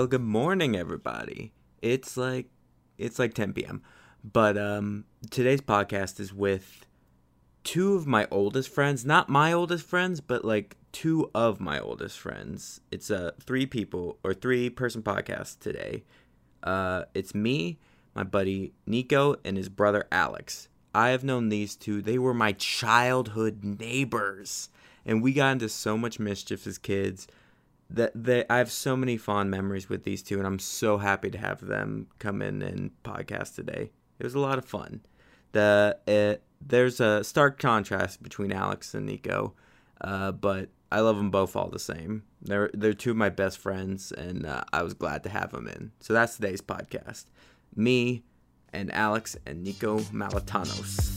Well, good morning, everybody. It's like it's like 10 p.m. But um, today's podcast is with two of my oldest friends. Not my oldest friends, but like two of my oldest friends. It's a three people or three person podcast today. Uh, it's me, my buddy Nico, and his brother Alex. I have known these two. They were my childhood neighbors, and we got into so much mischief as kids that they I have so many fond memories with these two, and I'm so happy to have them come in and podcast today. It was a lot of fun. The uh, there's a stark contrast between Alex and Nico, uh, but I love them both all the same. They're they're two of my best friends, and uh, I was glad to have them in. So that's today's podcast. Me and Alex and Nico Malatanos.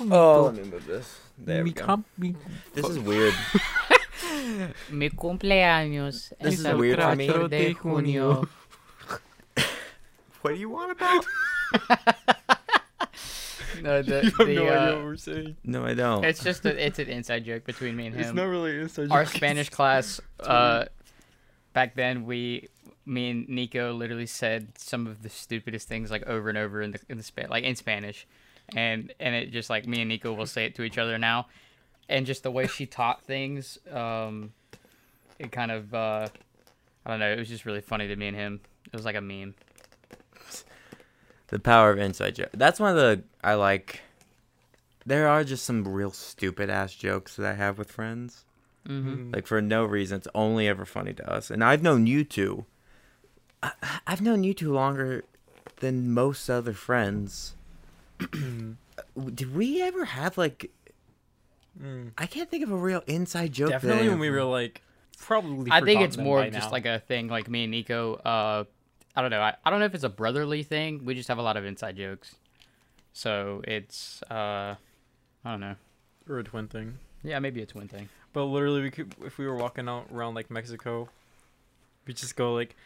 Me Oh, let me move this. There we go. com- mi, This is weird. mi cumpleaños This es is el weird for me. 4 de junio. What do you want about? No, the, You have the, no uh, idea what we're saying. No, I don't. it's just a, it's an inside joke between me and him. It's not really an inside joke. Our. Spanish class, uh, back then we, me and Nico literally said some of the stupidest things like over and over in the in the spa- like in Spanish, and and it just like me and Nico will say it to each other now, and just the way she taught things, um, it kind of uh, I don't know, it was just really funny to me and him. It was like a meme. The power of inside joke. That's one of the I like. There are just some real stupid ass jokes that I have with friends. Mm-hmm. Like for no reason. It's only ever funny to us. And I've known you two. I, I've known you two longer than most other friends. Did we ever have like? Mm. I can't think of a real inside joke. Definitely when we were like probably. I think it's more just now. like a thing like me and Nico. Uh, I don't know. I, I don't know if it's a brotherly thing. We just have a lot of inside jokes. So it's uh, I don't know. or a twin thing. Yeah, maybe a twin thing. But literally, we could if we were walking out around like Mexico, we just go like,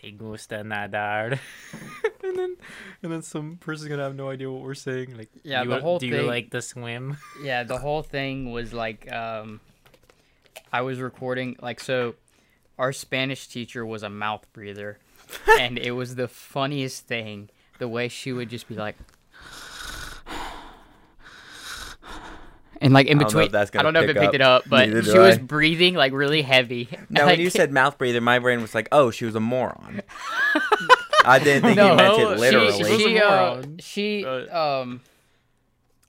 "Te gusta nadar," and then and then some person's gonna have no idea what we're saying. Like, Yeah, the you- whole do thing- you like to swim? Yeah, the whole thing was like um, I was recording like so. Our Spanish teacher was a mouth breather, and it was the funniest thing. The way she would just be like. And like in I don't know between, if I don't know if it pick picked up. it up, but Neither she do was I. breathing like really heavy. Now, like, when you said mouth breather, my brain was like, "Oh, she was a moron." I didn't think you meant it literally. She, was a uh, she, um,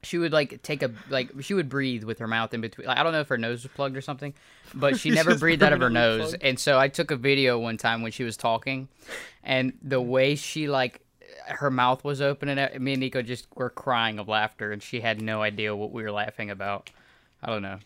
she would like take a like she would breathe with her mouth in between. Like, I don't know if her nose was plugged or something, but she never breathed out of her nose. plugged. And so I took a video one time when she was talking, and the way she like her mouth was open and me and Nico just were crying of laughter, and she had no idea what we were laughing about. I don't know.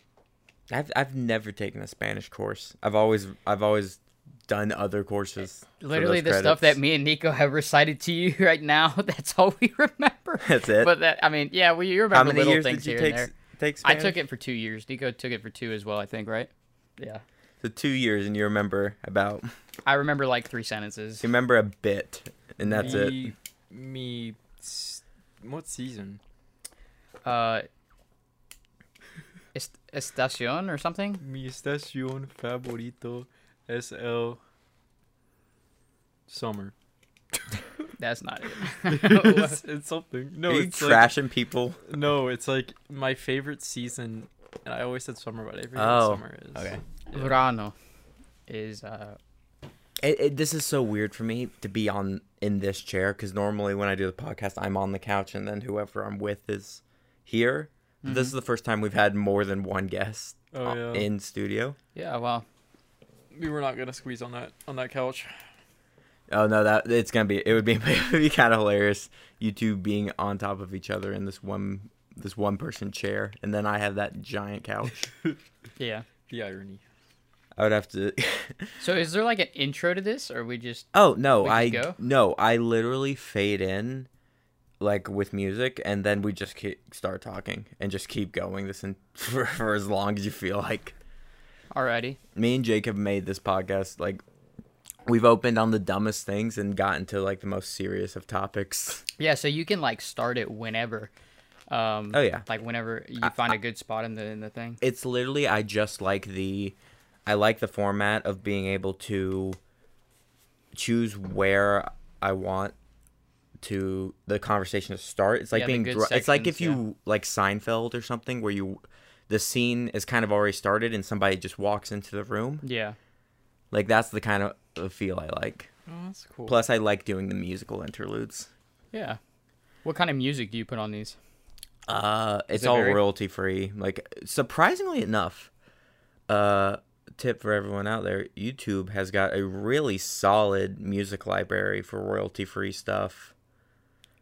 I've I've never taken a Spanish course. I've always I've always done other courses. Literally, the those stuff that me and Nico have recited to you right now. That's all we remember. That's it. But that I mean, yeah, we you remember How many little years things did you here take and s- there. take I took it for two years. Nico took it for two as well, I think, right? Yeah. So two years, and you remember about I remember like three sentences. remember a bit, and that's it. Me, Me, what season? Uh, est- estación or something. Mi estación favorito es el summer. That's not it. it's, it's something. No, Are you it's like, trashing people? no, it's like my favorite season and I always said summer, but I forget Oh, what summer is. okay. Yeah. Verano is uh It, it, this is so weird for me to be on in this chair because normally when I do the podcast, I'm on the couch and then whoever I'm with is here. This is the first time we've had more than one guest Oh uh, yeah. in studio. yeah, well, we were not gonna squeeze on that on that couch. Oh no, that it's gonna be it would be it would be kind of hilarious. You two being on top of each other in this one this one person chair, and then I have that giant couch. yeah. The irony. I would have to. So is there like an intro to this or we just oh no, I go? no, I literally fade in, like with music, and then we just keep, start talking and just keep going this in, for for as long as you feel like. already? Me and Jake have made this podcast like. We've opened on the dumbest things and gotten to like the most serious of topics. Yeah, so you can like start it whenever. Um Oh yeah. like whenever you I- find a good spot in the in the thing. it's literally I just like the I like the format of being able to choose where I want to the conversation to start. It's like Yeah, being good dra- it's like if sections, you like Seinfeld or something where you the scene is kind of already started and somebody just walks into the room. Yeah. Like that's the kind of of feel I like. Oh, that's cool. Plus I like doing the musical interludes. Yeah. What kind of music do you put on these? Uh, it's it all very- royalty free. Like surprisingly enough, uh, tip for everyone out there: YouTube has got a really solid music library for royalty free stuff.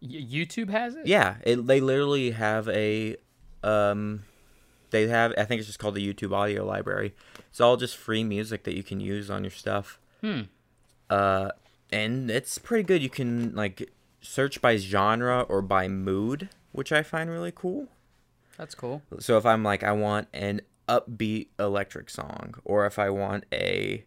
YouTube has it? Yeah, it, they literally have a, um, they have I think it's just called the YouTube Audio Library. It's all just free music that you can use on your stuff. Hmm. Uh, and it's pretty good. You can like search by genre or by mood, which I find really cool. That's cool. So if I'm like I want an upbeat electric song, or if I want a,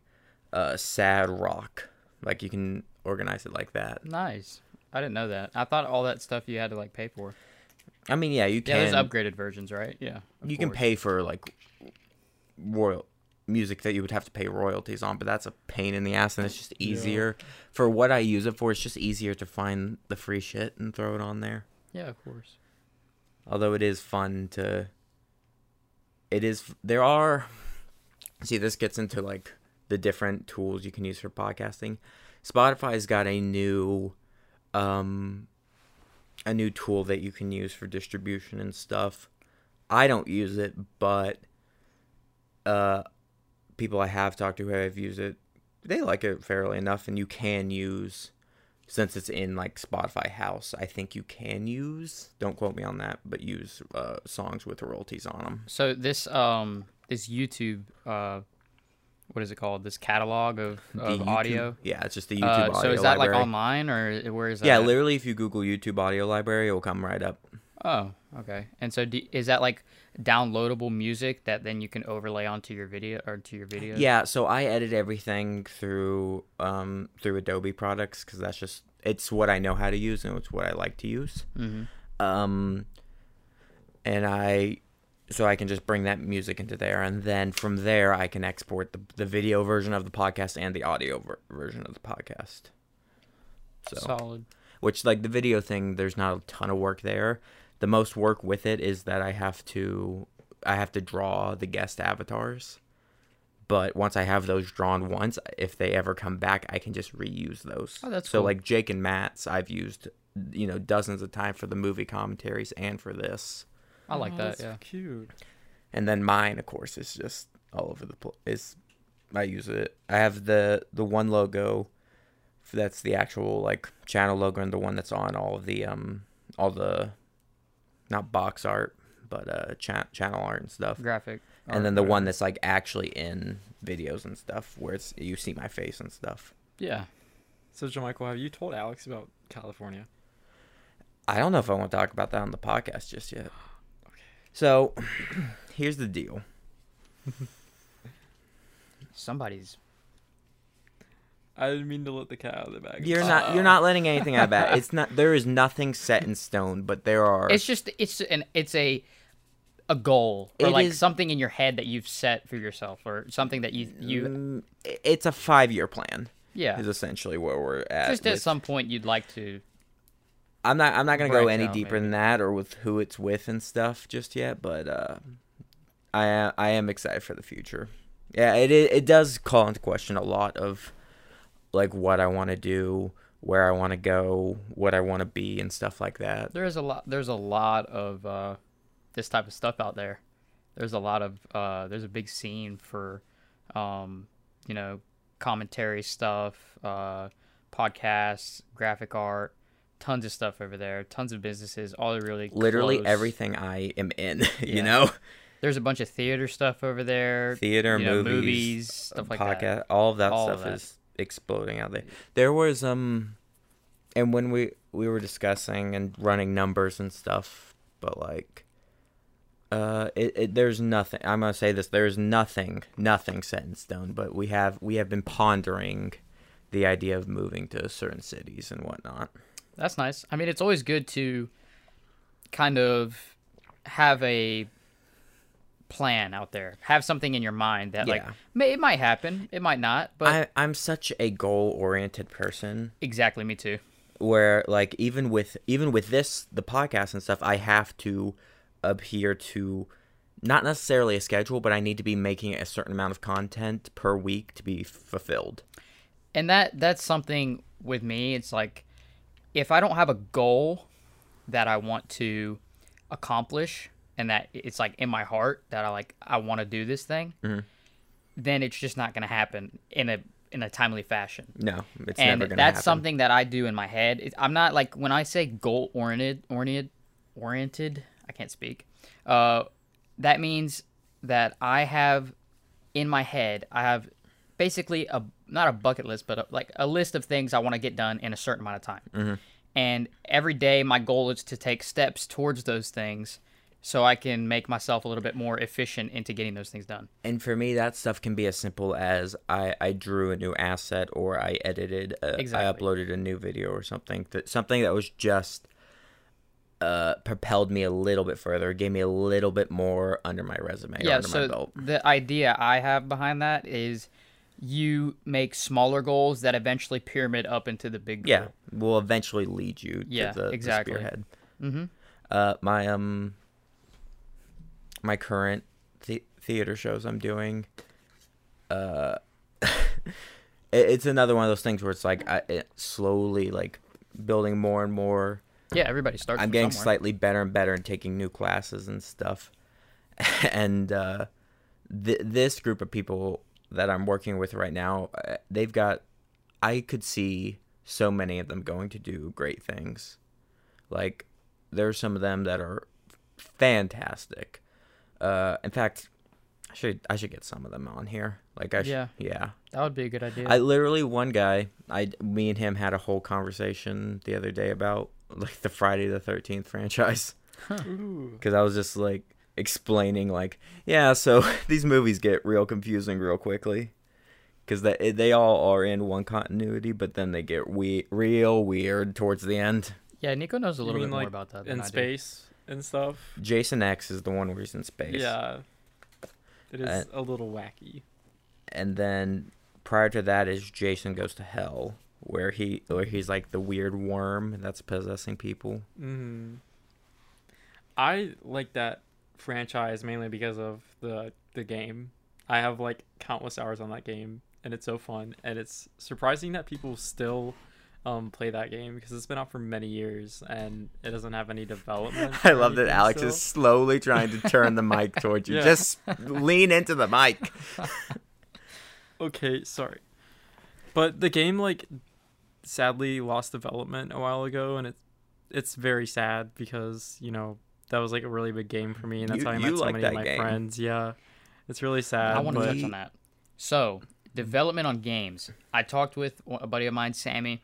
uh sad rock, like you can organize it like that. Nice. I didn't know that. I thought all that stuff you had to like pay for. I mean, yeah, you can. Yeah, there's upgraded versions, right? Yeah. you can pay for like royal music that you would have to pay royalties on, but that's a pain in the ass, and it's just Yeah. easier for what I use it for. It's just easier to find the free shit and throw it on there. Yeah, of course. although it is fun to it is there are see this gets into like the different tools you can use for podcasting. Spotify's got a new um a new tool that you can use for distribution and stuff. I don't use it but uh people i have talked to who have used it they like it fairly enough and you can use since it's in like Spotify House, I think you can use. Don't quote me on that, but use uh, songs with royalties on them. So this um this YouTube uh what is it called? This catalog of, of audio. yeah, it's just the YouTube Uh, audio so is that library. like online or where is that? Yeah, at? literally, if you Google YouTube audio library, it will come right up. Oh, okay. And so do, is that like downloadable music that then you can overlay onto your video or to your video? Yeah, so I edit everything through um through Adobe products because that's just it's what I know how to use and it's what I like to use. hmm um and i so i can just bring that music into there and then from there i can export the, the video version of the podcast and the audio ver- version of the podcast so Solid. which like the video thing there's not a ton of work there the most work with it is that i have to i have to draw the guest avatars but once i have those drawn once if they ever come back i can just reuse those Oh, that's so cool. like jake and matt's i've used you know dozens of times for the movie commentaries and for this I like Oh, that. that's Yeah. Cute. and then mine of course is just all over the place is i use it i have the the one logo that's the actual like channel logo and the one that's on all of the um all the not box art but uh cha- channel art and stuff Graphic. and then the whatever. one that's like actually in videos and stuff where it's you see my face and stuff Yeah. So, Michael, have you told Alex about California? i don't know if i want to talk about that on the podcast just yet okay. so here's the deal Somebody's. I didn't mean to let the cat out of the bag. You're not. You're not letting anything out of that. It's not. There is nothing set in stone, but there are. It's just it's an it's a a goal or It like is- something in your head that you've set for yourself or something that you you Mm, It's a five year plan. yeah. Is essentially where we're at. Just at with- some point you'd like to. I'm not. I'm not gonna go branch any out, deeper maybe. than that, or with who it's with and stuff just yet. But uh, I am, I am excited for the future. Yeah, it it, it does call into question a lot of like what I want to do, where I want to go, what I want to be, and stuff like that. There's a lot. There's a lot of uh, this type of stuff out there. There's a lot of. Uh, there's a big scene for, um, you know, commentary stuff, uh, podcasts, graphic art, tons of stuff over there. Tons of businesses. All are really Literally close. everything I am in. you Yeah. know, There's a bunch of theater stuff over there. theater, you know, movies, movies, stuff like podcast, that. all of that All of stuff that. is exploding out there. There was um, and when we we were discussing and running numbers and stuff, but like, uh, it, it there's nothing. I'm gonna say this: there's nothing, nothing set in stone. But we have we have been pondering the idea of moving to certain cities and whatnot. That's nice. I mean, it's always good to kind of have a plan out there. Have something in your mind that like may, it might happen, it might not, but I, I'm such a goal oriented person. exactly me too. where like even with even with this the podcast and stuff i have to adhere to not necessarily a schedule but i need to be making a certain amount of content per week to be fulfilled And that that's something with me. It's like if I don't have a goal that I want to accomplish and that it's like in my heart that I like I want to do this thing, Mhm. then it's just not going to happen in a in a timely fashion. no it's and never gonna happen. that's something that I do in my head. It, I'm not like when I say goal oriented, oriented, oriented. I can't speak. Uh, that means that I have in my head. I have basically a not a bucket list, but a, like a list of things I want to get done in a certain amount of time. Mm-hmm. And every day, my goal is to take steps towards those things, so I can make myself a little bit more efficient into getting those things done. and for me that stuff can be as simple as i i drew a new asset or i edited a, i Exactly. uploaded a new video or something that something that was just uh propelled me a little bit further gave me a little bit more under my resume yeah so belt the idea i have behind that is you make smaller goals that eventually pyramid up into the big goal. yeah will eventually lead you Yeah, to the, exactly. the spearhead mm-hmm. uh my um my current the- theater shows i'm doing uh it, it's another one of those things where it's like I, it slowly like building more and more. Yeah everybody starts i'm getting somewhere. slightly better and better and taking new classes and stuff. And uh th- this group of people that i'm working with right now uh, they've got i could see so many of them going to do great things. Like there's some of them that are fantastic uh in fact i should i should get some of them on here like i should Yeah. yeah that would be a good idea I literally one guy, I me and him had a whole conversation the other day about like the Friday the Thirteenth franchise Ooh. because I was just like explaining like yeah, so these movies get real confusing real quickly because they they all are in one continuity, but then they get we- real weird towards the end. yeah nico knows a little mean, bit more about that than in I do. And stuff. Jason X is the one where he's in space. Yeah. It is a little wacky. and then prior to that is Jason Goes to Hell, where he where he's like the weird worm that's possessing people. hmm I like that franchise mainly because of the the game. I have like countless hours on that game, and it's so fun. And it's surprising that people still um, play that game because it's been out for many years and it doesn't have any development. I love that Alex still. is slowly trying to turn the mic towards you. Yeah. Just lean into the mic. Okay, sorry. But the game like sadly lost development a while ago and it's it's very sad because, you know, that was like a really big game for me and that's You- how I you met so like many of my game. friends. Yeah. It's really sad. i want to touch on that so development on games i talked with a buddy of mine sammy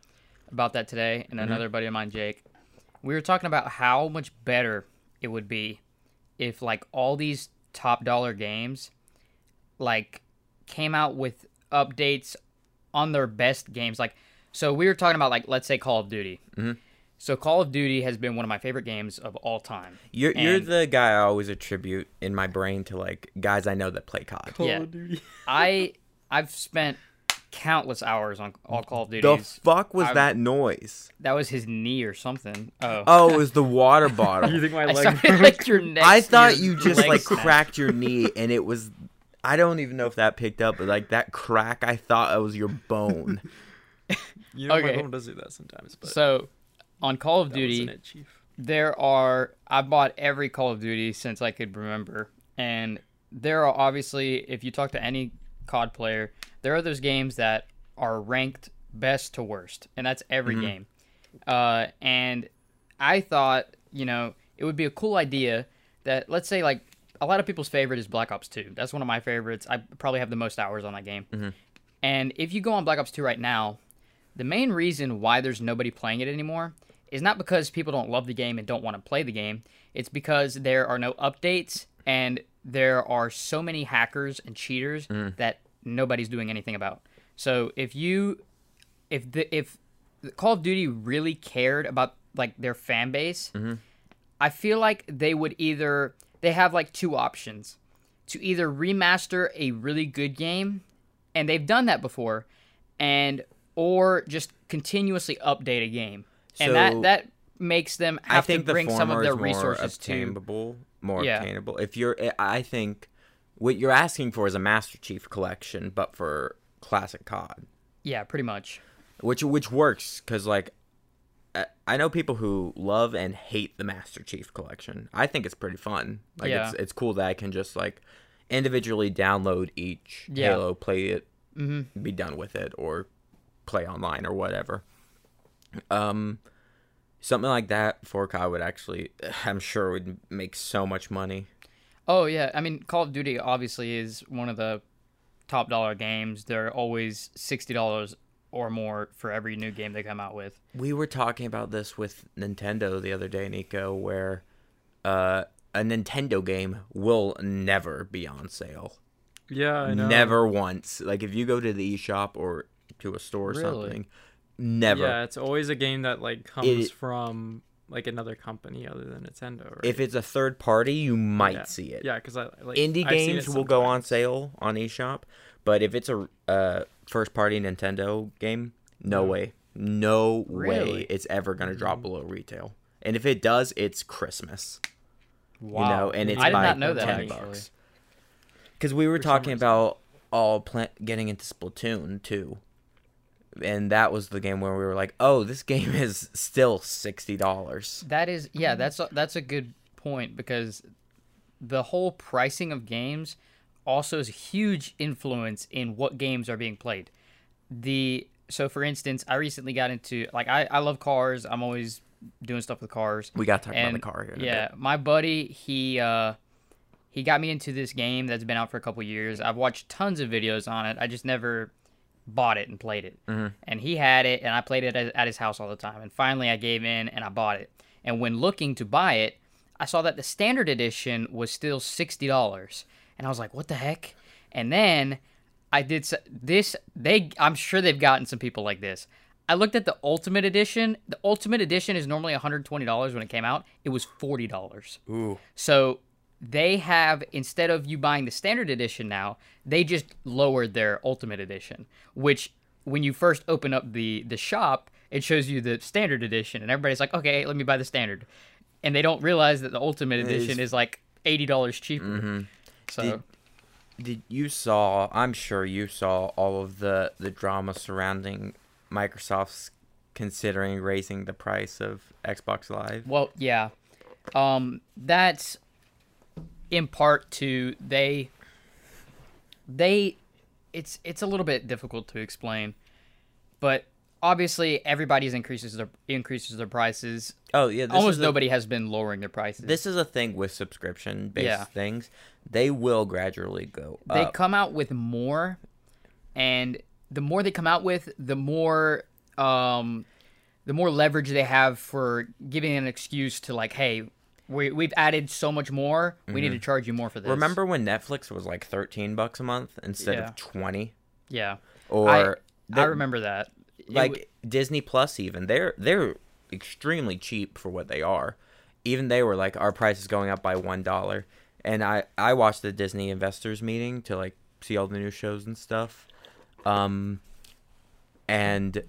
about that today and Mhm. another buddy of mine jake we were talking about how much better it would be if like all these top dollar games like came out with updates on their best games like so we were talking about like let's say call of duty Mhm. so call of duty has been one of my favorite games of all time You're you're the guy I always attribute in my brain to like guys I know that play COD. Call Yeah. of Duty. I I've spent countless hours on all Call of Duty. The fuck was I'm- that noise? that was his knee or something. Oh. Oh, it was the water bottle. You think my I leg? sounded like your neck. I thought you just like snapped. cracked your knee, and it was. I don't even know if that picked up, but like that crack, I thought it was your bone. you know, Okay. my phone does do that sometimes. But So, on Call of Duty, it, Chief. there are I bought every Call of Duty since I could remember, and there are obviously if you talk to any COD player, there are those games that are ranked best to worst, and that's every game. Uh, and I thought you know it would be a cool idea that let's say like a lot of people's favorite is Black Ops 2. That's one of my favorites. I probably have the most hours on that game. And if you go on Black Ops 2 right now, the main reason why there's nobody playing it anymore is not because people don't love the game and don't want to play the game. It's because there are no updates and there are so many hackers and cheaters mm. that nobody's doing anything about. So if you if the if Call of Duty really cared about like their fan base, mm-hmm. I feel like they would either they have like two options to either remaster a really good game and they've done that before and or just continuously update a game. and that that makes them I have think to the bring some of their resources to more Yeah. obtainable. If you're, I think what you're asking for is a Master Chief collection, but for classic COD, Yeah, pretty much. which which works because like. I- know people who love and hate the Master Chief collection. I think it's pretty fun. Like Yeah. it's it's cool that I can just like individually download each Yeah. Halo, play it, Mhm. be done with it, or play online or whatever. Um, something like that for COD would actually, I'm sure, would make so much money. Oh yeah, I mean Call of Duty obviously is one of the top dollar games. They're always sixty dollars or more for every new game they come out with. We were talking about this with Nintendo the other day, Nico, where uh, a Nintendo game will never be on sale. Yeah, I know. Never once. Like if you go to the eShop or to a store or Really? something, never. Yeah, it's always a game that like comes It- from like another company other than Nintendo. Right? If it's a third party, you might yeah. see it. Yeah, because I like Indie I've games will go on sale on eShop, but if it's a uh, first party Nintendo game, no Yeah. way. No way it's ever going to drop below retail. And if it does, it's Christmas. Wow, You know, and it's I did by not know that 10 actually. bucks. Cuz we were For talking about all pla- getting into Splatoon 2. And that was the game where we were like, "Oh, this game is still $60." That is, yeah, that's a, that's a good point because the whole pricing of games also is a huge influence in what games are being played. The so for instance, I recently got into like I, I love cars. I'm always doing stuff with cars. We got to talk and about the car here. yeah, my buddy he uh he got me into this game that's been out for a couple years. I've watched tons of videos on it. I just never bought it and played it. Mhm. And he had it, and I played it at, at his house all the time. And finally, I gave in and I bought it. And when looking to buy it, I saw that the standard edition was still sixty dollars, and I was like, "What the heck?" And then I did this. They, I'm sure they've gotten some people like this. I looked at the Ultimate Edition. The Ultimate Edition is normally 120 dollars when it came out. It was forty dollars. Ooh. So they have instead of you buying the standard edition now, they just lowered their ultimate edition, which when you first open up the the shop, it shows you the standard edition and everybody's like, "Okay, let me buy the standard." And they don't realize that the ultimate edition is- like $80 cheaper. Mhm. So Did- Did you saw? I'm sure you saw all of the the drama surrounding Microsoft's considering raising the price of Xbox Live. Well, yeah. Um, that's in part to they they it's it's a little bit difficult to explain. But obviously everybody's increases their increases their prices. Oh yeah, this Almost a- nobody has been lowering their prices. this is a thing with subscription based Yeah. things. They will gradually go they up. come out with more and the more they come out with, the more um the more leverage they have for giving an excuse to like, hey, we we've added so much more, we need to charge you more for this. Mm-hmm. Remember when Netflix was like 13 bucks a month instead Yeah. of 20? Yeah. Or I they- remember that. It like w- Disney Plus even they're they're extremely cheap for what they are. Even they were like our price is going up by one dollar, and I I watched the Disney investors meeting to like see all the new shows and stuff. Um, and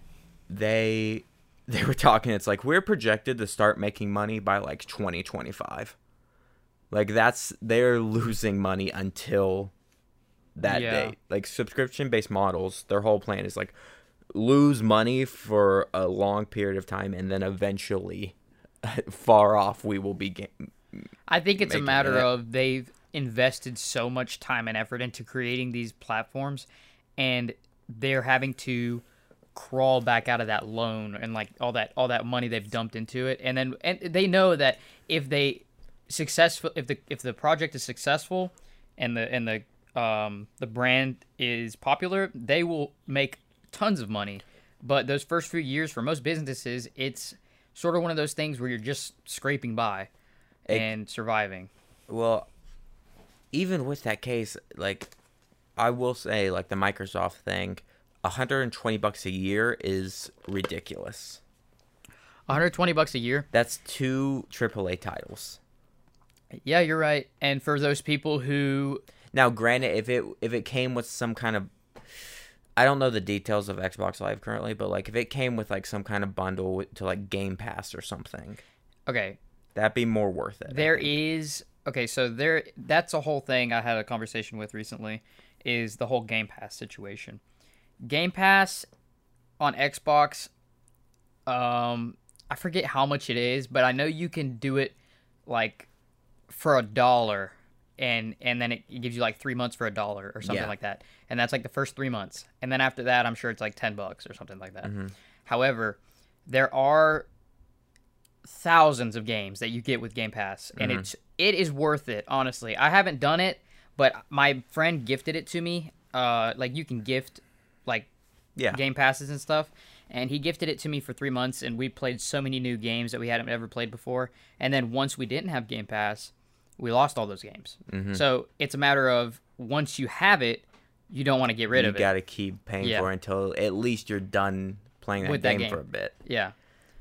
they they were talking. It's like we're projected to start making money by like 2025. Like that's they're losing money until that Yeah. date. Like subscription based models, their whole plan is like lose money for a long period of time and then eventually far off we will be ga- I think it's a matter it. of they've invested so much time and effort into creating these platforms, and they're having to crawl back out of that loan and like all that all that money they've dumped into it, and then and they know that if they successful if the if the project is successful and the and the um the brand is popular, they will make tons of money. But those first few years for most businesses, it's sort of one of those things where you're just scraping by Ex- and surviving. Well, even with that case, like I will say, like the Microsoft thing, 120 bucks a year is ridiculous. 120 bucks a year. That's two AAA titles. Yeah, you're right. And for those people who Now, granted, if it if it came with some kind of, I don't know the details of Xbox Live currently, but like if it came with like some kind of bundle to like Game Pass or something, okay, that'd be more worth it. There is okay, so there that's a whole thing I had a conversation with recently is the whole Game Pass situation. Game Pass on Xbox um I forget how much it is, but I know you can do it like for a dollar and and then it gives you like 3 months for a dollar or something Yeah. like that. And that's like the first 3 months. And then after that, I'm sure it's like 10 bucks or something like that. Mm-hmm. However, there are thousands of games that you get with Game Pass, and Mm-hmm. it's it is worth it. Honestly, I haven't done it, but my friend gifted it to me. Uh, like you can gift like yeah. Game Passes and stuff, and he gifted it to me for three months, and we played so many new games that we hadn't ever played before. And then once we didn't have Game Pass, we lost all those games. Mm-hmm. So it's a matter of once you have it, you don't want to get rid you of it. You got to keep paying Yeah. for it until at least you're done playing that, With that game, game. for a bit. Yeah,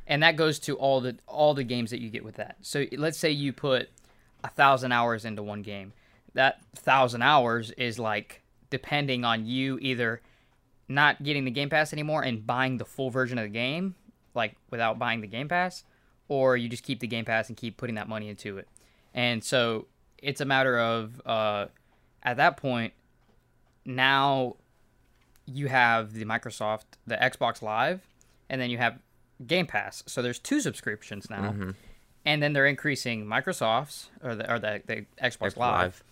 and that goes to all the all the games that you get with that. So let's say you put a thousand hours into one game. That thousand hours is like depending on you either not getting the Game Pass anymore and buying the full version of the game, like without buying the Game Pass, or you just keep the Game Pass and keep putting that money into it. And so it's a matter of uh, at that point now you have the Microsoft, the Xbox Live, and then you have Game Pass. So there's two subscriptions now, and then they're increasing Microsoft's or the or the, the Xbox Xbox Live,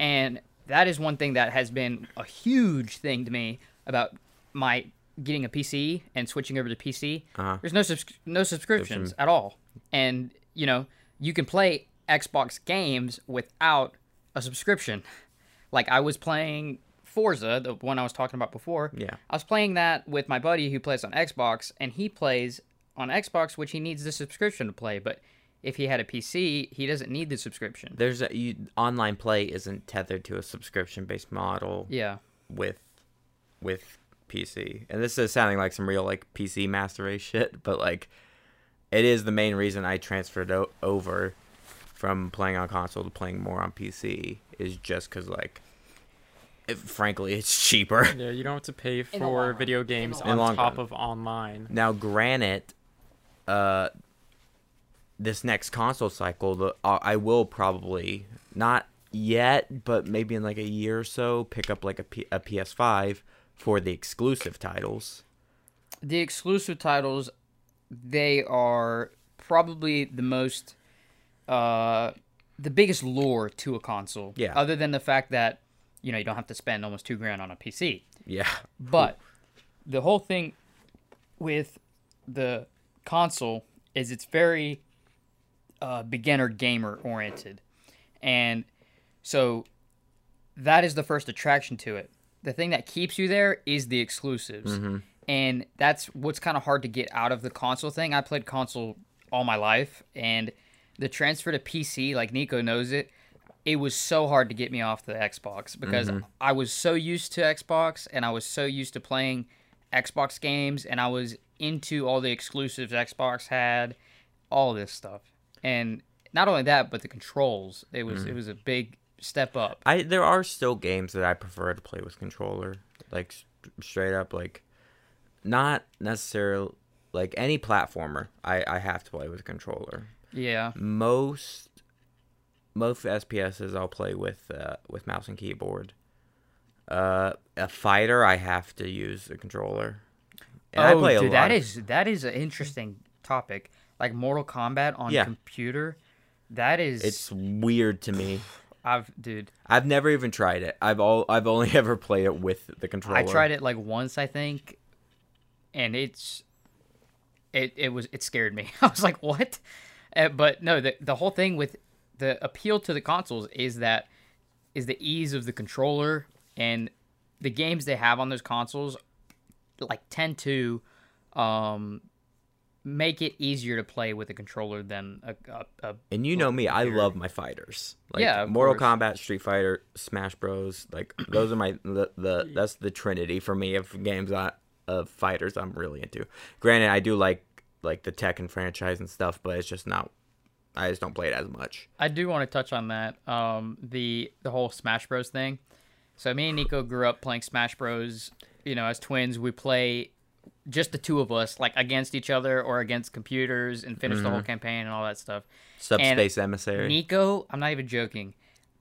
and that is one thing that has been a huge thing to me about my getting a PC and switching over to PC. Uh-huh. There's no subs- no subscriptions at all, and you know you can play Xbox games without a subscription. Like I was playing Forza, the one I was talking about before. Yeah. I was playing that with my buddy who plays on Xbox, and he plays on Xbox, which he needs the subscription to play. But if he had a PC, he doesn't need the subscription. There's a you, online play isn't tethered to a subscription based model Yeah. with with PC. And this is sounding like some real like PC master race shit, but like it is the main reason I transferred o- over from playing on console to playing more on PC is just cuz like it, frankly it's cheaper. Yeah, you don't have to pay the long for run. video games the long on run. top of online. Now, granted, uh, this next console cycle, the uh, I will probably not yet, but maybe in like a year or so, pick up like a, P- a PS5 for the exclusive titles. The exclusive titles, they are probably the most, uh, the biggest lure to a console. Yeah. Other than the fact that, you know, you don't have to spend almost two grand on a PC. Yeah, But the whole thing with the console is it's very uh, beginner gamer oriented, and so that is the first attraction to it. The thing that keeps you there is the exclusives, mm-hmm. and that's what's kind of hard to get out of the console thing. I played console all my life, and the transfer to PC, like Nico knows it, it was so hard to get me off the Xbox because mm-hmm. I was so used to Xbox and I was so used to playing Xbox games and I was into all the exclusives Xbox had, all this stuff. And not only that, but the controls. It was it mm-hmm. was a big step up. I there are still games that I prefer to play with controller, like straight up like not necessarily like any platformer. I I have to play with controller. Yeah. Most most FPSs I'll play with uh, with mouse and keyboard. Uh, a fighter I have to use a controller. And I oh, play a dude, lot that is that is an interesting topic. Like Mortal Kombat on Yeah. computer, that is. It's weird to me. I've dude. I've never even tried it. I've all I've only ever played it with the controller. I tried it like once, I think, and it's it it was it scared me. I was like, what? Uh, but no, the the whole thing with the appeal to the consoles is that is the ease of the controller and the games they have on those consoles like tend to um make it easier to play with a controller than a, a, a And you know me, I love my fighters. Like Yeah, Mortal course. Kombat, Street Fighter, Smash Bros. Like those are my the, the that's the trinity for me of games I, of fighters I'm really into. Granted, I do like like the Tekken franchise and stuff, but it's just not. I just don't play it as much. I do want to touch on that. Um, the the whole Smash Bros thing. So me and Nico grew up playing Smash Bros. You know, as twins, we play just the two of us, like against each other or against computers, and finish the whole campaign and all that stuff. Subspace Emissary. Nico, I'm not even joking.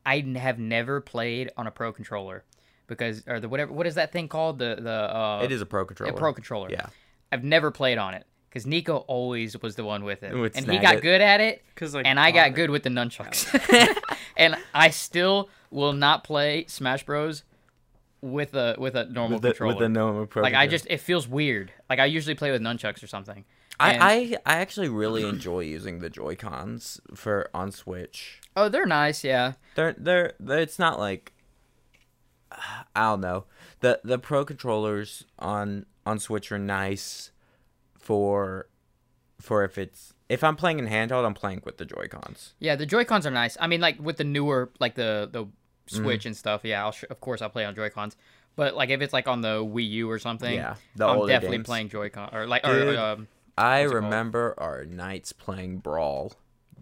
I n- have never played on a pro controller because, or the whatever. What is that thing called? The the uh, it is a pro controller. a pro controller. Yeah. I've never played on it because Nico always was the one with it, Would and he got it. good at it. 'Cause, like, and I got Connor- good with the nunchucks. and I still will not play Smash Bros with a with a normal With the, controller. with the normal pro. like I just it feels weird. Like I usually play with nunchucks or something. And- I, I I actually really enjoy using the Joy Cons for on Switch. oh, they're nice, yeah. they're they're, they're it's not like I don't know. The the pro controllers on on Switch are nice for for if it's if I'm playing in handheld, I'm playing with the Joy Cons. Yeah, the Joy Cons are nice. I mean, like with the newer, like the the Mm-hmm. Switch and stuff. Yeah, I'll sh- of course I'll play on Joy Cons. But like if it's like on the Wii U or something, Yeah, the I'm definitely games. playing Joy Con or like Dude. or um, I What's called? remember our nights playing Brawl.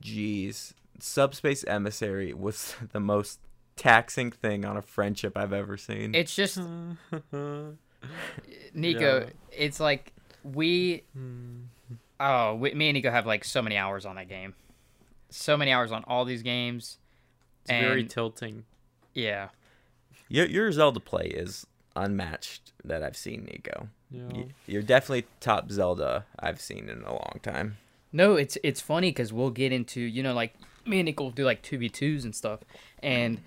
Jeez, Subspace Emissary was the most taxing thing on a friendship I've ever seen. it's just. Nico. Yeah. It's like we oh we, me and Nico have like so many hours on that game, so many hours on all these games. It's very tilting. Yeah, your your Zelda play is unmatched that I've seen, Nico. Yeah. You're definitely top Zelda I've seen in a long time. No, it's it's funny because we'll get into you know like me and Nick will do like two v twos and stuff, and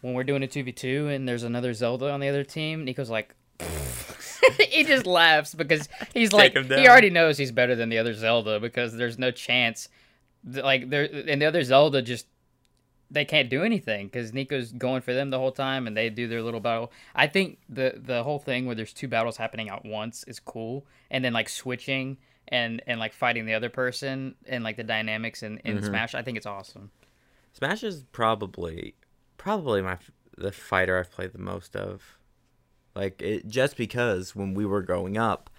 when we're doing a two v two and there's another Zelda on the other team, Nico's like, he just laughs because he's like he already knows he's better than the other Zelda because there's no chance, like there and the other Zelda just they can't do anything because Nico's going for them the whole time and they do their little battle. I think the the whole thing where there's two battles happening at once is cool, and then like switching and and like fighting the other person and like the dynamics in, in mm-hmm. Smash. I think it's awesome. Smash is probably probably my the fighter I've played the most of. Like it just because when we were growing up,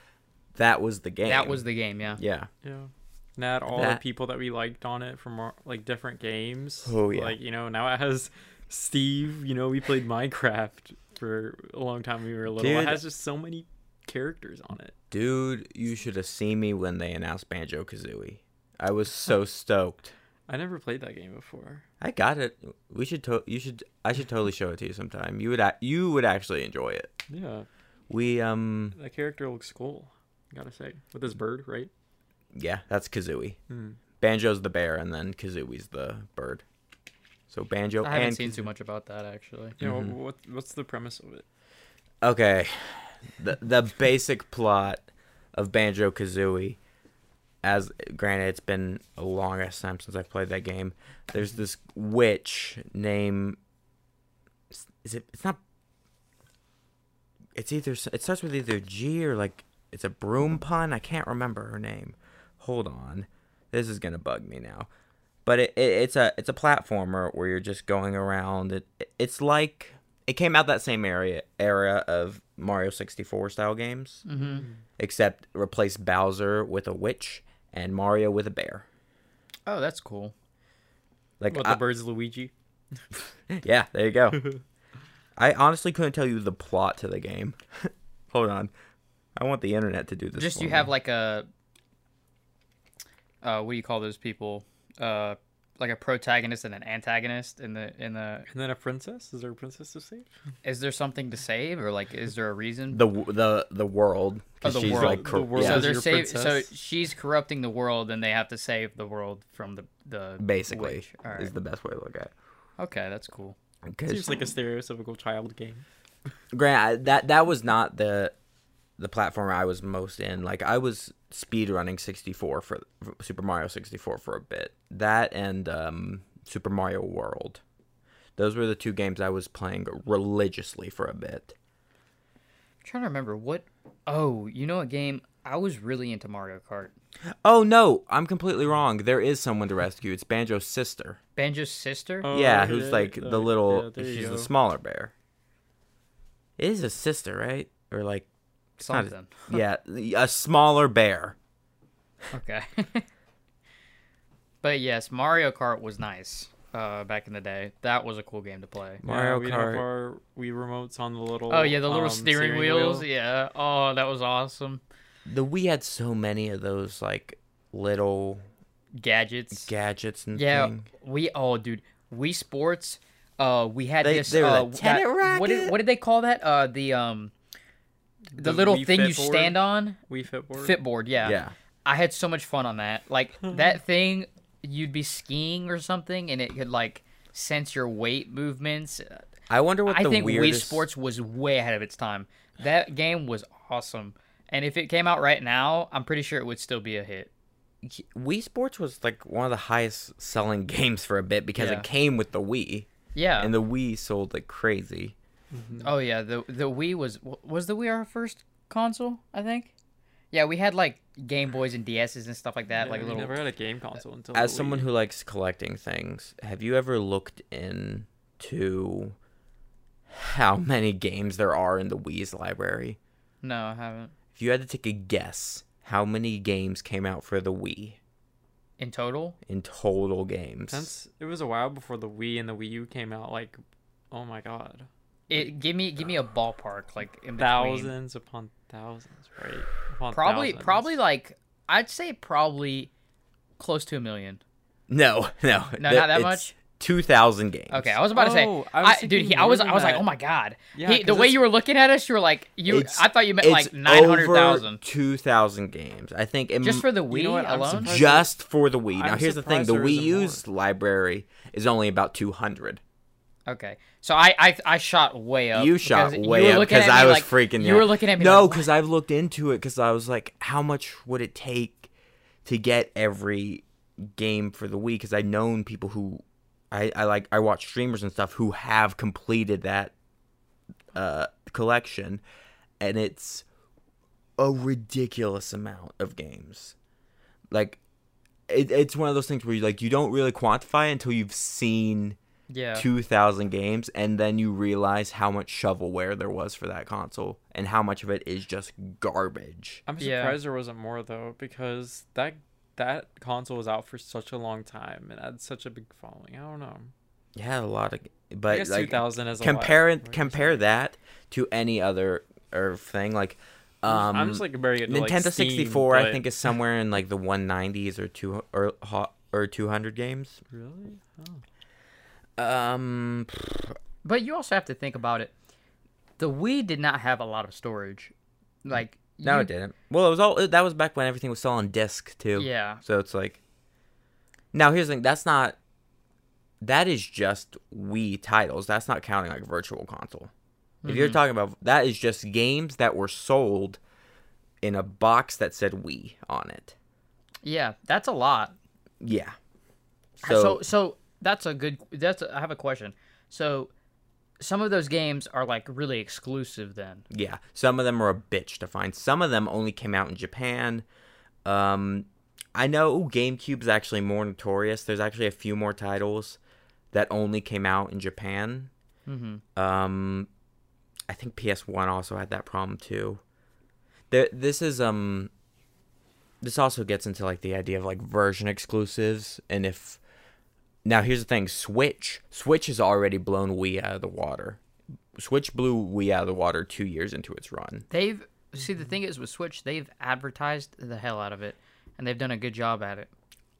that was the game. That was the game, yeah. yeah. Yeah. And that all That- the people that we liked on it from our, like different games. Oh, yeah. Like you know now it has Steve. You know we played Minecraft for a long time. when We were little. Dude. It has just so many characters on it. Dude, you should have seen me when they announced Banjo Kazooie. I was so stoked. I never played that game before. I got it. We should. To- you should. I should totally show it to you sometime. You would. A- you would actually enjoy it. Yeah, We um. that character looks cool. Gotta say, with his bird, right? Yeah, that's Kazooie. Hmm. Banjo's the bear, and then Kazooie's the bird. So Banjo I haven't and seen too much about that actually. Yeah. Mhm. What, what's the premise of it? Okay, the the basic plot of Banjo Kazooie, as granted it's been a long ass time since I've played that game. There's this witch name. is it? It's not. It's either it starts with either G or like it's a broom pun. I can't remember her name. Hold on, this is gonna bug me now. But it, it it's a it's a platformer where you're just going around. It it's like it came out that same area era of Mario 64 style games, Mm-hmm. except replace Bowser with a witch and Mario with a bear. Oh, that's cool. Like What I- the bird's Luigi? yeah, there you go. I honestly couldn't tell you the plot to the game. Hold on. I want the internet to do this. Just for you me. have like a uh, what do you call those people? Uh, like a protagonist and an antagonist in the in the. And then a princess? Is there a princess to save? Is there something to save or like is there a reason? the the the world. 'cause Oh, the she's world. like The world yeah, so they're save. So she's corrupting the world, and they have to save the world from the the basically witch. All right. is the best way to look at. it. Okay, that's cool. It's just like a stereotypical child game. Grant, I- that that was not the the platform I was most in. Like I was speed running 64 for, for Super Mario 64 for a bit. That and um, Super Mario World. Those were the two games I was playing religiously for a bit. I'm trying to remember what. Oh, you know a game I was really into Mario Kart. Oh no, I'm completely wrong. There is someone to rescue. It's Banjo's sister. Banjo's sister. Oh, yeah, who's like the little. yeah, she's the smaller bear. It is a sister, right? Or like, not a- Something. yeah, a smaller bear. Okay. but yes, Mario Kart was nice uh, back in the day. That was a cool game to play. Mario yeah, we have Kart. our Wii remotes on the little. Oh yeah, the little um, steering, wheels. wheel. Yeah. Oh, that was awesome. The Wii had so many of those like little Gadgets. gadgets and yeah. thing. We oh dude, Wii Sports. Uh, we had They- this. they were uh, the tennis that- What did racket? what did they call that? Uh, the um, the, The little Wii thing you board? stand on. Wii Fit board. Fitboard. Yeah. Yeah. I had so much fun on that. Like that thing, you'd be skiing or something, and it could like sense your weight movements. I wonder what I the think weirdest Wii Sports was way ahead of its time. That game was awesome, and if it came out right now, I'm pretty sure it would still be a hit. Wii Sports was like one of the highest selling games for a bit because Yeah. it came with the Wii Yeah. and the Wii sold like crazy. Mm-hmm. oh yeah. The the Wii was was the Wii our first console? I think. Yeah, we had like Game Boys and DSs and stuff like that. Yeah, like we little. never had a game console until. As the someone Wii. who likes collecting things, have you ever looked into how many games there are in the Wii's library? No, I haven't. If you had to take a guess, how many games came out for the Wii In total. in total games? Since it was a while before the Wii and the Wii U came out, like, oh my god, It give me give me a ballpark like in between. thousands upon thousands, right? Upon Probably thousands. probably like I'd say probably close to a million. No, no, No, th- not that much? Two thousand games. Okay, I was about to say, Oh, I was I, dude, he, I was, I was like, oh my god. Yeah, he, the 'cause way you were looking at us, you were like, you. I thought you meant It's like nine hundred thousand Two thousand games. I think it just for the Wii You know what, alone. just for the Wii. Now I'm here's the thing: the there Wii. U's library is only about two hundred. Okay, so I, I, I shot way up. You shot way you up because I was like- freaking. You were looking at me. No, like, because I've looked into it because I was like, how much would it take to get every game for the Wii? Because I've known people who, I, I like I watch streamers and stuff who have completed that uh, collection, and it's a ridiculous amount of games. Like, it, it's one of those things where you like you don't really quantify until you've seen yeah. 2000 games and then you realize how much shovelware there was for that console and how much of it is just garbage I'm Yeah. surprised there wasn't more though, because that that console was out for such a long time and had such a big following. I don't know. yeah a lot of I but guess like 2000 is a compare lot. it compare that to any other or thing like um I'm just like very good to, like, Nintendo Steam, 64 I think is somewhere in like the 190s or two or ho- or 200 games Really? Oh. Um But you also have to think about it. The Wii did not have a lot of storage. Like no you- it didn't well it was all that was back when everything was still on disc too Yeah. So it's like now here's the thing, that's not that is just Wii titles. That's not counting like virtual console. If you're talking about that is just games that were sold in a box that said Wii on it. Yeah, that's a lot. Yeah. So So, so, that's a good that's a, I have a question. So some of those games are like really exclusive then. yeah, some of them are a bitch to find. Some of them only came out in Japan. Um I know GameCube's actually more notorious. There's actually a few more titles that only came out in Japan. Mm-hmm. Um, I think PS1 also had that problem too. There, this is um, this also gets into like the idea of like version exclusives, and if now here's the thing, Switch, Switch has already blown Wii out of the water. Switch blew Wii out of the water two years into its run. They've see the thing is with Switch, they've advertised the hell out of it, and they've done a good job at it.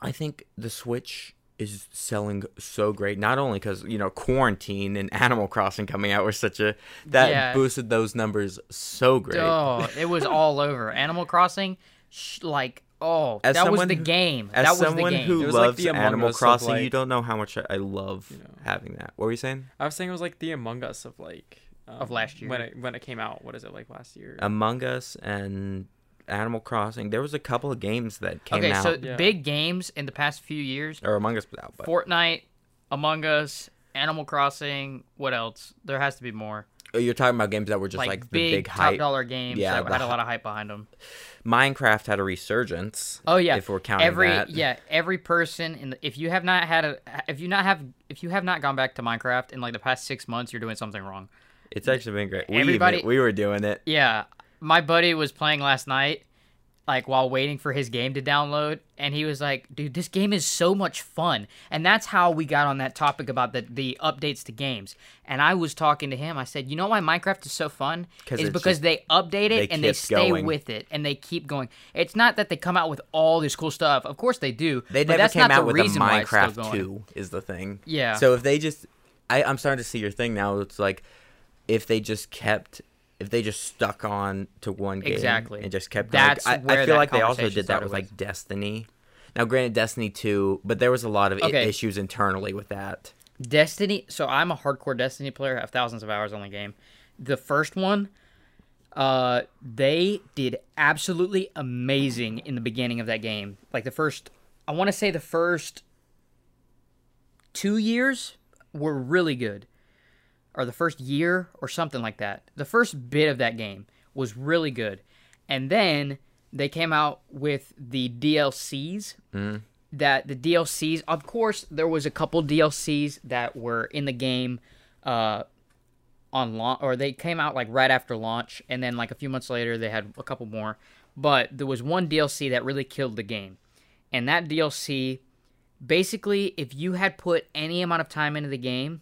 I think the Switch is selling so great. Not only because you know quarantine and Animal Crossing coming out were such a that Yeah. boosted those numbers so great. Oh, it was all over. Animal Crossing, sh- like oh, As that was the game. As that was someone the game. who It was like the Among Animal Us of, Crossing, you don't know how much I- I love You know. having that. What were you saying? I was saying it was like the Among Us of like um, Of last year. when it when it came out. What is it like last year? Among Us and Animal Crossing. There was a couple of games that came okay, out, Okay, so Yeah. big games in the past few years: or Among Us was out, but Fortnite, Among Us, Animal Crossing. What else? There has to be more. Oh, you're talking about games that were just like, like, big, the big top hype. dollar games Yeah, that had a lot of hype behind them. Minecraft had a resurgence. Oh yeah, if we're counting every that. yeah every person in the, if you have not had a if you not have if you have not gone back to Minecraft in like the past six months, you're doing something wrong. It's actually been great. We even- Everybody- we were doing it. Yeah, my buddy was playing last night, like while waiting for his game to download, and he was like, "Dude, this game is so much fun." And that's how we got on that topic about the the updates to games. And I was talking to him. I said, "You know why Minecraft is so fun Is it's because just- they update it they and they stay going. with it and they keep going. It's not that they come out with all this cool stuff. Of course they do. They but never that's came not out the with a Minecraft 2 is the thing. Yeah. So if they just I, I'm starting to see your thing now. It's like if they just kept if they just stuck on to one game Exactly. and just kept That's going. I, where I feel that like they also did that with with. like Destiny. Now granted Destiny 2, but there was a lot of i- Okay. issues internally with that. Destiny. So I'm a hardcore Destiny player. I have thousands of hours on the game. The first one, uh, they did absolutely amazing in the beginning of that game. Like the first, I want to say the first two years were really good, or the first year or something like that. The first bit of that game was really good, and then they came out with the DLCs that the DLCs, of course, there was a couple DLCs that were in the game uh, on launch, or they came out like right after launch, and then like a few months later they had a couple more. But there was one DLC that really killed the game, and that DLC, basically, if you had put any amount of time into the game,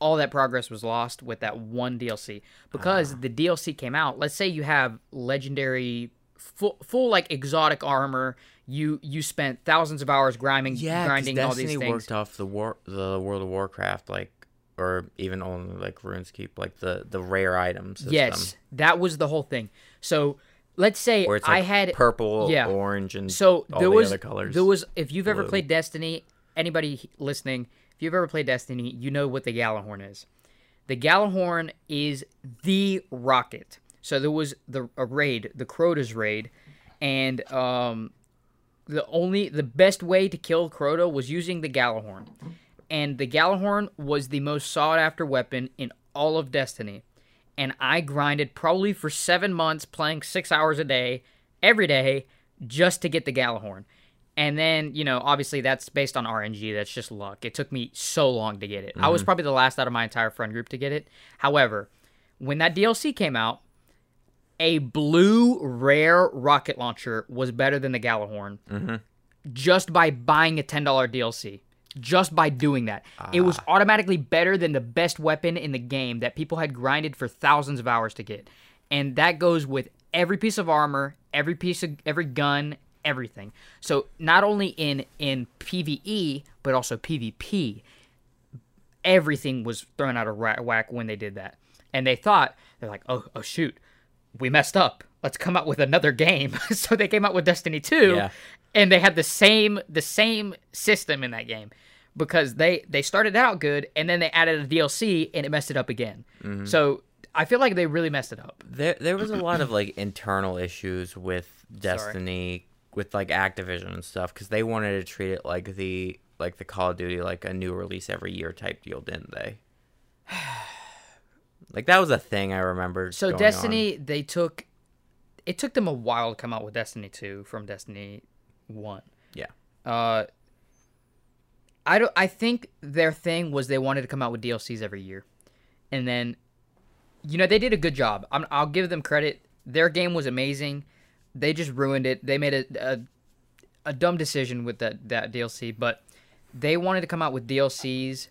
all that progress was lost with that one DLC because ah. the DLC came out. Let's say you have legendary full, full like exotic armor. You you spent thousands of hours grinding Yeah, grinding all these things. worked off the war the World of Warcraft like or even on like RuneScape like the the rare items. Yes, that was the whole thing. So let's say like I had purple, yeah. orange, and so all there the was other colors. there was if you've ever played Destiny, anybody listening, if you've ever played Destiny, you know what the Gjallarhorn is. The Gjallarhorn is the rocket. So there was the a raid, the Crota's raid, and um, the only the best way to kill Crota was using the Gjallarhorn, and the Gjallarhorn was the most sought after weapon in all of Destiny. And I grinded probably for seven months, playing six hours a day, every day, just to get the Gjallarhorn. And then, you know, obviously that's based on RNG. That's just luck. It took me so long to get it. I was mm-hmm. probably the last out of my entire friend group to get it. However, when that DLC came out, a blue rare rocket launcher was better than the Gjallarhorn mm-hmm. just by buying a $10 DLC. Just by doing that. It was ah. automatically better than the best weapon in the game that people had grinded for thousands of hours to get. And that goes with every piece of armor, every piece of every gun, everything. So not only in in PvE, but also PvP, everything was thrown out of whack when they did that. And they thought they're like, "Oh, oh shoot. We messed up. Let's come out with another game." so they came out with Destiny 2 Yeah. and they had the same the same system in that game because they they started out good and then they added a DLC and it messed it up again. Mm-hmm. So I feel like they really messed it up. there there was a lot of like internal issues with Destiny with like Activision and stuff because they wanted to treat it like the like the Call of Duty like a new release every year type deal, didn't they? like that was a thing I remember. So Destiny they took it took them a while to come out with Destiny 2 from Destiny 1. Yeah. Uh I don't I think their thing was they wanted to come out with DLCs every year. And then you know, they did a good job. I'm, I'll give them credit. Their game was amazing. They just ruined it. They made a a, a dumb decision with that that DLC, but they wanted to come out with DLCs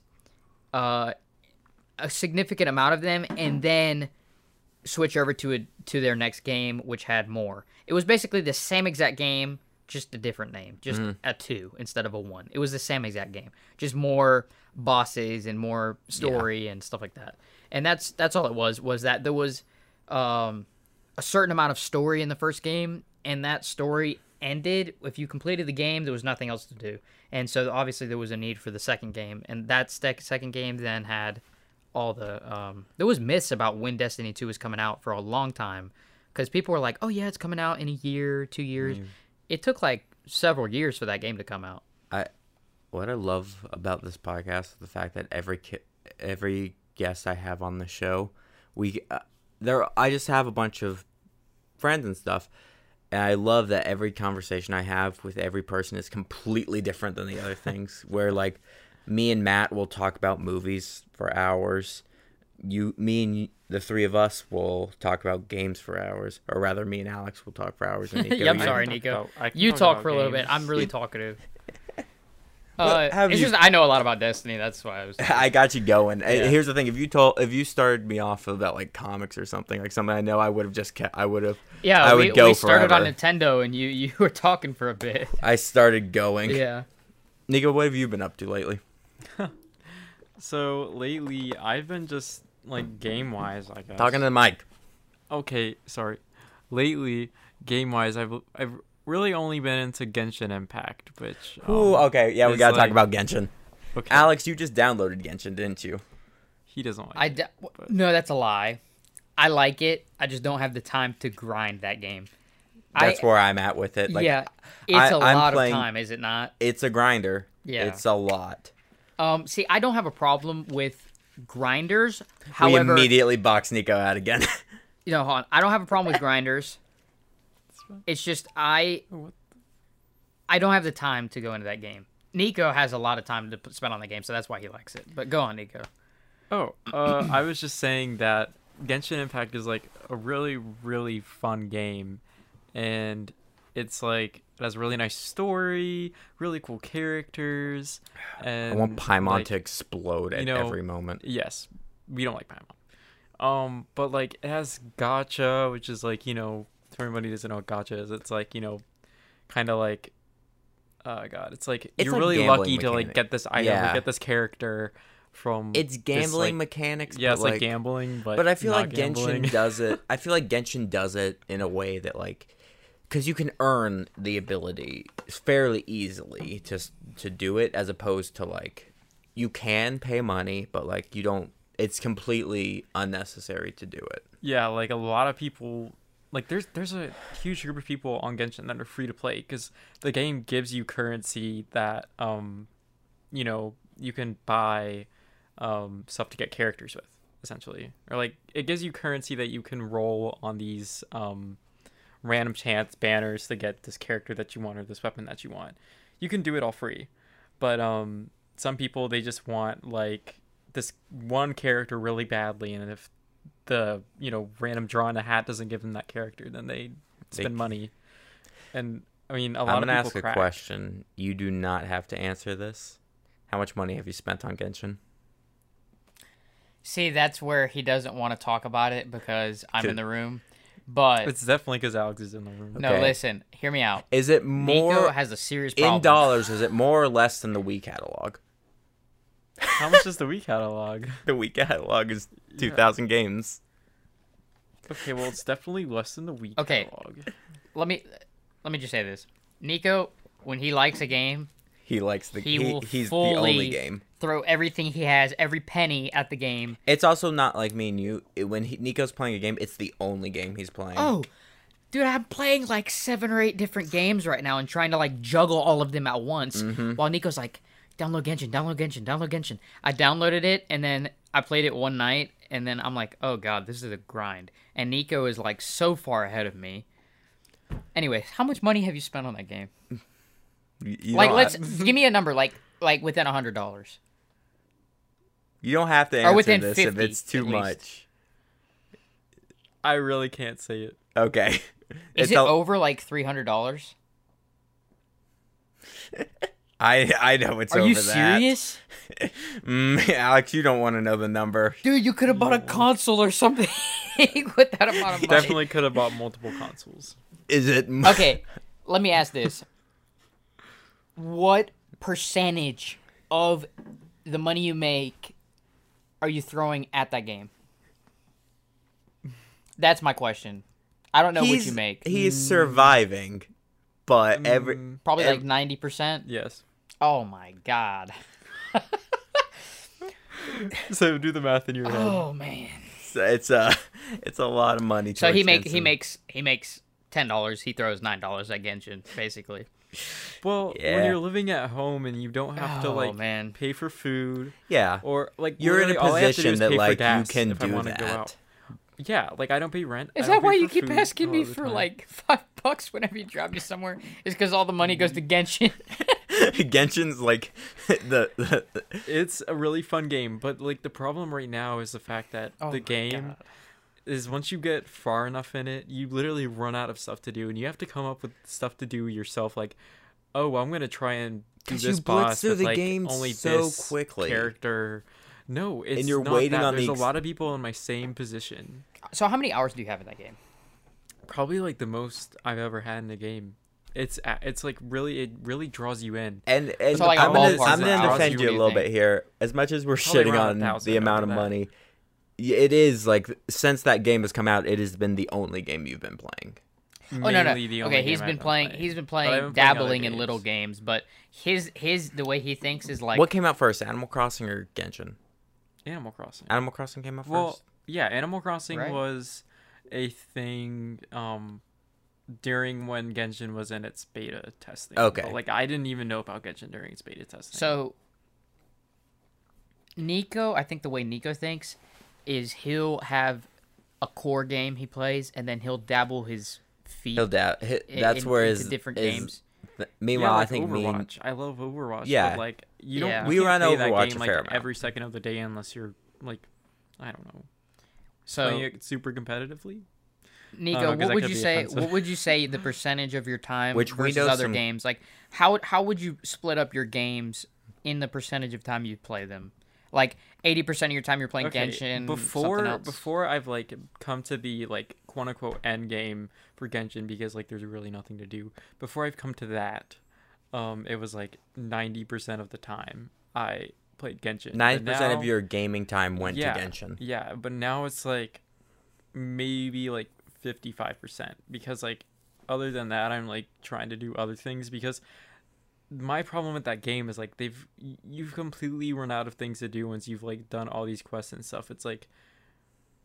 uh a significant amount of them and then switch over to a to their next game, which had more. It was basically the same exact game, just a different name, just a two instead of a one. It was the same exact game, just more bosses and more story and stuff like that. And that's that's all it was. Was that there was um, a certain amount of story in the first game, and that story ended. If you completed the game, there was nothing else to do, and so obviously there was a need for the second game, and that second game then had all the um, there was myths about when Destiny Two was coming out for a long time, because people were like, "Oh yeah, it's coming out in a year, two years." It took like several years for that game to come out. I what I love about this podcast is the fact that every ki- every guest I have on the show, we uh, there I just have a bunch of friends and stuff. And I love that every conversation I have with every person is completely different than the other things. Where like me and Matt will talk about movies for hours. You, me, and y- the three of us will talk about games for hours, or rather, me and Alex will talk for hours. And Nico, Yeah, I'm you- sorry, talk Nico. about- You talk talk about for a little bit. I'm really talkative. Well, Uh, have it's you- just I know a lot about Destiny. That's why I was. I got you going. Yeah. Here's the thing: if you told, if you started me off about like comics or something, like something I know, I would have just kept. I would have. Yeah, I we, go we started on. Nintendo, and you you were talking for a bit. I started going. Yeah. Nico, what have you been up to lately? So lately, I've been just like game wise, I guess. Talking to the mic. Okay, sorry. Lately, game wise, I've I've really only been into Genshin Impact, which. Um, Ooh, okay, yeah, we gotta talk about Genshin. Okay. Alex, you just downloaded Genshin, didn't you? he doesn't like. I it. d- no, that's a lie. I like it. I just don't have the time to grind that game. That's I, where I'm at with it. Like, yeah, it's I- a I'm lot playing- of time, is it not? it's a grinder. Yeah. it's a lot. Um, see, I don't have a problem with grinders. we immediately box Nico out again. you know, hold on. I don't have a problem with grinders. It's just I, What? I don't have the time to go into that game. Nico has a lot of time to spend on the game, so that's why he likes it. But go on, Nico. Oh, uh, I was just saying that Genshin Impact is like a really, really fun game, and it's like it has a really nice story, really cool characters, and I want Paimon like, to explode at you know, every moment. Yes, we don't like Paimon. Um, but like it has gacha, which is like you know, for anybody doesn't know what gacha is, it's like you know, kind of like, oh God, it's like It's you're like really lucky to like get this item, Yeah. or get this character from. It's this, gambling like- mechanics. yeah, it's like, gambling, but but I feel like gambling. Genshin does it. I feel like Genshin does it in a way that like, because you can earn the ability fairly easily to to do it, as opposed to like, you can pay money, but like you don't. It's completely unnecessary to do it. Yeah, like a lot of people like there's there's a huge group of people on Genshin that are free to play cuz the game gives you currency that um you know, you can buy um stuff to get characters with essentially. Or like it gives you currency that you can roll on these um random chance banners to get this character that you want or this weapon that you want. You can do it all free. But um some people they just want like this one character really badly and if the you know random draw in a hat doesn't give them that character then they They- spend money and i mean a lot I'm gonna people ask crack. a question. You do not have to answer this. How much money have you spent on Genshin? See, that's where he doesn't want to talk about it because I'm in the room. But it's definitely because alex is in the room no, Okay. listen, hear me out. Is it Nico more has a serious problem. in dollars? Is it more or less than the Wii catalog? How much is the wii catalog The Wii catalog is two thousand games. okay well it's definitely less than the wii Okay. catalog Let me let me just say this. Nico, when he likes a game, He likes the He he, will he's fully- the only game. throw everything he has, every penny at the game. It's also not like me and you. When he, Nico's playing a game, it's the only game he's playing. Oh, dude, I'm playing like seven or eight different games right now and trying to like juggle all of them at once. Mm-hmm. While Nico's like, download Genshin, download Genshin, download Genshin. I downloaded it and then I played it one night and then I'm like, oh god, this is a grind. And Nico is like so far ahead of me. Anyway, how much money have you spent on that game? You- you like, let's have- give me a number, like like within a hundred dollars. you don't have to or answer within this if 50 it's too at least. much. i really can't say it Okay. Is It's it a- over like three hundred dollars? I I know it's Are over you that. serious? Mm, Alex, you don't want to know the number. Dude, you could have bought a console or something. with that amount of money. Definitely could have bought multiple consoles. Is it? Okay, let me ask this: What percentage of the money you make are you throwing at that game? That's my question. I don't know what you make. He's surviving, but every Mm, Probably ev- like ninety percent. yes. Oh my god. So do the math in your head. Oh man. it's a it's a lot of money. So he towards make he makes he makes ten dollars. He throws nine dollars at Genshin, basically. Well, Yeah. when you're living at home and you don't have to Oh, like man. pay for food yeah. or like You're in a literally all I have to do position that like you can if I do wanna go out. that. Yeah, like I don't pay rent. Is that why you keep asking me lot of the for time. like five bucks whenever you drive me somewhere? Is because all the money goes to mm. Genshin. Genshin's like the, the It's a really fun game, but like the problem right now is the fact that Oh the game God. is once you get far enough in it, you literally run out of stuff to do, and you have to come up with stuff to do yourself. Like, oh, I'm gonna try and do 'Cause you this blitz boss through with the like game only so this quickly. character. No, it's you're not waiting that. on the There's ex- a lot of people in my same position. so how many hours do you have in that game? Probably like the most I've ever had in a game. It's it's like really it really draws you in. and and So, like, I'm gonna I'm gonna defend what you a little think? bit here. As much as we're Probably shitting on the amount of that. money, it is like since that game has come out, it has been the only game you've been playing. Oh no no. The only Okay, he's been playing. playing. He's been playing, been playing dabbling in little games. games, but his his the way he thinks is like what came out first, Animal Crossing or Genshin? Animal Crossing. Animal Crossing came out first. Well, yeah, Animal Crossing Right. was a thing um during when Genshin was in its beta testing. Okay. But, like I didn't even know about Genshin during its beta testing. So Nico, I think the way Nico thinks is he'll have a core game he plays, and then he'll dabble his feet. He'll dab. hi- That's in- where into his different his- games. th- yeah, Meanwhile, like I think Overwatch. and I love Overwatch. Yeah. Like you don't. Yeah. you We can't run play Overwatch game, a like, amount. every second of the day unless you're like, I don't know, So playing it super competitively. Nico, know, 'cause what would you say? offensive. What would you say the percentage of your time Which we versus other some- games? Like how how would you split up your games in the percentage of time you play them? Like eighty percent of your time you're playing Genshin. before else? before I've like come to the like quote unquote end game for Genshin because like there's really nothing to do. Before I've come to that, um, it was like ninety percent of the time I played Genshin. Ninety percent of your gaming time went yeah, to Genshin. Yeah, but now it's like maybe like fifty five percent because like other than that I'm like trying to do other things because my problem with that game is like they've you've completely run out of things to do once you've like done all these quests and stuff. It's like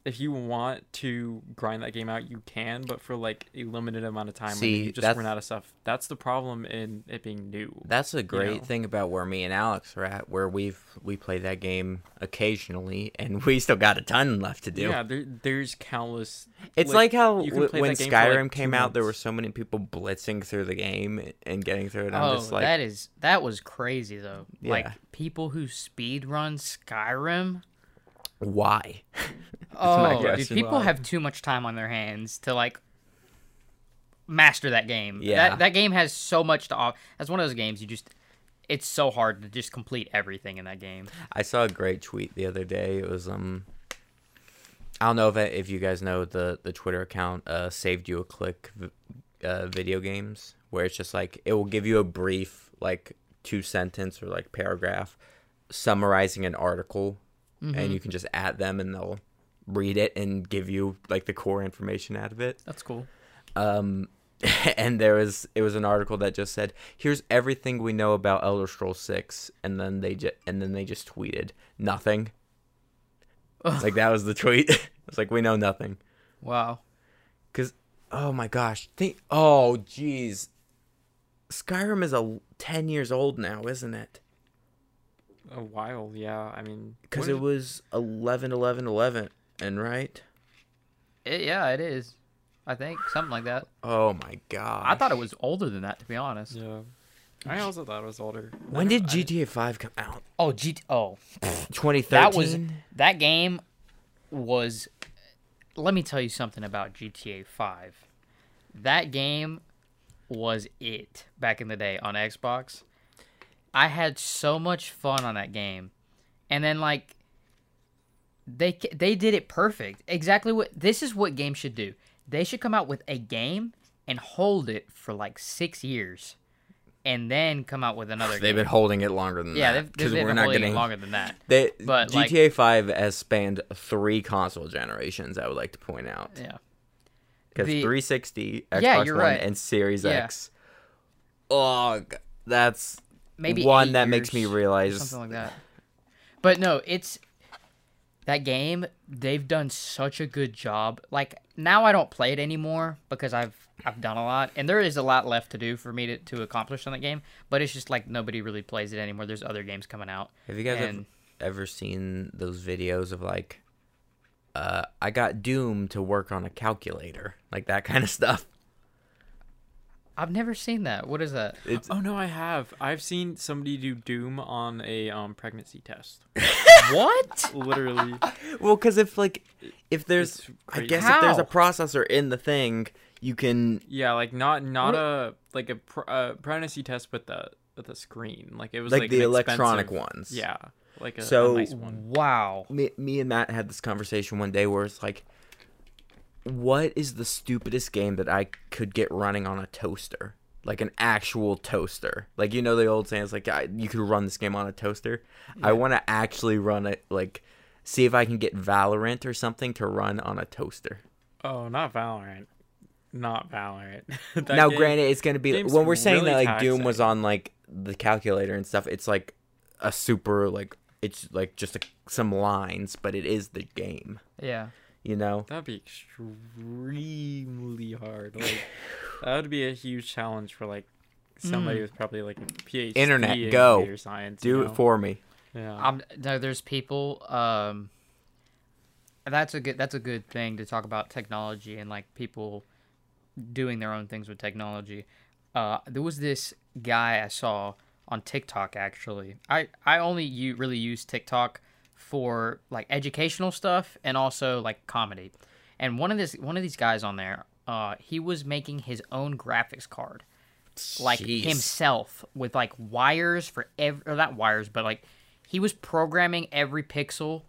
if you want to grind that game out, you can, but for like a limited amount of time, See, you just run out of stuff. That's the problem in it being new. That's a great know? thing about where me and Alex are at, where we've we play that game occasionally, and we still got a ton left to do. Yeah, there, there's countless. It's like, how w- when that game for, like, Skyrim came out, there were so many people blitzing through the game and getting through it. I'm oh, just like, that is that was crazy though. Like people who speed run Skyrim. Why? Oh, dude, question. people Why? have too much time on their hands to like master that game. Yeah. that, that game has so much to offer. That's one of those games you just. It's so hard to just complete everything in that game. I saw a great tweet the other day. It was um, I don't know if if you guys know the the Twitter account uh saved you a click v- uh, video games where it's just like it will give you a brief like two sentence or like paragraph summarizing an article and you can just add them and they'll read it and give you like the core information out of it. That's cool. um and there was it was an article that just said here's everything we know about elder scrolls 6 and then they just and then they just tweeted nothing. Like that was the tweet. It's like we know nothing. Wow. because oh my gosh think oh jeez skyrim is a 10 years old now isn't it A while, yeah. I mean, because it was 11 11 11 and right It, yeah, it is. I think something like that. oh my god I thought it was older than that, to be honest. Yeah. I also thought it was older. when did don't- I- gta 5 come out Oh, G. Oh, 2013 that was that game was. Let me tell you something about GTA Five. That game was it back in the day on Xbox. I had so much fun on that game, and then like they they did it perfect. Exactly what this is what games should do. They should come out with a game and hold it for like six years, and then come out with another. They've game. been holding it longer than yeah, that. been we're not getting it longer than that. They, but, like- GTA 5 has spanned three console generations. I would like to point out Yeah, because 360, Xbox Yeah, One, right. and Series Yeah. X. Oh, that's maybe one that makes me realize. something like that. But no, it's that game. They've done such a good job. Like now, I don't play it anymore because I've I've done a lot, and there is a lot left to do for me to, to accomplish on that game. But it's just like nobody really plays it anymore. There's other games coming out. Have you guys ever, and ever seen those videos of like, uh, I got Doom to work on a calculator, like that kind of stuff? I've never seen that. What is that? It's Oh no, I have. I've seen somebody do Doom on a um pregnancy test. what? Literally. well, because if like, if there's, I crazy. guess if there's a processor in the thing, you can. Yeah, like not not What- a like a pr- uh, pregnancy test with the with a screen. Like it was Like like, the electronic ones. Yeah, like a, a So- nice one. Wow. Me, me and Matt had this conversation one day where it's like, what is the stupidest game that I could get running on a toaster? Like an actual toaster. Like you know the old saying, it's like I, you could run this game on a toaster. I want to actually run it. Like see if I can get Valorant or something to run on a toaster. Oh, not Valorant. Not Valorant. Now, game- granted, it's gonna be game's when we're saying really that like Doom was on like the calculator and stuff. It's like a super like it's like just a, some lines, but it is the game. Yeah. You know. That'd be extremely hard. Like that would be a huge challenge for like somebody Mm. with probably like a PhD Internet, in go. computer science. Do you it know? for me. Yeah. Um, no, there's people. Um, that's a good. That's a good thing to talk about technology and like people doing their own things with technology. Uh, there was this guy I saw on TikTok. Actually, I I only u- really use TikTok for like educational stuff and also like comedy. And one of this one of these guys on there, uh, he was making his own graphics card like Jeez. himself with like wires for every or not wires but like he was programming every pixel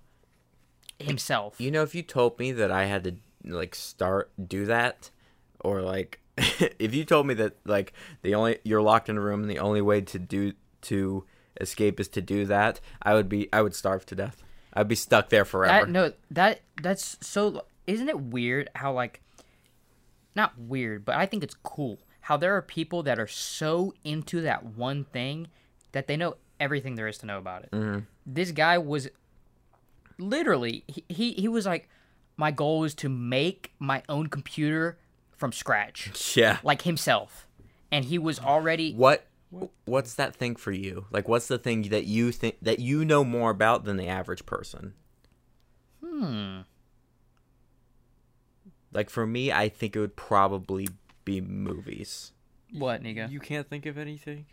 himself You know, if you told me that I had to like start do that, or like if you told me that like the only you're locked in a room and the only way to do to escape is to do that, I would be I would starve to death. I'd be stuck there forever. that no that that's so isn't it weird how like not weird but i think it's cool how there are people that are so into that one thing that they know everything there is to know about it Mm-hmm. this guy was literally he, he he was like my goal is to make my own computer from scratch yeah. like himself and he was already What what's that thing for you? Like what's the thing that you think that you know more about than the average person? hmm Like for me, I think it would probably be movies. what Nico? you can't think of anything.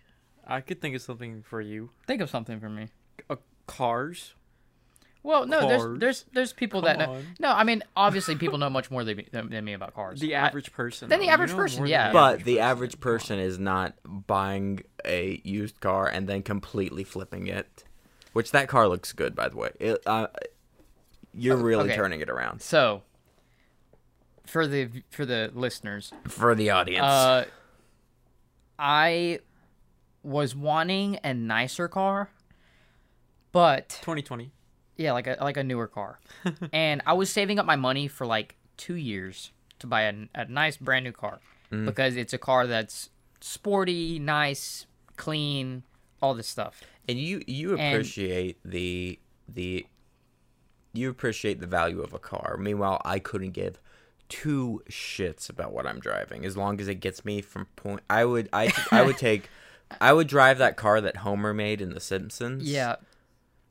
I could think of something for you. think of something for me Uh, cars. Well no there's Cars. there's there's people that know on. no i mean obviously people know much more than me, than, than me about cars The average person. Then the though. You average know person, yeah. the But average the person. average person is not buying a used car and then completely flipping it. Which that car looks good, by the way. It, uh, you're Oh, really okay. turning it around so for the for the listeners for the audience. Uh, I was wanting a nicer car, but 2020. Yeah, like a like a newer car, and I was saving up my money for like two years to buy a, a nice brand new car mm. because it's a car that's sporty, nice, clean, all this stuff. and you you and- appreciate the the you appreciate the value of a car. Meanwhile, I couldn't give two shits about what I'm driving as long as it gets me from point. I would I I would take. I would drive that car that Homer made in The Simpsons. Yeah,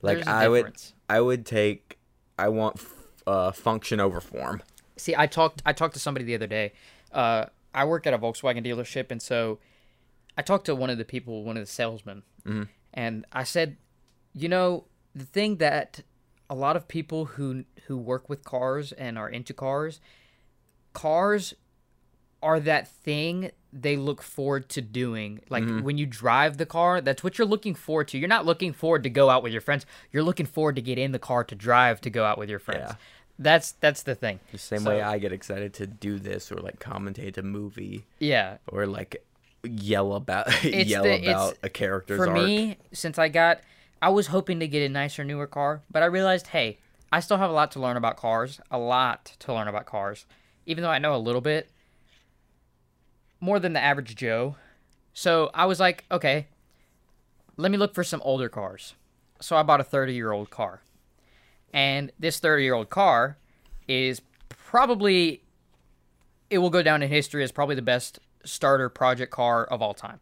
like I would. I would take. I want f- uh, function over form. See, I talked I talked to somebody the other day. Uh, I work at a Volkswagen dealership, and so I talked to one of the people, one of the salesmen, and I said, you know, the thing that a lot of people who who work with cars and are into cars, cars are that thing they look forward to doing. Like Mhm. when you drive the car, that's what you're looking forward to. You're not looking forward to go out with your friends. You're looking forward to get in the car to drive to go out with your friends. Yeah. That's that's the thing. The same So- way I get excited to do this or like commentate a movie Yeah. or like yell about yell the- about a character's For arc. me, since I got I was hoping to get a nicer newer car, but I realized, hey, I still have a lot to learn about cars, a lot to learn about cars. Even though I know a little bit more than the average Joe. So I was like, okay, let me look for some older cars. So I bought a 30 year old car. And this 30 year old car is probably, it will go down in history as probably the best starter project car of all time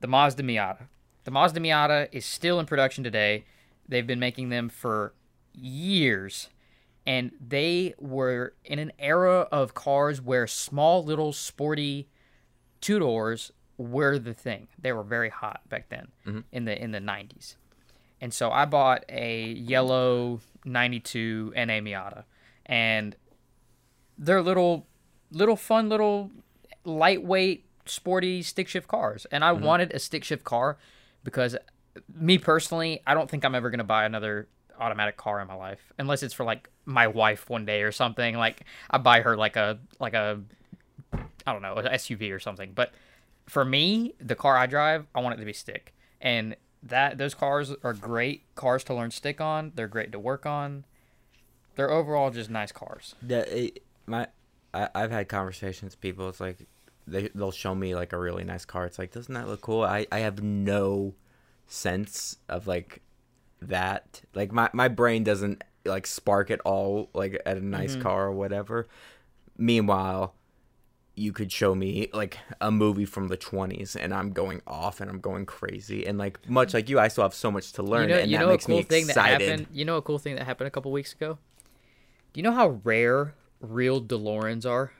the Mazda Miata. The Mazda Miata is still in production today. They've been making them for years. And they were in an era of cars where small, little, sporty two doors were the thing. They were very hot back then mm-hmm. in the in the 90s. And so I bought a yellow 92 NA Miata. And they're little little fun little lightweight sporty stick shift cars. And I mm-hmm. wanted a stick shift car because me personally, I don't think I'm ever going to buy another automatic car in my life unless it's for like my wife one day or something. Like I buy her like a like a I don't know, an SUV or something. But for me, the car I drive, I want it to be stick. And that those cars are great cars to learn stick on. They're great to work on. They're overall just nice cars. The, it, my I, I've had conversations with people. It's like they they'll show me like a really nice car. It's like doesn't that look cool? I I have no sense of like that. Like my my brain doesn't like spark at all like at a nice Mhm. car or whatever. Meanwhile, you could show me like a movie from the 20s and I'm going off and I'm going crazy and like much like you I still have so much to learn you know, and you that know a makes cool me thing that excited. happened. You know a cool thing that happened a couple weeks ago. Do you know how rare real DeLoreans are?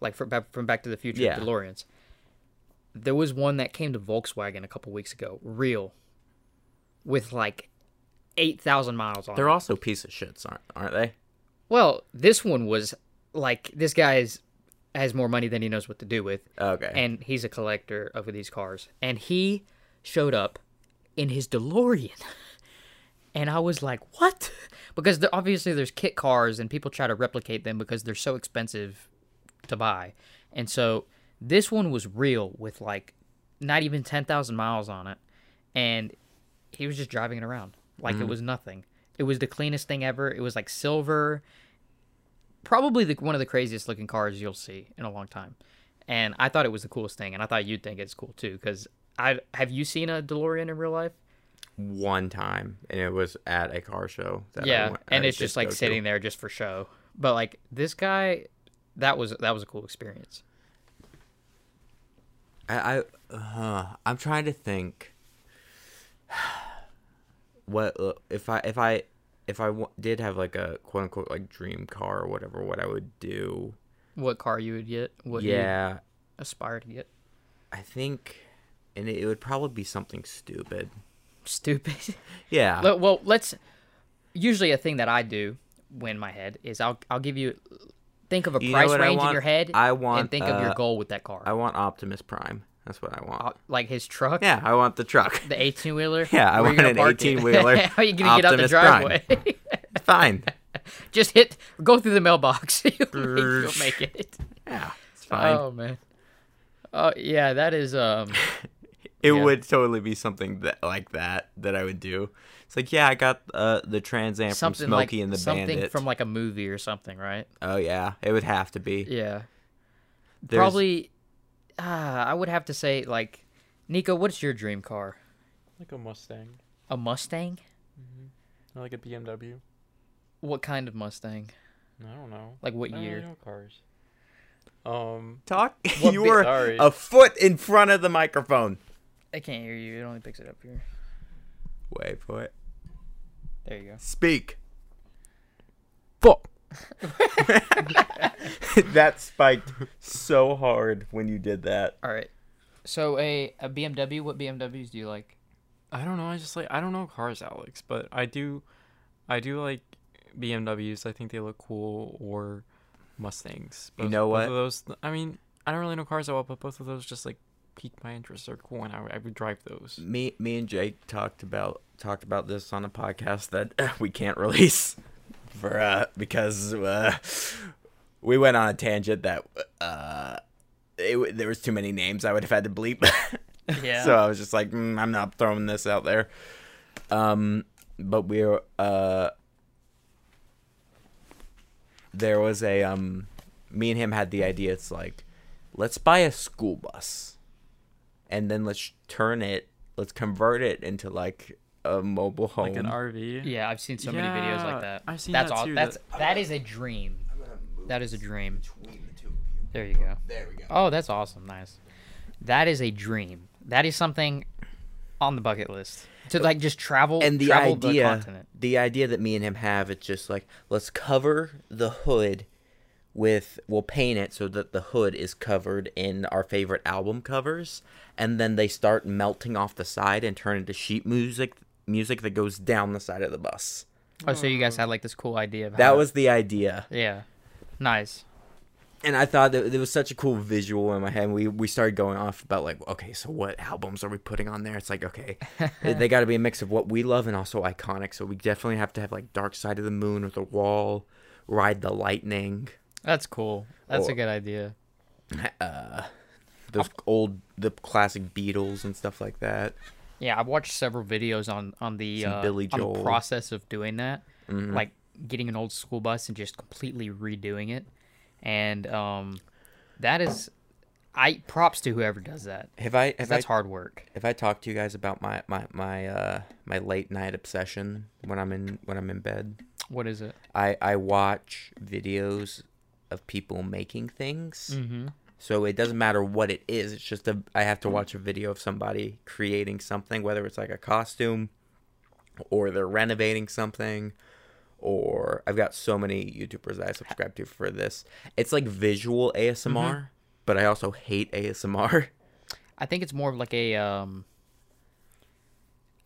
Like from back, from Back to the Future Yeah. DeLoreans. There was one that came to Volkswagen a couple weeks ago, real, with like eight thousand miles on. They're it. also piece of shits, aren't aren't they? Well, this one was like this guy's has more money than he knows what to do with, Okay. and he's a collector of these cars. And he showed up in his DeLorean, and I was like, "What?" Because obviously there's kit cars, and people try to replicate them because they're so expensive to buy. And so this one was real with like not even ten thousand miles on it, and he was just driving it around like it mm-hmm. was nothing. It was the cleanest thing ever. It was like silver, probably the, one of the craziest looking cars you'll see in a long time. And I thought it was the coolest thing, and I thought you'd think it's cool too. Because I have you seen a DeLorean in real life? one time, and it was at a car show. That I yeah, went- and it's just like to. sitting there just for show. But like this guy, that was that was a cool experience. I, I uh, I'm trying to think. What uh, if I if I if I w- did have like a quote unquote like dream car or whatever? What I would do? What car you would get? What you yeah, aspire to get? I think, and it, it would probably be something stupid. Stupid. Yeah, Le- well, let's. Usually, a thing that I do when my head is I'll I'll give you think of a You price range in your head I want, and think of your uh, goal with that car. I want Optimus Prime. That's what I want. Uh, like his truck. yeah, I want the truck. The eighteen wheeler. Yeah, I want an 18-wheeler How are you gonna get out the driveway? Fine. Just hit. Go through the mailbox. you'll, make, you'll make it. Yeah, it's fine. Oh man. Oh yeah, that is um. It Yeah. would totally be something that like that that I would do. It's like, yeah, I got uh, the Trans Am from something Smokey like and the something Bandit. from like a movie or something, right? oh yeah, it would have to be. Yeah. There's- Probably. Ah, I would have to say like, Nico, what's your dream car? Like a Mustang A Mustang? or like a BMW. What kind of Mustang? I don't know. Like what I don't really year? know cars. Um, talk. You bit- were Sorry. a foot in front of the microphone. I can't hear you. It only picks it up here. Wait for it. There you go. Speak. Fuck. that spiked so hard when you did that. All right. So a a BMW. What BMWs do you like? I don't know. I just like I don't know cars, Alex, but I do, I do like BMWs. I think they look cool or Mustangs. You Both- know both what? of those. I mean, I don't really know cars that well, but both of those just like piqued my interest. They're cool, and I, I would drive those. Me, me and Jake talked about talked about this on a podcast that we can't release for uh because uh, we went on a tangent that uh it, there was too many names I would have had to bleep. Yeah. so I was just like, mm, I'm not throwing this out there. Um, but we're uh, there was a um, me and him had the idea. It's like, let's buy a school bus, and then let's turn it, let's convert it into like a mobile home. Like an RV. Yeah, I've seen so many videos like that. I've seen that's that all. too, That's that- that is a dream. That is a dream. The two of you. There you go. There we go. Oh, that's awesome. Nice. That is a dream. That is something on the bucket list to like just travel and the travel the idea continent. the idea that me and him have it's just like let's cover the hood with we'll paint it so that the hood is covered in our favorite album covers and then they start melting off the side and turn into sheet music music that goes down the side of the bus Oh, so you guys had like this cool idea of that was the idea yeah, nice. and i thought that it was such a cool visual in my head we we started going off about like okay so what albums are we putting on there it's like okay they got to be a mix of what we love and also iconic so we definitely have to have like dark side of the moon or the wall ride the lightning That's cool. That's a good idea. uh those old the classic beatles and stuff like that Yeah, I've watched several videos on on the uh, Billy on the process of doing that, Mhm. like getting an old school bus and just completely redoing it, and um, that is, I props to whoever does that. have i have that's I, hard work. have i talked to you guys about my my my uh my late night obsession when i'm in when i'm in bed What is it? i i watch videos of people making things Mm-hmm. So it doesn't matter what it is. It's just a I have to watch a video of somebody creating something, whether it's like a costume or they're renovating something or I've got so many YouTubers that I subscribe to for this. It's like visual ASMR, but I also hate ASMR. I think it's more of like a um.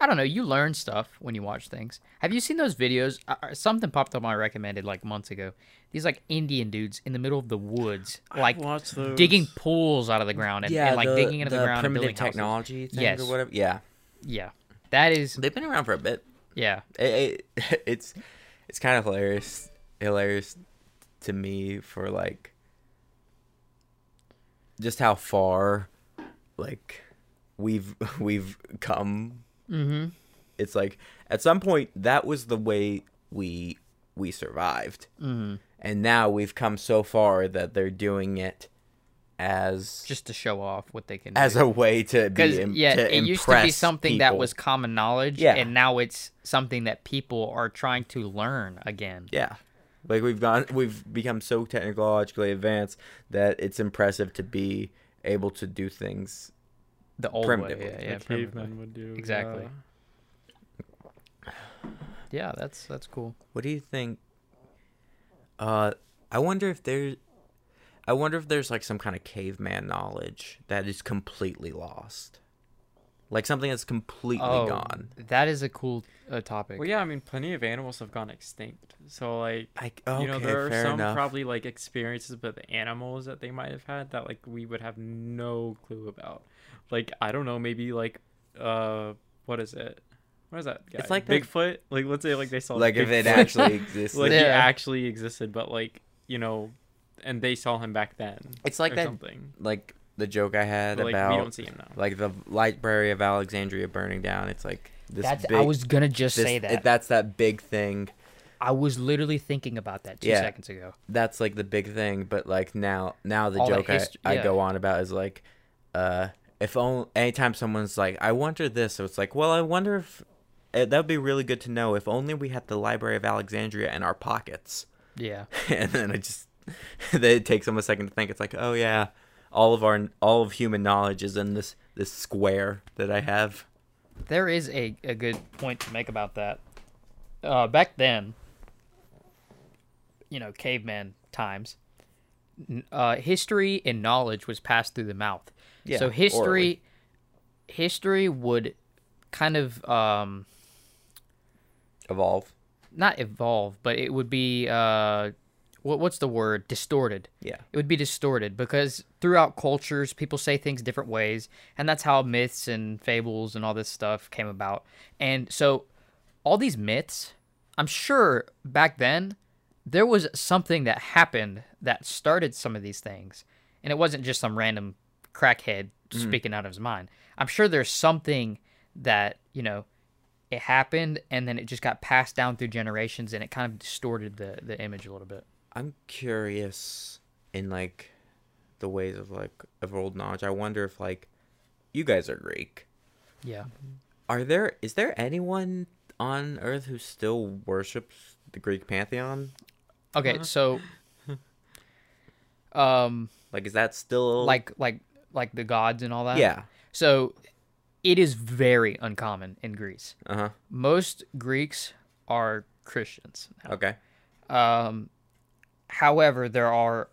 I don't know. You learn stuff when you watch things. Have you seen those videos? Uh, something popped up on my recommended like months ago. These like Indian dudes in the middle of the woods, like watch those. digging pools out of the ground and, and like digging into the, ground and primitive building technology thing Yes. or whatever. Yeah. Yeah, that is They've been around for a bit. yeah. it, it, it's it's kind of hilarious hilarious to me for like just how far like we've we've come Mm-hmm. it's like at some point that was the way we we survived Mm-hmm. and now we've come so far that they're doing it as Just to show off what they can. as do. a way to because be im- yeah, to it used to be something that was common knowledge, Yeah. and now it's something that people are trying to learn again. Yeah. Like we've gone we've become so technologically advanced that it's impressive to be able to do things. The old Primitive way, ways, yeah, Yeah, yeah, primitive way. cavemen would do. Exactly. yeah. yeah, that's that's cool. What do you think uh I wonder if there's I wonder if there's like some kind of caveman knowledge that is completely lost. Like something that's completely Oh, gone. that is a cool uh, topic. Well, yeah, I mean, plenty of animals have gone extinct. So, like, I okay, you know, there are some enough. probably like experiences with the animals that they might have had that like we would have no clue about. Like, I don't know, maybe like, uh, what is it? What is that? Guy? It's like that- Bigfoot. Like, let's say like they saw like if it actually exists. like he Yeah. actually existed, but like you know, and they saw him back then. It's like or that something. like the joke I had But, like about we don't see him now. like the library of Alexandria burning down. It's like this that's big I was gonna just this- say that. it- that's that big thing. I was literally thinking about that two Yeah. seconds ago. That's like the big thing. But like now, now the All the joke hist- I, I yeah. go on about is like, uh, if only anytime someone's like, I wonder this, so it's like, well, I wonder if uh, that would be really good to know. If only we had the Library of Alexandria in our pockets, Yeah, and then it just then it takes them a second to think. It's like, oh yeah, all of our all of human knowledge is in this this square that I have. there is a, a good point to make about that. Uh, back then, you know, caveman times, uh, history and knowledge was passed through the mouth. Yeah, so history, orally. history would kind of um, Evolve. not evolve, but it would be uh, what what's the word distorted Yeah. it would be distorted because throughout cultures people say things different ways and that's how myths and fables and all this stuff came about and so all these myths i'm sure back then there was something that happened that started some of these things and it wasn't just some random crackhead speaking out of his mind i'm sure there's something that you know it happened and then it just got passed down through generations and it kind of distorted the the image a little bit I'm curious in like the ways of like of old knowledge. I wonder if like you guys are Greek. yeah Are there is there anyone on Earth who still worships the Greek pantheon? Okay, so um Like is that still like like like the gods and all that? Yeah. So it is very uncommon in Greece. Uh huh. Most Greeks are Christians. Okay. Um however, there are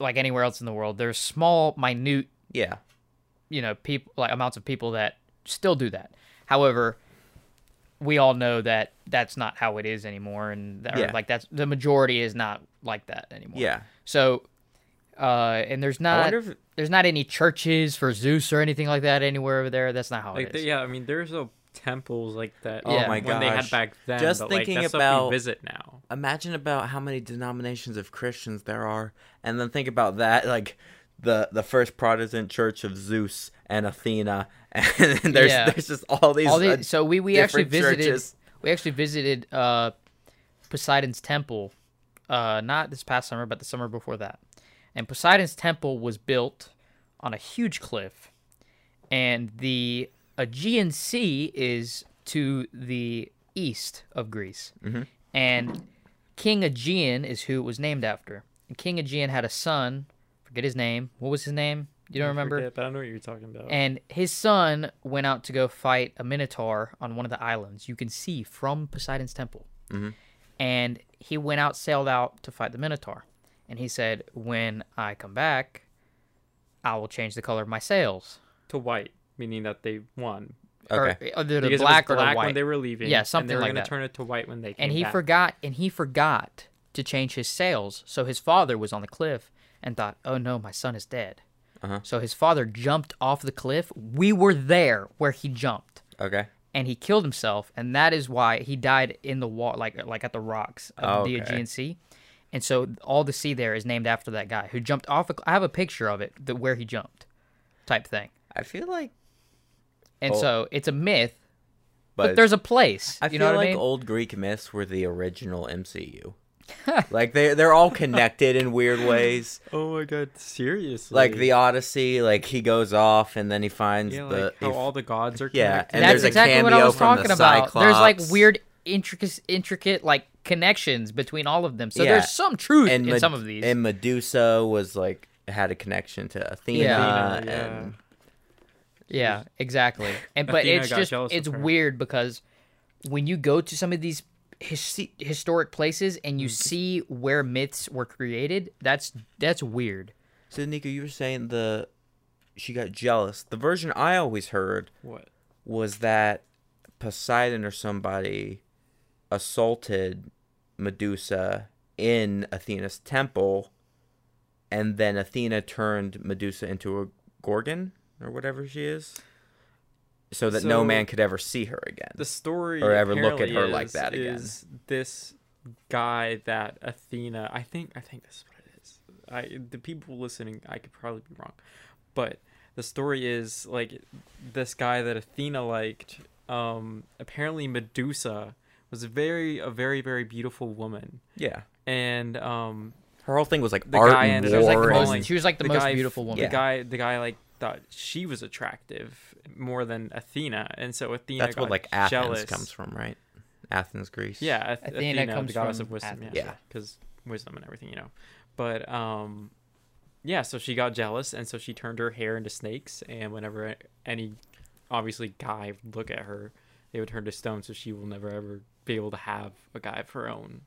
like anywhere else in the world, there's small minute Yeah. you know people like amounts of people that still do that however we all know that that's not how it is anymore and that, or, Yeah. like that's the majority is not like that anymore Yeah. so uh and there's not if there's not any churches for zeus or anything like that anywhere over there that's not how Like it the, yeah, I mean, there's a temples like that. Oh Yeah. my when they had gosh. back then. Just but, thinking like, that's about- we visit now. imagine about how many denominations of Christians there are, and then think about that, like the the first Protestant church of Zeus and Athena, and there's Yeah. there's just all these. all uh, so we we actually visited churches. we actually visited uh poseidon's temple uh not this past summer but the summer before that and poseidon's temple was built on a huge cliff and the aegean sea is to the east of greece Mhm. and king aegean is who it was named after and king aegean had a son forget his name what was his name you don't I remember forget, but I know what you're talking about. and his son went out to go fight a minotaur on one of the islands you can see from Poseidon's temple. Mhm. And he went out, sailed out to fight the minotaur. And he said, When I come back, I will change the color of my sails. to white, meaning that they won. Okay. Or, either the because black it or was the black white. when they were leaving. Yeah, something and something they were like gonna that. turn it to white when they came and he back. forgot and he forgot to change his sails. So his father was on the cliff and thought, "Oh no, my son is dead." Uh-huh. So his father jumped off the cliff. We were there where he jumped. Okay. and he killed himself, and that is why he died in the water, like like at the rocks of the Okay. Aegean Sea. And so all the sea there is named after that guy who jumped off. A, I have a picture of it, the, where he jumped, type thing. I feel like, And Oh. so it's a myth, but, but, there's a place. I you feel know what like I mean? old Greek myths were the original MCU. like they they're all connected in weird ways. Oh my god, seriously. Like the Odyssey, like he goes off and then he finds yeah, the like how if- all the gods are Yeah, and That's there's a exactly what I was from the talking about. There's like weird, intricate, intricate like connections between all of them. So Yeah. there's some truth and in Med- some of these. And Medusa was like had a connection to Athena, Yeah. Athena, yeah. and Yeah, exactly. And but Athena it's just it's weird because when you go to some of these his- historic places and Mm. you see where myths were created, that's that's weird. so Nico, you were saying the she got jealous. The version I always heard What? was that Poseidon or somebody assaulted Medusa in Athena's temple, and then Athena turned Medusa into a gorgon or whatever she is, so that no man could ever see her again. The story Or ever look at her like is- that again. Is this guy that Athena? I think I think this is what it is. I the people listening, I could probably be wrong, but the story is like this guy that Athena liked. Um, apparently Medusa was a very a very very beautiful woman, yeah, and um, her whole thing was like The art guy and ended She up was like the war. most and- she was like the, the most guy- beautiful woman. Yeah. the guy the guy like thought she was attractive more than Athena, and so Athena that's what got like Athens jealous. comes from, right? Athens, Greece. Yeah, Ath- Athena Athena, comes the goddess from of wisdom. Athens. Yeah, Yeah. because wisdom and everything, you know. But um, yeah. So she got jealous, and so she turned her hair into snakes. And whenever any, obviously, guy would look at her, they would turn to stone. So she will never ever be able to have a guy of her own,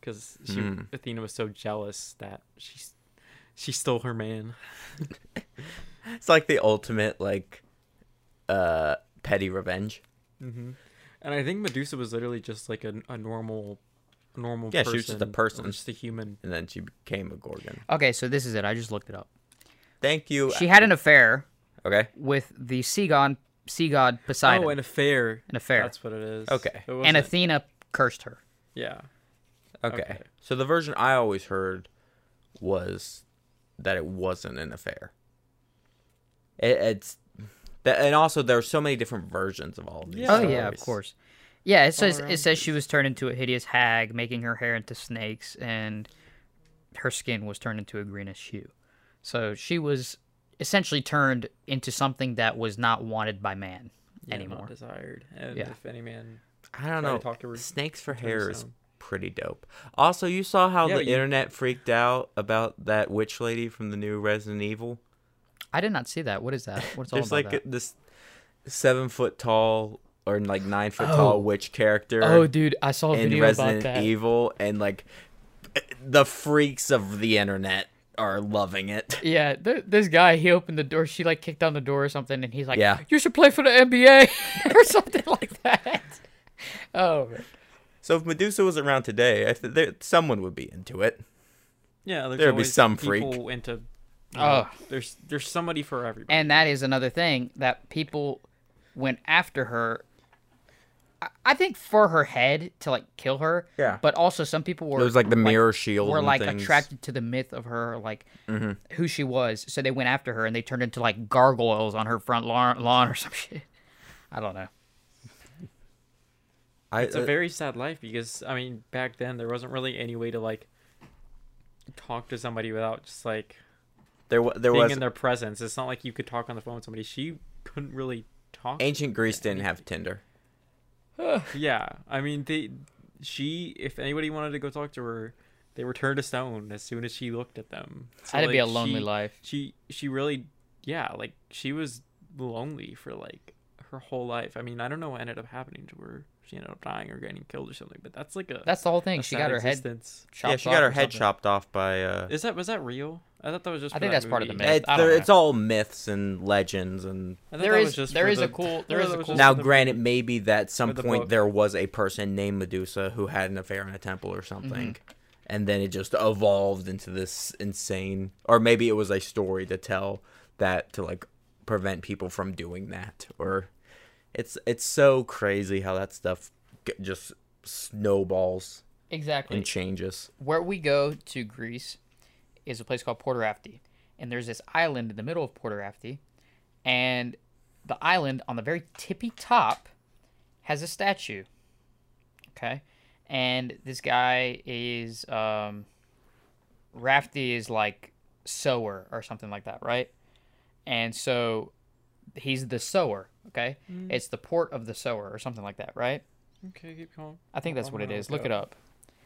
because she Mm. Athena was so jealous that she she stole her man. It's like the ultimate like uh petty revenge. hmm And I think Medusa was literally just like a, a normal normal Yeah, person. she was just a person. just a human. and then she became a Gorgon. Okay, so this is it. I just looked it up. Thank you. She had an affair okay. with the sea god, sea god Poseidon. Oh, an affair. an affair. That's what it is. Okay. It and Athena cursed her. Yeah. Okay. Okay. So the version I always heard was that it wasn't an affair. It, it's that, and also there are so many different versions of all of these. Yeah. Oh yeah, of course. Yeah, it says it says she was turned into a hideous hag, making her hair into snakes, and her skin was turned into a greenish hue. So she was essentially turned into something that was not wanted by man Yeah, anymore. Not desired. And Yeah. if any man. I don't Try to know. talk to her- Snakes for hair is pretty dope. Also, you saw how Yeah, the you- internet freaked out about that witch lady from the new Resident Evil. I did not see that. What is that? What's all There's about like that? this seven foot tall or like nine foot Oh. tall witch character. Oh, dude, I saw a in video Resident about that. Evil, and like the freaks of the internet are loving it. Yeah, th- this guy, he opened the door. She like kicked down the door or something, and he's like, Yeah. "You should play for the NBA or something like that." Oh, man. So if Medusa was around today, I th- there, someone would be into it. Yeah, There'd be some freak. into. you Oh. know, there's there's somebody for everybody. and that is another thing that people went after her. I- I think for her head to like kill her. Yeah. But also some people were It was like the mirror shield. were and like things. Mm-hmm. attracted to the myth of her, like who she was. So they went after her and they turned into like gargoyles on her front lawn, lawn or some shit. I don't know. I, it's a uh, very sad life because I mean back then there wasn't really any way to like talk to somebody without just like there wa- there being was in their presence. It's not like you could talk on the phone with somebody. She couldn't really talk. ancient Greece didn't have Tinder. Yeah, I mean they, she if anybody wanted to go talk to her, they were turned to stone as soon as she looked at them. So, Had to be a lonely she- life. She she really yeah like she was lonely for like her whole life. I mean I don't know what ended up happening to her. She ended up dying or getting killed or something. But that's like a That's the whole thing. She got her head chopped yeah, she off got her head something. chopped off by. Uh, Is that was that real? I thought that was just. I for think that that's part of the movie. myth. it's, I don't there- know. it's all myths and legends and I thought There that is- was just there for is a the- cool- I thought is that a was cool- just now for the granted maybe that at some Or the point book. there was a person named Medusa who had an affair in a temple or mm-hmm. something. And then it just evolved into this insane or maybe it was a story to tell that to like prevent people from doing that or it's it's so crazy how that stuff g- just snowballs Exactly. and changes. Where we go to Greece is a place called Porto Rafti, and there's this island in the middle of Porto Rafti, and the island on the very tippy top has a statue. Okay, and this guy is um, Rafti is like sower or something like that, right? And so he's the sower. Okay, it's the port of the sower or something like that, right? Okay, keep going. I think that's I'm what it gonna look it up.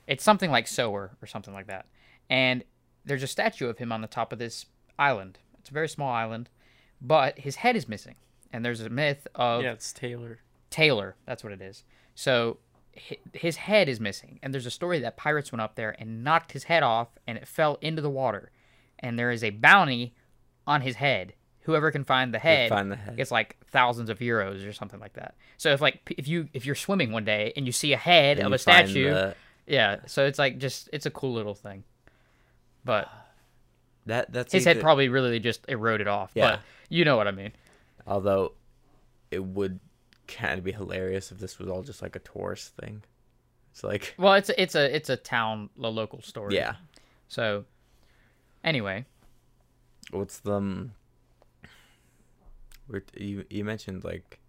It's something like Sower or something like that. And there's a statue of him on the top of this island. It's a very small island, but his head is missing. And there's a myth of Yeah, it's Tailor. Tailor. That's what it is. So his head is missing. And there's a story that pirates went up there and knocked his head off and it fell into the water. And there is a bounty on his head. Whoever can find the head, find the head. gets like thousands of euros or something like that. So if like if you if you're swimming one day and you see a head And of a statue, the- yeah, so it's like just it's a cool little thing. But that that's his head probably really just eroded off. Yeah. But you know what I mean. Although it would kind of be hilarious if this was all just like a tourist thing. It's like, Well, it's a, it's a it's a town a local story. yeah, So anyway, what's the um, you you mentioned like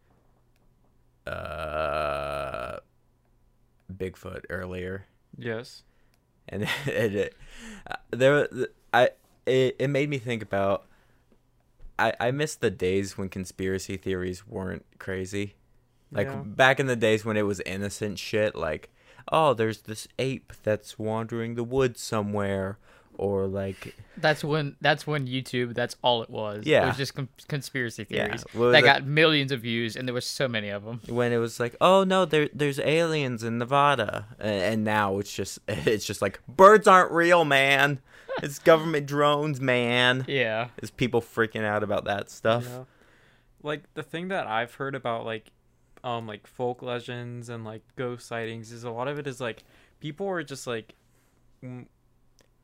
uh Bigfoot earlier, Yes. and it, it uh, there I it, it made me think about I I miss the days when conspiracy theories weren't crazy. Like Yeah. back in the days when it was innocent shit, like, oh, there's this ape that's wandering the woods somewhere, or like, that's when that's when YouTube that's all it was. Yeah, It Yeah. was just con- conspiracy theories What was that it? got millions of views, and there was so many of them. when it was like, oh no, there there's aliens in Nevada, and, and now it's just it's just like birds aren't real, man. It's government drones, man. Yeah. It's people freaking out about that stuff. Yeah. Like the thing that I've heard about like um like folk legends and like ghost sightings is a lot of it is like people are just like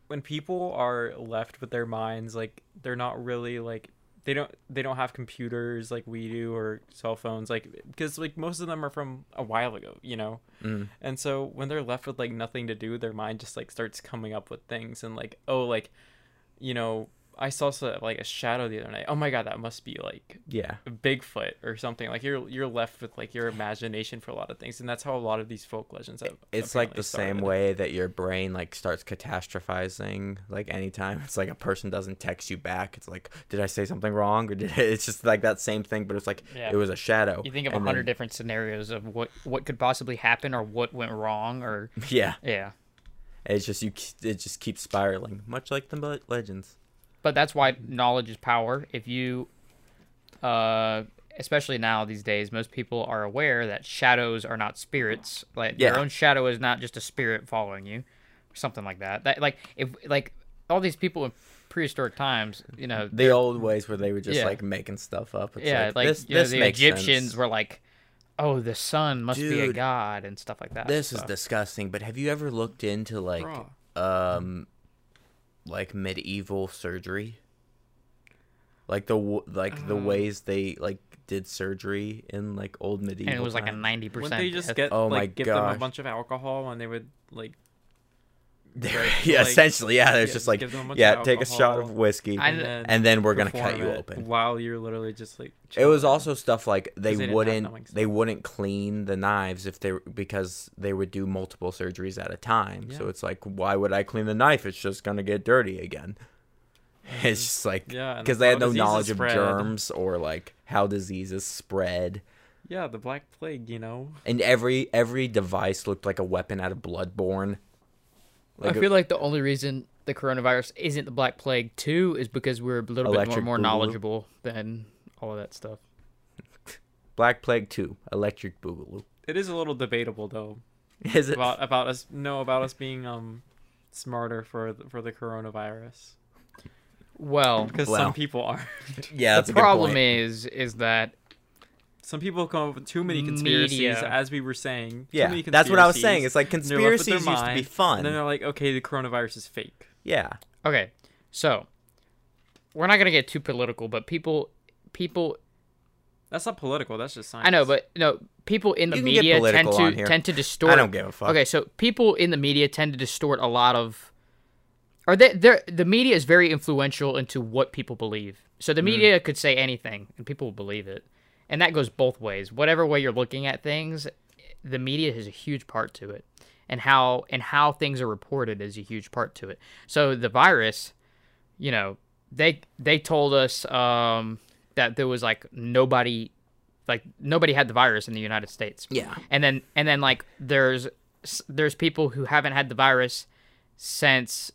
when people are left with their minds like they're not really like they don't they don't have computers like we do or cell phones like because like most of them are from a while ago you know Mm. and so when they're left with like nothing to do their mind just like starts coming up with things and like oh like you know i saw so, like a shadow the other night oh my god that must be like Yeah. Bigfoot or something. Like you're you're left with like your imagination for a lot of things, and that's how a lot of these folk legends have. It's like apparently the same way that your brain like starts catastrophizing. Like anytime it's like a person doesn't text you back, it's like, did I say something wrong or did it's just like that same thing, but it's like Yeah. it was a shadow. You think of a hundred then- different scenarios of what what could possibly happen or what went wrong or Yeah, yeah. it's just you. It just keeps spiraling, much like the legends. But that's why knowledge is power. If you, uh, especially now these days, most people are aware that shadows are not spirits. Like your own shadow is not just a spirit following you, or something like that. That like if like all these people in prehistoric times, you know, The old ways where they were just Yeah. like making stuff up. It's yeah, like, like this, you know, this the makes Egyptians sense. were like, oh, the sun must be a god and stuff like that. This is disgusting. But have you ever looked into like Bruh. um like medieval surgery? Like the w- like the Uh. ways they like did surgery in like old medieval. and it was like a times. ninety Wouldn't percent. they just get Oh like my give them a bunch of alcohol and they would like yeah, like, essentially, yeah. It's yeah, just like, give them a bunch yeah, of take a shot of whiskey, and then, and then we're gonna cut you open. while you're literally just like. It was also stuff like they, wouldn't they wouldn't clean the knives if they because they would do multiple surgeries at a time. So it's like, why would I clean the knife? It's just gonna get dirty again. It's just like Yeah, because they had no knowledge of germs or like how diseases spread. Yeah, the Black Plague, you know. And every every device looked like a weapon out of Bloodborne. I feel like the only reason the coronavirus isn't the Black Plague too is because we're a little bit more, more knowledgeable than all of that stuff. Black Plague Two, Electric Boogaloo. It is a little debatable though Is it? about about us no about us being um smarter for the, for the coronavirus Well, because Well. some people are. yeah, that's the a good problem point. is is that Some people come up with too many conspiracies, Media. as we were saying. Too Yeah, many that's what I was saying. It's like and they're left with conspiracies their used to be fun. And then they're like, okay, the coronavirus is fake. Yeah. okay, so we're not gonna get too political, but people people That's not political. That's just science. I know, but no, people in the You can get media tend to tend to distort. I don't give a fuck. Okay, so people in the media tend to distort a lot of, or they they the media is very influential into what people believe. So Mm. the media could say anything and people will believe it, and that goes both ways. Whatever way you're looking at things, the media has a huge part to it, and how and how things are reported is a huge part to it. So the virus, you know, they they told us um, that there was like nobody, like nobody had the virus in the United States Yeah. and then and then like there's there's people who haven't had the virus since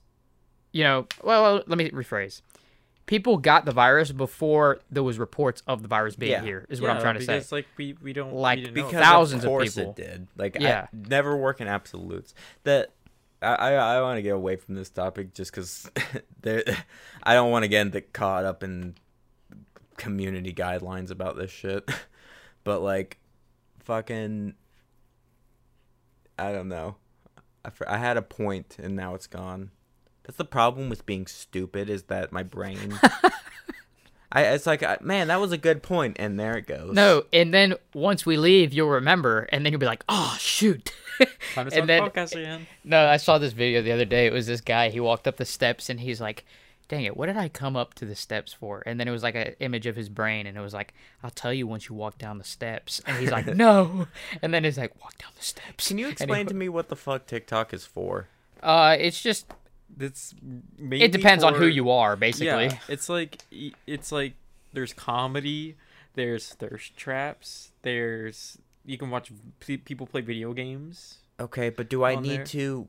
you know well let me rephrase people got the virus before there was reports of the virus being Yeah. here is what i'm trying to say because, like we we don't Like, we didn't because about thousands of of course people. it did. Like, Yeah. I never work in absolutes. That I I, I want to get away from this topic just because there, I don't want to get caught up in community guidelines about this shit. but like, fucking, I don't know. I, I had a point and now it's gone. That's the problem with being stupid is that my brain. I, it's like, I- man, that was a good point, and there it goes. no and then once we leave you'll remember and then you'll be like oh shoot Time to start and then the podcast again. no i saw this video the other day it was this guy he walked up the steps and he's like dang it what did i come up to the steps for and then it was like an image of his brain and it was like i'll tell you once you walk down the steps and he's like no and then he's like walk down the steps Can you And he- explain to me what the fuck TikTok is for? uh it's just It's mainly it depends on who you are basically Yeah, it's like it's like there's comedy, there's thirst traps, there's you can watch p- people play video games. Okay, but do I need there. to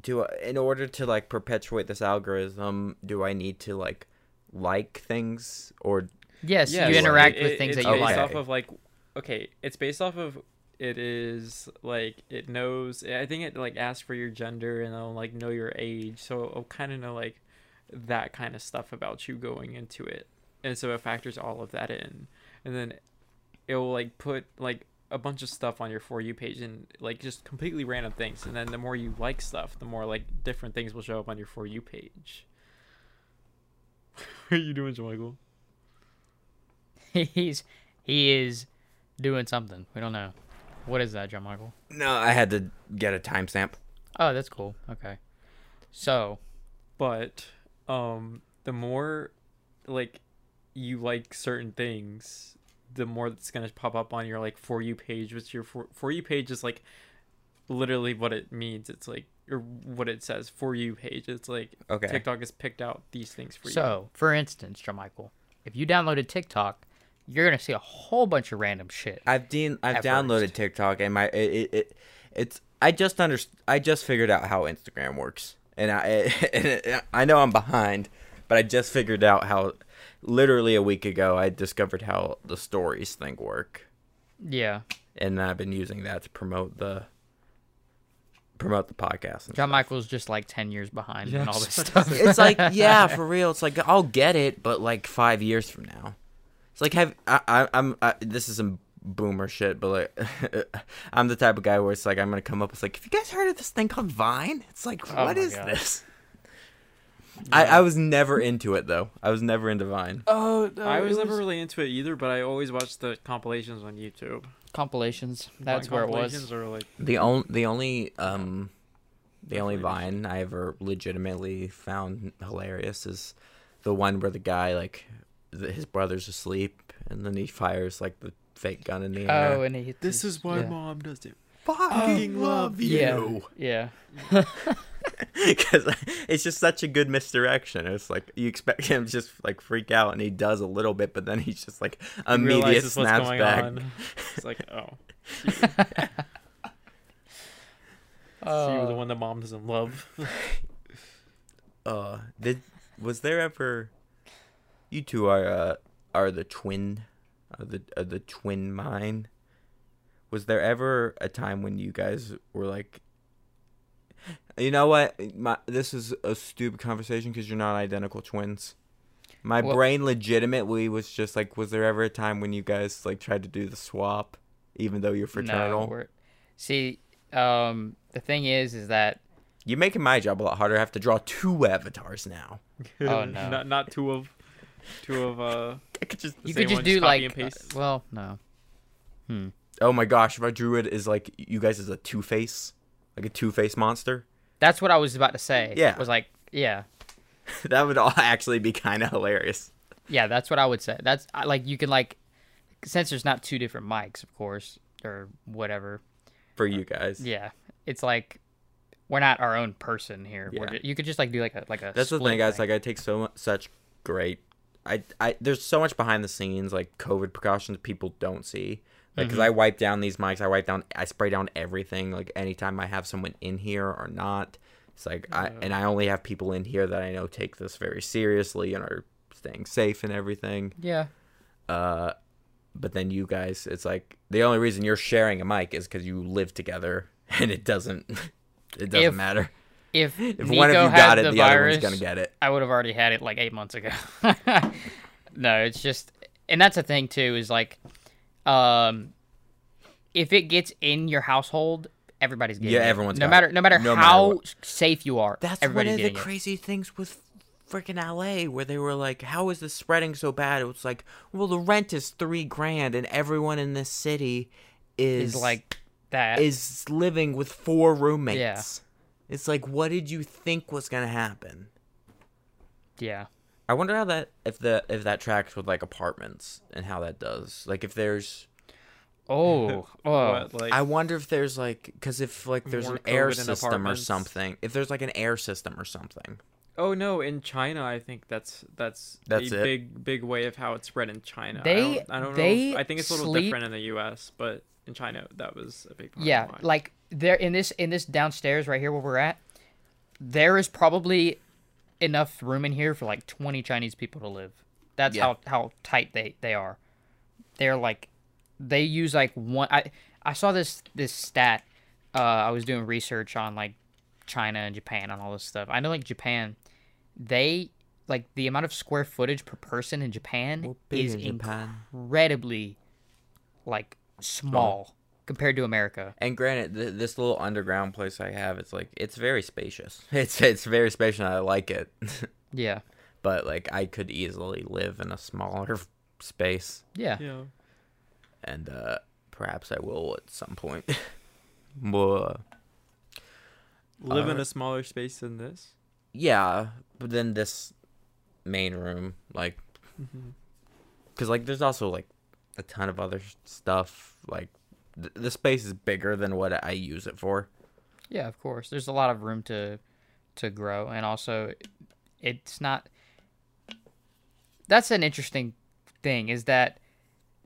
do I, in order to like perpetuate this algorithm, do I need to like like things or yes Yeah, you interact it- with it- things that it's you based like off of like okay, it's based off of it is like it knows. I think it like asks for your gender and it'll like know your age, so it'll kind of know like that kind of stuff about you going into it, and so it factors all of that in, and then it will like put like a bunch of stuff on your for you page and like just completely random things, and then the more you like stuff, the more like different things will show up on your for you page. what are you doing, Michael? He's he is doing something. We don't know. What is that, John Michael? No, I had to get a timestamp. Oh, that's cool. Okay. So, But um, the more like you like certain things, the more that's gonna pop up on your like for you page. Which your for for you page is like literally what it means. It's like or what it says for you page. It's like Okay. TikTok has picked out these things for you. so for instance, John Michael, if you downloaded TikTok, you're gonna see a whole bunch of random shit. I've de- I've downloaded first. TikTok and my it, it, it it's I just under I just figured out how Instagram works and I and it, I know I'm behind, but I just figured out how literally a week ago I discovered how the stories thing work Yeah. and I've been using that to promote the promote the podcast. and John stuff. Michael's just like ten years behind Yeah, and all this stuff. It's like yeah, for real. It's like I'll get it, but like five years from now. It's like have I, I I'm I, this is some boomer shit, but like I'm the type of guy where it's like I'm gonna come up with like, have you guys heard of this thing called Vine? It's like Oh what my is God. this? I, I was never into it though. I was never into Vine. Oh, I was never really into it either, but I always watched the compilations on YouTube. compilations. That's Vine where it was. Are like The only the only um the only Vine I ever legitimately found hilarious is the one where the guy like th- his brother's asleep and then he fires like the fake gun in the air. Oh, and he hit this his- is why yeah. mom does it. fucking love you. Yeah. Because it's just such a good misdirection. It's like you expect him to just like freak out, and he does a little bit, but then he's just like He immediate snaps back. on. It's like, oh, Uh, you were the one that mom doesn't love. Uh, did was there ever? You two are uh are the twin, are the are the twin mine. Was there ever a time when you guys were like, you know what? My this is a stupid conversation because you're not identical twins. My Well- brain legitimately was just like, was there ever a time when you guys like tried to do the swap, even though you're fraternal? No, we're, see, um, the thing is, is that You're making my job a lot harder. I have to draw two avatars now. Oh, no. not not two of, two of uh. I could just you could just do just like, and paste? uh, well, no. Hmm. Oh my gosh, if I drew it as like you guys as a two face, like a two face monster, That's what I was about to say. Yeah. Was like, yeah, that would all actually be kind of hilarious. yeah. That's what I would say. That's I- like you can like, since there's not two different mics, of course, or whatever. for you guys. Yeah, it's like we're not our own person here. We're Yeah. ju- you could just like do like a like a. That's the split thing, guys. Like I take so much, such great. I, I there's so much behind the scenes like COVID precautions people don't see. Like, because I wipe down these mics, I wipe down, I spray down everything. Like anytime I have someone in here or not, it's like I and I only have people in here that I know take this very seriously and are staying safe and everything. yeah. Uh, but then you guys, it's like the only reason you're sharing a mic is because you live together, and it doesn't, it doesn't If matter. If, If Nico one of you got it, the, the, other virus, one's gonna get it. I would have already had it like eight months ago. no, it's just, and that's the thing too is like, um, if it gets in your household, everybody's getting Yeah, it. Yeah, everyone's no matter it. no matter No matter how what. safe you are. That's one of the getting it. crazy things with freaking LA, where they were like, "How is this spreading so bad?" It was like, "Well, the rent is three grand, and everyone in this city is, Is like that. is living with four roommates." It's like, what did you think was gonna happen? yeah. I wonder how that if the if that tracks with like apartments and how that does. Like if there's Oh, oh. What, like, I wonder if there's like because if like there's an air COVID in system or something. If there's like an air system or something. Oh no, in China, I think that's that's That's a it? big big way of how it's spread in China. They- I don't, I don't know. If, I think it's a little sleep- different in the U.S., but in China, that was a big part. yeah of why. like there in this in this downstairs right here where we're at there is probably enough room in here for like 20 chinese people to live that's Yeah. how how tight they they are they're like they use like one i i saw this this stat uh i was doing research on like china and japan and all this stuff i know like japan they like the amount of square footage per person in japan is in Japan. incredibly like small compared to America. And granted, th- this little underground place I have, it's like it's very spacious. It's it's very spacious. and I like it, Yeah. but like I could easily live in a smaller f- space, Yeah. Yeah. and uh, perhaps I will at some point. well, uh, Live in a smaller space than this. Yeah, but then this main room, like, Mm-hmm. because like there's also like a ton of other stuff. Like th- the space is bigger than what I use it for. Yeah, of course. There's a lot of room to to grow and also it's not That's an interesting thing is that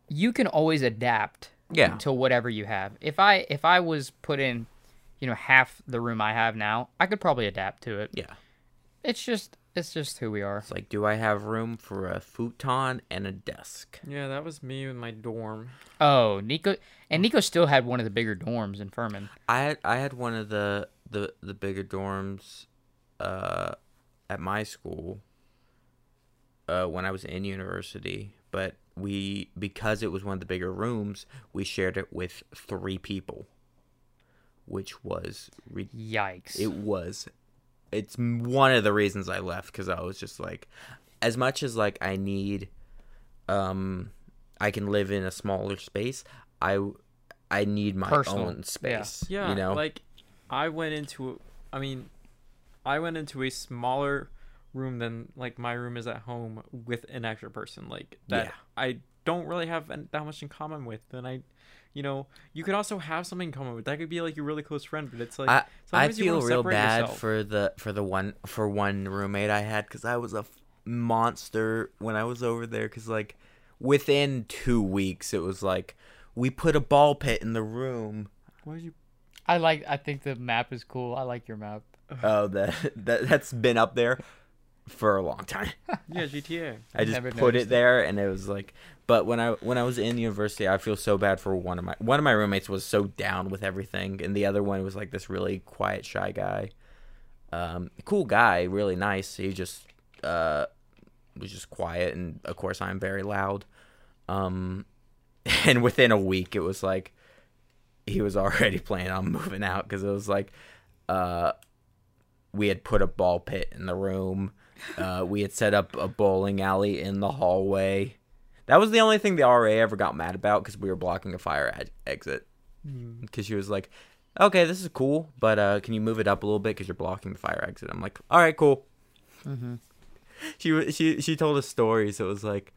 you can always adapt Yeah. to whatever you have. If I if I was put in, you know, half the room I have now, I could probably adapt to it. Yeah. It's just it's just who we are. It's like, do I have room for a futon and a desk? Yeah, that was me in my dorm. Oh, Nico and Nico still had one of the bigger dorms in Furman. I had I had one of the the the bigger dorms uh at my school uh when I was in university, but we because it was one of the bigger rooms, we shared it with 3 people. Which was re- Yikes. it was it's one of the reasons I left cuz I was just like as much as like I need um I can live in a smaller space, I I need my Personal. own space. Yeah, yeah, you know. like I went into, I mean, I went into a smaller room than like my room is at home with an extra person like that. Yeah. I don't really have that much in common with, and I, you know, you could also have something in common with. That could be like your really close friend, but it's like I I sometimes you feel wanna real bad yourself. for the for the one for one roommate I had because I was a f- monster when I was over there because like within two weeks it was like we put a ball pit in the room. Why did you? I like I think the map is cool. I like your map. Oh, that that that's been up there for a long time. Yeah, GTA. I just Never put noticed it there and it was like but when I when I was in university I feel so bad for one of my one of my roommates was so down with everything and the other one was like this really quiet shy guy. Um cool guy, really nice. He just uh was just quiet and of course I'm very loud. Um and within a week it was like he was already planning on moving out cuz it was like uh we had put a ball pit in the room. Uh, we had set up a bowling alley in the hallway. That was the only thing the RA ever got mad about because we were blocking a fire ad- exit. Because she was like, "Okay, this is cool, but uh, can you move it up a little bit because you're blocking the fire exit?" I'm like, "All right, cool." Mm-hmm. She she she told us stories. It was like,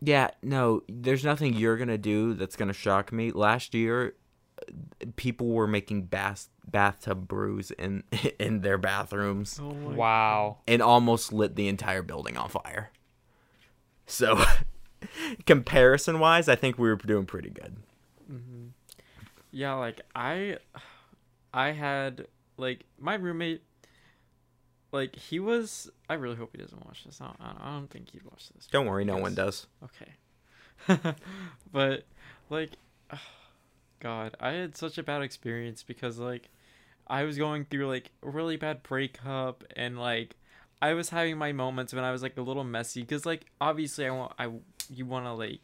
"Yeah, no, there's nothing you're gonna do that's gonna shock me." Last year, people were making bath bathtub brews in in their bathrooms Oh my Wow. and almost lit the entire building on fire. So, comparison wise, I think we were doing pretty good. hmm Yeah, like I, I had like my roommate. Like he was. I really hope he doesn't watch this. I don't, I don't- think he'd watch this. Don't worry, no one does. Okay. but like, God, I had such a bad experience because like, I was going through like a really bad breakup and like, I was having my moments when I was like a little messy because like obviously I want I you want to like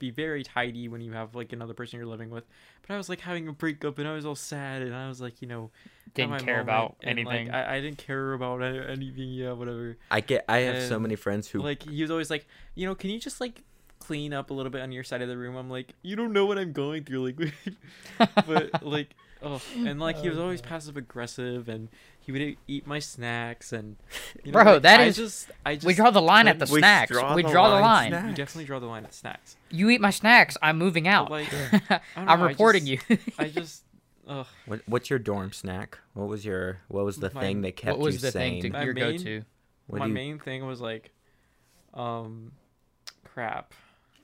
be very tidy when you have like another person you're living with. But I was like having a breakup and I was all sad and I was like, you know, had Didn't care moment, about and, like, anything. I, I didn't care about anything. Yeah, whatever. I get. I have so many friends who. Like he was always like, you know, can you just like clean up a little bit on your side of the room? I'm like, you don't know what I'm going through, like, but like, oh, and like he was always passive aggressive, and he would eat my snacks, and you know, Bro, like, that I is- just, I just, we draw the line at the We snacks. draw we the draw the line line. You definitely draw the line at snacks. You eat my snacks, I'm moving out. like, I'm know, I reporting just- you. I just, ugh. What, what's your dorm snack? What was your? What was the My- thing that kept what was you the sane? thing to My your main- go-to? What my you- main thing was like, um, crap.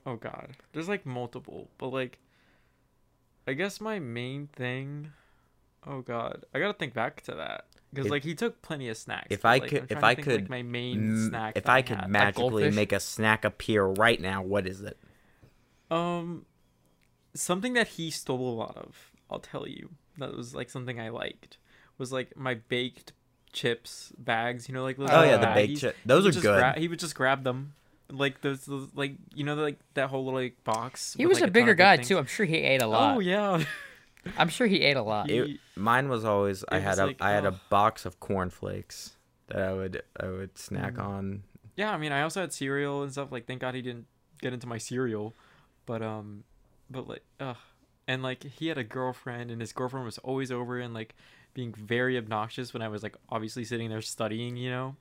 Oh god, there's like multiple, but like, I guess my main thing. Oh god, I gotta think back to that because like he took plenty of snacks. if but, I like, could- if I think, like, could my main Mm, snack. if that I could had. magically make a snack appear right now, what is it? um, something that he stole a lot of. I'll tell you that was like something I liked was like my baked chips bags. You know, like those Oh, yeah, little the baked chips. those are good. gra- he would just grab them like those, those like you know like that whole little like box. He with, was like, a ton bigger guy things? too. I'm sure he ate a lot. Oh yeah. I'm sure he ate a lot. It, mine was always I had was a like, I had a box of cornflakes that I would I would snack Mm. on. Yeah, I mean, I also had cereal and stuff. Like, thank God he didn't get into my cereal, but um, but like, ugh, and like he had a girlfriend, and his girlfriend was always over and like being very obnoxious when I was like obviously sitting there studying, you know,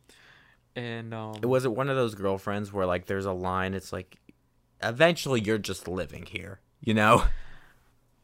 and um, It was it one of those girlfriends where like there's a line. It's like, eventually you're just living here, you know.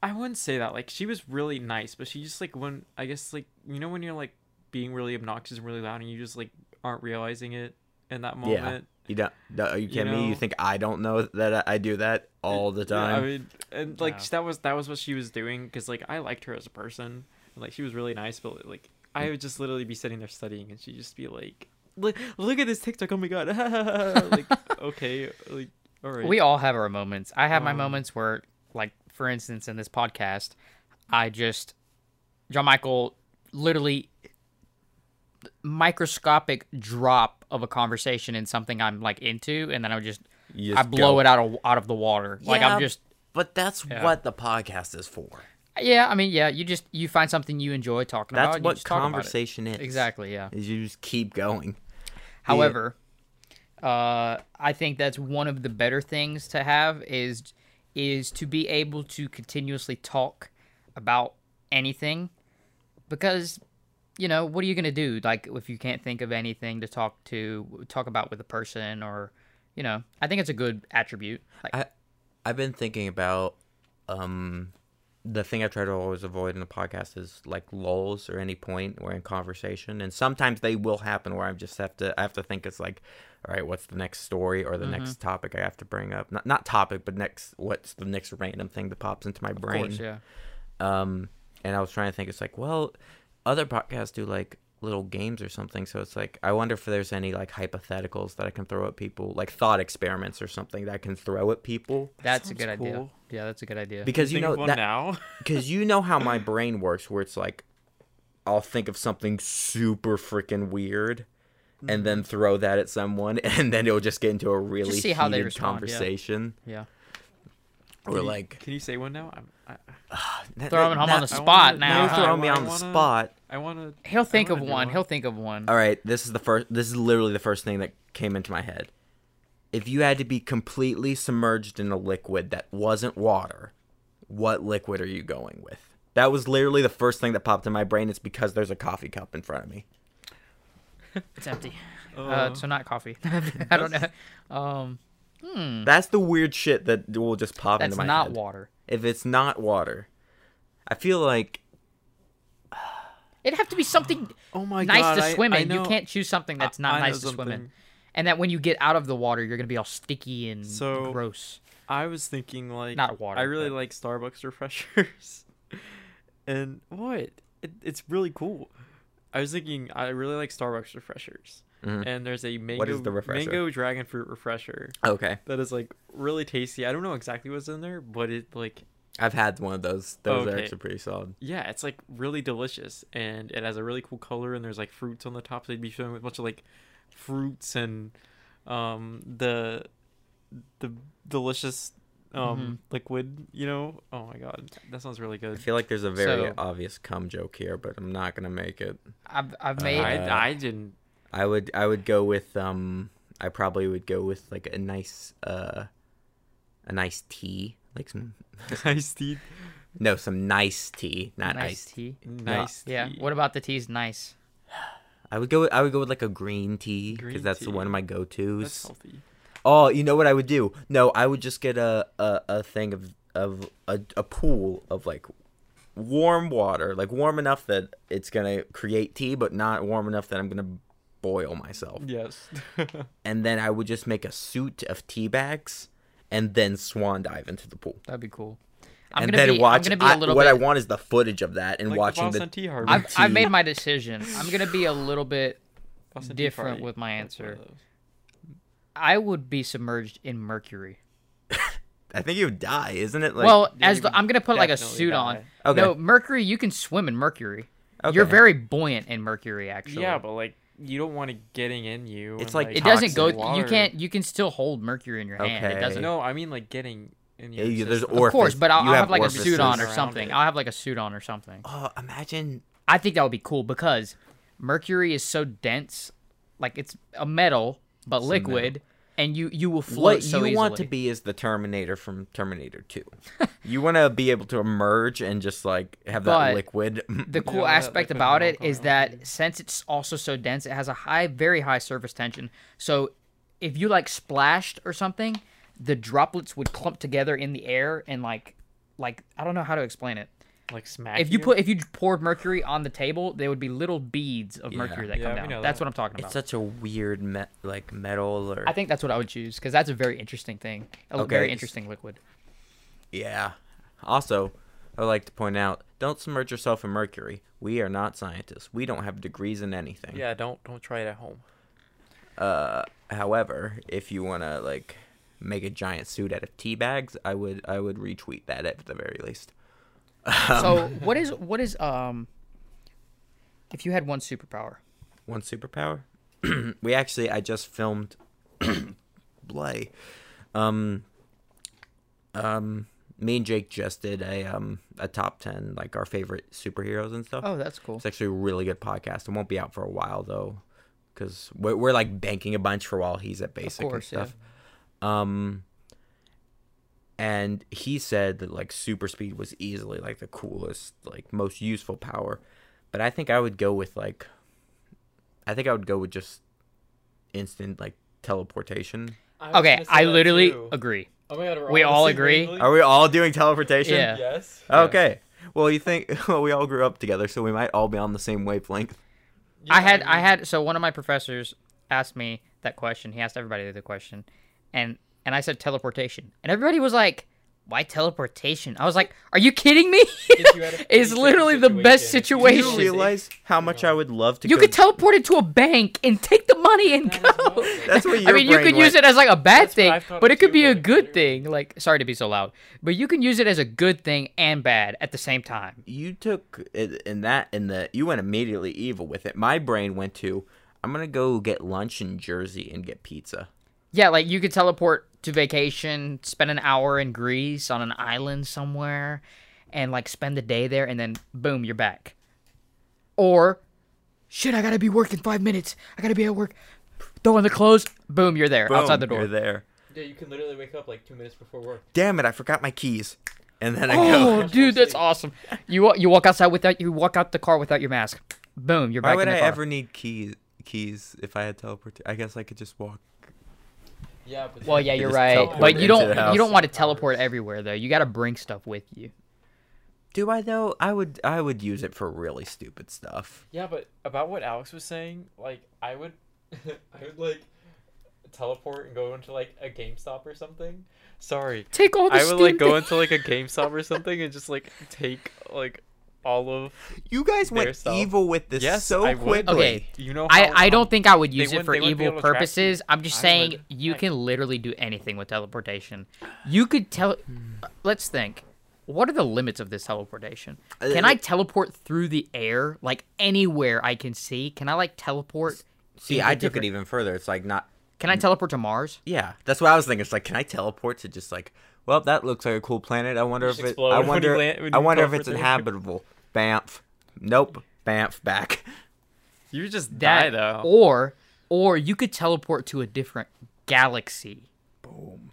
I wouldn't say that. Like, she was really nice, but she just like when I guess like you know when you're like being really obnoxious and really loud, and you just like aren't realizing it in that moment Yeah. You don't? no, Are you You kidding me? You think I don't know that I I do that all the Yeah, I mean, and like Yeah. that was that was what she was doing because like I liked her as a person, and, like she was really nice, but like I would just literally be sitting there studying, and she'd just be like, "Look, look at this TikTok! Oh my god!" like, okay, like, all right. We all have our moments. I have my Um, moments where, like, for instance, in this podcast, I just John Michael literally microscopic drop of a conversation in something I'm like into, and then I would just You I blow go. it out of out of the water. Like I'm just But that's Yeah. what the podcast is for. yeah. I mean yeah. You just you find something you enjoy talking about. That's and you what just talk about it. conversation is. Exactly. Yeah. Is you just keep going. However, uh, I think that's one of the better things to have is is to be able to continuously talk about anything because you know what are you gonna do? Like if you can't think of anything to talk to talk about with a person or you know I think it's a good attribute. Like I I've been thinking about um the thing I try to always avoid in the podcast is like lulls or any point where in conversation, and sometimes they will happen where I just have to I have to think it's like, all right, what's the next story or the Mm-hmm. next topic I have to bring up? Not not topic, but next what's the next random thing that pops into my of brain? course yeah Um, and I was trying to think, it's like, well, other podcasts do like little games or something. So it's like, I wonder if there's any like hypotheticals that I can throw at people, like thought experiments or something that I can throw at people. that's a sounds good idea yeah that's a good idea Because you Think know that, now. because you know how my brain works, where it's like, I'll think of something super freaking weird. And mm-hmm. then throw that at someone, and then it'll just get into a really see how they heated respond, yeah. conversation. yeah Or Can you- like, can you say one now? I'm, I, throwing him on the I spot wanna- now Now you're I- throwing me on the wanna- spot. I want to. he'll think of one one. he'll think of one All right, this is the first. This is literally the first thing that came into my head. If you had to be completely submerged in a liquid that wasn't water, what liquid are you going with? That was literally the first thing that popped in my brain. It's because there's a coffee cup in front of me. it's empty uh, Uh, so not coffee I don't know um hmm That's the weird shit that will just pop that's into my not head. water If it's not water, I feel like It'd have to be something oh my nice god! to swim I in. You can't choose something that's not I know nice to swim in. And that when you get out of the water, you're gonna be all sticky and So- gross. I was thinking like Not water, I really but- like Starbucks refreshers, and what? It, it's really cool. I was thinking I really like Starbucks refreshers, Mhm. and there's a mango is the refresher? mango dragon fruit refresher okay. that is like really tasty. I don't know exactly what's in there, but it like I've had one of those. Those are actually pretty solid. yeah, it's like really delicious, and it has a really cool color, and there's like fruits on the top. So they'd be showing with a bunch of like fruits and um the the delicious um Mm-hmm. liquid. You know, oh my god, that sounds really good. I feel like there's a very So- obvious cum joke here, but I'm not gonna make it. I've I've Uh, made I I didn't. I would I would go with um I probably would go with like a nice uh a nice tea like some Nice tea. no some nice tea not nice iced tea. Nice. Yeah. tea. What about the tea's nice? I would go with, I would go with like a green tea because that's the one of my go tos. healthy. Oh, you know what I would do? No, I would just get a a, a thing of of a, a pool of like warm water, like warm enough that it's gonna create tea, but not warm enough that I'm gonna boil myself. Yes. And then I would just make a suit of tea bags and then swan dive into the pool. That'd be cool. I'm and then be, watch. I'm gonna be I- a little what I want is the footage of that and like watching the the. Tea Harbor. I've, I've made my decision. I'm gonna be a little bit. Boston different Party. with my That's one of answer. I would be submerged in mercury. I think you would die, isn't it? Like, well, as the, I'm gonna put like a suit die. on. Okay. No, mercury. You can swim in mercury. okay. You're very buoyant in mercury. Actually. Yeah, but like you don't want it getting in you. It's and, like It doesn't toxic go. You can't. You can still hold mercury in your hand. It Okay. doesn't. No, I mean like getting in your. Yeah, you- there's system. or- of course, but I'll, I'll have have like a suit on or something. it. I'll have like a suit on or something. Oh, imagine. I think that would be cool because mercury is so dense, like it's a metal but It's a liquid, and you you will float What so you want to be is the Terminator from Terminator 2. you want to be able to emerge and just like have that liquid. The cool Yeah, aspect liquid about it is that since it's also so dense, it has a high, very high surface tension. So if you like splashed or something, the droplets would clump together in the air and like, like I don't know how to explain it. Like smack. If you put if you poured mercury on the table, there would be little beads of Yeah. mercury that Yeah, come down. know That's that. what I'm talking about. it's such a weird me- like metal or I think that's what I would choose because that's a very interesting thing, a Okay, very interesting liquid. yeah. Also, I would like to point out, don't submerge yourself in mercury. We are not scientists. We don't have degrees in anything. yeah, don't don't try it at home. Uh, however, if you want to like make a giant suit out of tea bags, I would I would retweet that at the very least. So what is what is um if you had one superpower? One superpower? we actually I just filmed Blay. Um um me and Jake just did a um a top 10 like our favorite superheroes and stuff. Oh, that's cool. It's actually a really good podcast. It won't be out for a while though cuz we're, we're like banking a bunch for while he's at basic course, and stuff. Um and he said that like super speed was easily like the coolest like most useful power. But I think I would go with like I think I would go with just instant like teleportation. Okay, I literally agree. Oh my god, we're We on the all agree? wavelength? Are we all doing teleportation? Yeah. Yes. Okay. Well, you think well, we all grew up together, so we might all be on the same wavelength. I had mean, I had so one of my professors asked me that question. He asked everybody the question, and and I said teleportation, and everybody was like, "Why teleportation?" I was like, "Are you kidding me?" Gets you out of it's any literally the best Do situation. you realize how much I would love to You go could teleport into a bank and take the money and go. That is what- That's I mean, you brain could use it as like a bad That's thing, but it could be a good literally- thing. Like, sorry to be so loud, but you can use it as a good thing and bad at the same time. you took it in that in the you went immediately evil with it. My brain went to I'm gonna go get lunch in Jersey and get pizza. Yeah, like you could teleport to vacation, spend an hour in Greece on an island somewhere, and like spend the day there, and then boom, you're back. Or, shit, I gotta be working five minutes. I gotta be at work. Throw in the clothes. Boom, you're there outside the door. You're there. Yeah, you can literally wake up like two minutes before work. Damn it! I forgot my keys. And then I Oh, go. dude, that's awesome. You you walk outside without you walk out the car without your mask. Boom, you're Why back would in I the car. ever need keys? Keys if I had teleport? I guess I could just walk. Yeah, but Well, yeah, you're right, but you don't you don't want to teleport everywhere though. You got to bring stuff with you. Do I though? I would. I would use it for really stupid stuff. Yeah, but about what Alex was saying, like I would, I would like teleport and go into like a GameStop or something. Sorry, Take all the I would like go into like a GameStop or something and just like take like all of. You guys went Their stuff. evil with this Yes, so I would. quickly. Okay. You know, I, how, I um, don't think I would use it for they wouldn't be evil able to track you. purposes. I'm just I saying would. you I- can literally do anything with teleportation. You could tell. Let's think. What are the limits of this teleportation? Can Uh, I teleport through the air, like anywhere I can see? Can I like teleport? See, I took it even further. It's like not. Can I teleport to Mars? Yeah, that's what I was thinking. It's like, can I teleport to just like? Well, that looks like a cool planet. I wonder if it. I wonder. land- I wonder if it's there. inhabitable. Bamf. Nope. Bamf back. You would just That die though. or or you could teleport to a different galaxy. Boom.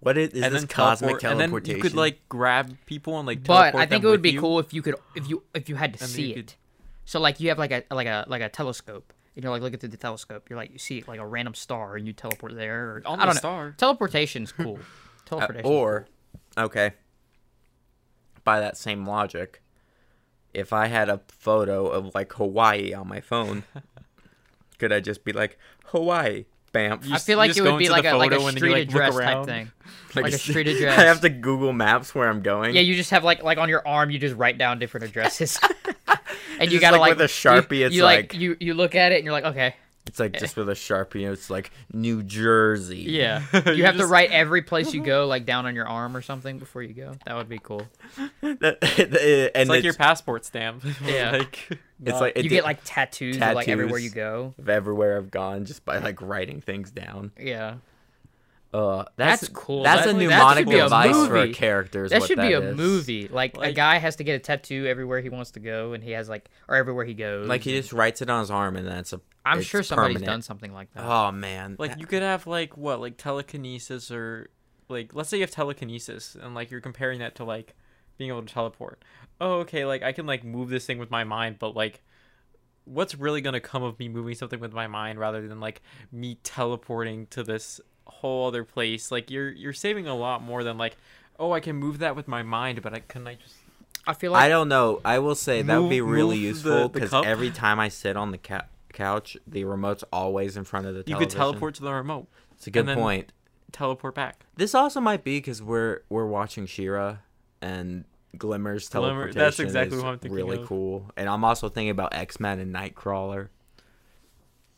What is, is and this then cosmic teleport, and then teleportation? you could like grab people and like. But teleport I think them it would be you. cool if you could if you if you had to And see it. could- So like you have like a like a like a telescope. And you're like looking through the telescope. You're like you see like a random star and you teleport there. Or, On I don't the know. star. Teleportation's cool. Uh, or, okay. By that same logic, if I had a photo of like Hawaii on my phone, could I just be like Hawaii? Bamf. I feel like it would be like a like a photo and then you, street like, address type thing. like a street address. I have to Google Maps where I'm going. Yeah, you just have like like on your arm, you just write down different addresses, and you gotta like, like with a Sharpie, You, it's you like like- you you look at it and you're like, okay, It's like just with a sharpie. You know, it's like New Jersey. Yeah, You you have to write every place you go, like down on your arm or something before you go. That would be cool. and It's like your passport stamp. Yeah. like, It's not- like- It you did- get like tattoos, of, like everywhere you go. of everywhere I've gone just by like writing things down. Yeah, Uh, that's, That's cool. That's That- a mnemonic should be a device for a movie. character. is that what should be a is. movie. Like, a guy has to get a tattoo everywhere he wants to go, and he has like or everywhere he goes. Like he and- just writes it on his arm, and that's a. I'm sure somebody's permanent. done something like that. Oh man, like that- you could have like what like telekinesis or like let's say you have telekinesis and like you're comparing that to like being able to teleport oh okay like i can like move this thing with my mind but like what's really gonna come of me moving something with my mind rather than like me teleporting to this whole other place like you're you're saving a lot more than like oh i can move that with my mind but i can i just I feel like I don't know. I will say that would be really useful because every time I sit on the cou- couch, the remote's always in front of the you television. could teleport to the remote It's a good and then- point. teleport back This also might be because we're we're watching She-Ra and Glimmer's Glimmer- teleportation. that's exactly is what I'm thinking Really of. cool, and I'm also thinking about X Men and Nightcrawler.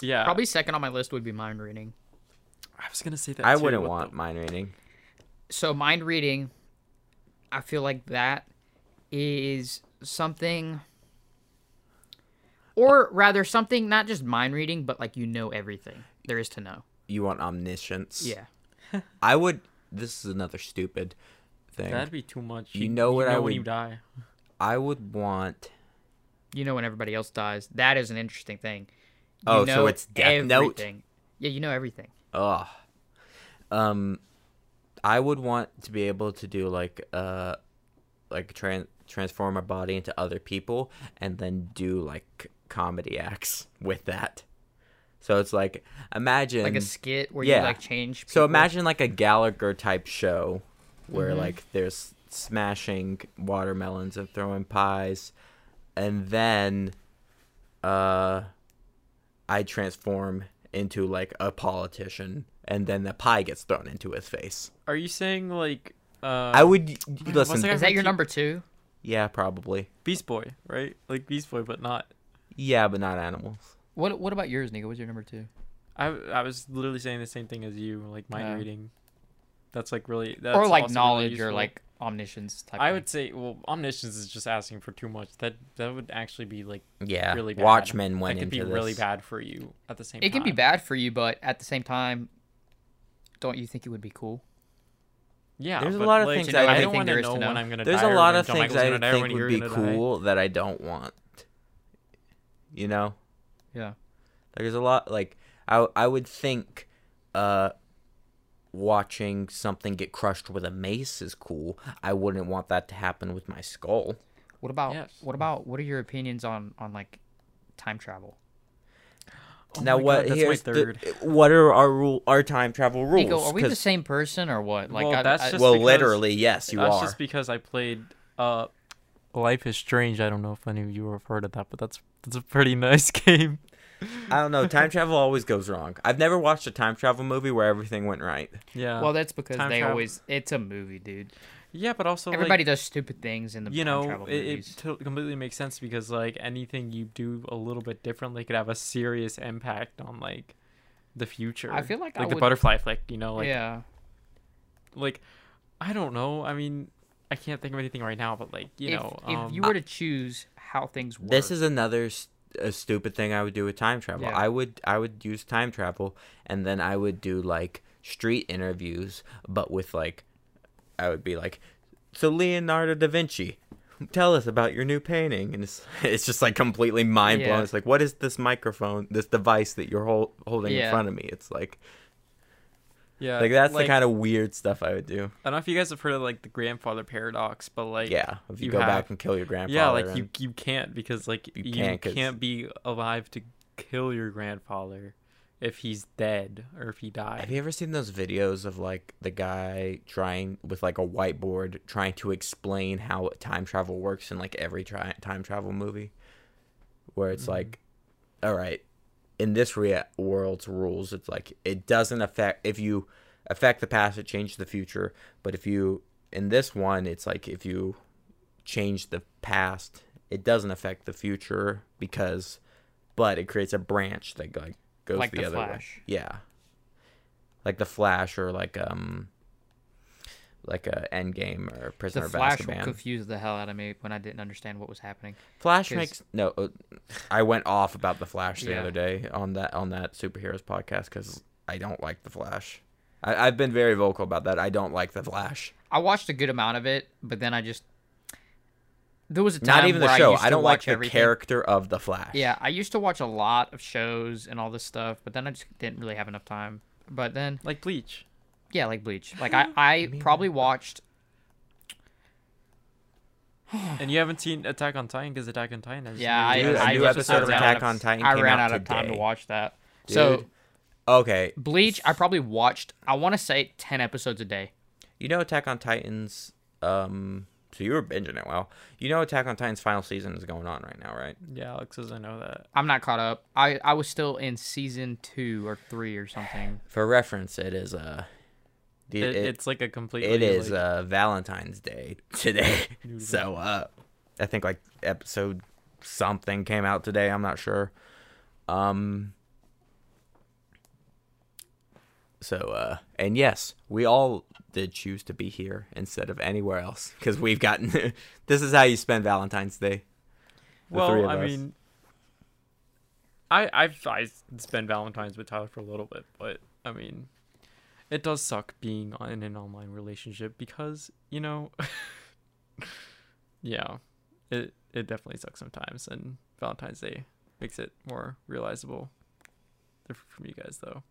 yeah probably second on my list would be mind reading. i was gonna say that I too, wouldn't want the- mind reading. So mind reading, I feel like that is something, or rather something not just mind reading, but like you know everything there is to know. You want omniscience. Yeah. I would. This is another stupid thing. That'd be too much. You know what I when would- you die. I would want. You know when everybody else dies. That is an interesting thing. You Oh, so know it's Death Note? everything. Yeah, you know everything. Ugh. Um, I would want to be able to do like uh, like tran- transform my body into other people and then do like comedy acts with that. So it's like imagine Like a skit where yeah. you like change. So imagine like a Gallagher type show where Mhm. like there's smashing watermelons and throwing pies and then uh I transform into like a politician and then the pie gets thrown into his face. Are you saying like uh I would listen that guy Is that your number two? yeah, probably. Beast Boy, right? Like Beast Boy, but not. Yeah, but not animals. What What about yours, Nico? What's your number two? I I was literally saying the same thing as you, like mind Yeah. reading. That's like really that's or like also really knowledge or like omniscience type. I thing. would say well omniscience is just asking for too much. That that would actually be like Yeah. really bad. Watchmen went that could into be this. really bad for you at the same It time. can be bad for you, but at the same time, don't you think it would be cool? Yeah, There's a lot of like, things I- I don't want to is to know when. I'm gonna There's a lot of things I gonna die or think would be gonna die. cool that I don't want. You know? Yeah. There's a lot like I I would think uh watching something get crushed with a mace is cool. I wouldn't want that to happen with my skull. What about Yes. what about what are your opinions on on like time travel? Oh now my what God, here's my the- third. what are our rule our time travel rules? Nico, are we the same person or what? Like, Well, I, that's I- just- well because- literally yes, you that's are. just because I played uh Life is Strange. I don't know if any of you have heard of that, but that's that's a pretty nice game. I don't know, time travel always goes wrong. I've never watched a time travel movie where everything went right. Yeah. well, that's because time they travel- always. It's a movie, dude. yeah, but also Everybody like, does stupid things in the you time know travel it, it movies. to- completely makes sense because like anything you do a little bit differently could have a serious impact on like the future. I feel like I like the would- butterfly effect. You know, like yeah. like I don't know. I mean, I can't think of anything right now, but like you if, know, if um, you were to choose how things work, This is another s- a stupid thing I would do with time travel. Yeah. I would I would use time travel and then I would do like street interviews but with like I would be like so Leonardo da Vinci tell us about your new painting and it's it's just like completely mind blowing. Yeah. It's like what is this microphone this device that you're hol- holding in front of me? It's like yeah, like that's the kind of weird stuff I would do. I don't know if you guys have heard of like the grandfather paradox, but like yeah, if you, you go back and kill your grandfather. yeah, like you you can't because like You you, can't can't, be alive to kill your grandfather if he's dead or if he died. Have you ever seen those videos of like the guy trying with like a whiteboard trying to explain how time travel works in like every tri- time travel movie? Where it's Mhm. like, all right, in this rea- world's rules, it's like it doesn't affect if you affect the past, it changes the future. But if you in this one, it's like if you change the past, it doesn't affect the future because, but it creates a branch that like goes Like the, The other Flash. way. Yeah. Like the Flash or like um like a Endgame or The Prisoner of Flash will Azkaban. confuse the hell out of me when I didn't understand what was happening. Flash makes no. Uh, I went off about the Flash the Yeah. other day on that on that superheroes podcast because I don't like the Flash. I, I've been very vocal about that. I don't like the Flash. I watched a good amount of it, but then I just there was a time Not even the show. used I, don't like watch the everything. character of the Flash. Yeah, I used to watch a lot of shows and all this stuff, but then I just didn't really have enough time. But then, Like Bleach. Yeah, like Bleach. Like I, I probably watched. And you haven't seen Attack on Titan because Attack on Titan has Yeah, I, Dude, new just episode of Attack on Titan I came ran out out of time to watch that. So Okay, Bleach, I probably watched. I want to say ten episodes a day. you know Attack on Titans. Um, so you were binging it. Well, you know Attack on Titan's final season is going on right now, right? Yeah, Alex doesn't know that. I'm not caught up. I, I was still in season two or three or something. For reference, it is uh, the, It, it- it's like a completely. it is like, uh Valentine's Day today. So uh I think like episode something came out today, I'm not sure. Um so uh and yes, we all did choose to be here instead of anywhere else cuz we've gotten this is how you spend Valentine's Day. Well, I us. mean, I I've I spent Valentine's with Tailor for a little bit, but I mean, it does suck being in an online relationship because you know, yeah, it it definitely sucks sometimes, and Valentine's Day makes it more realizable. Different from you guys though.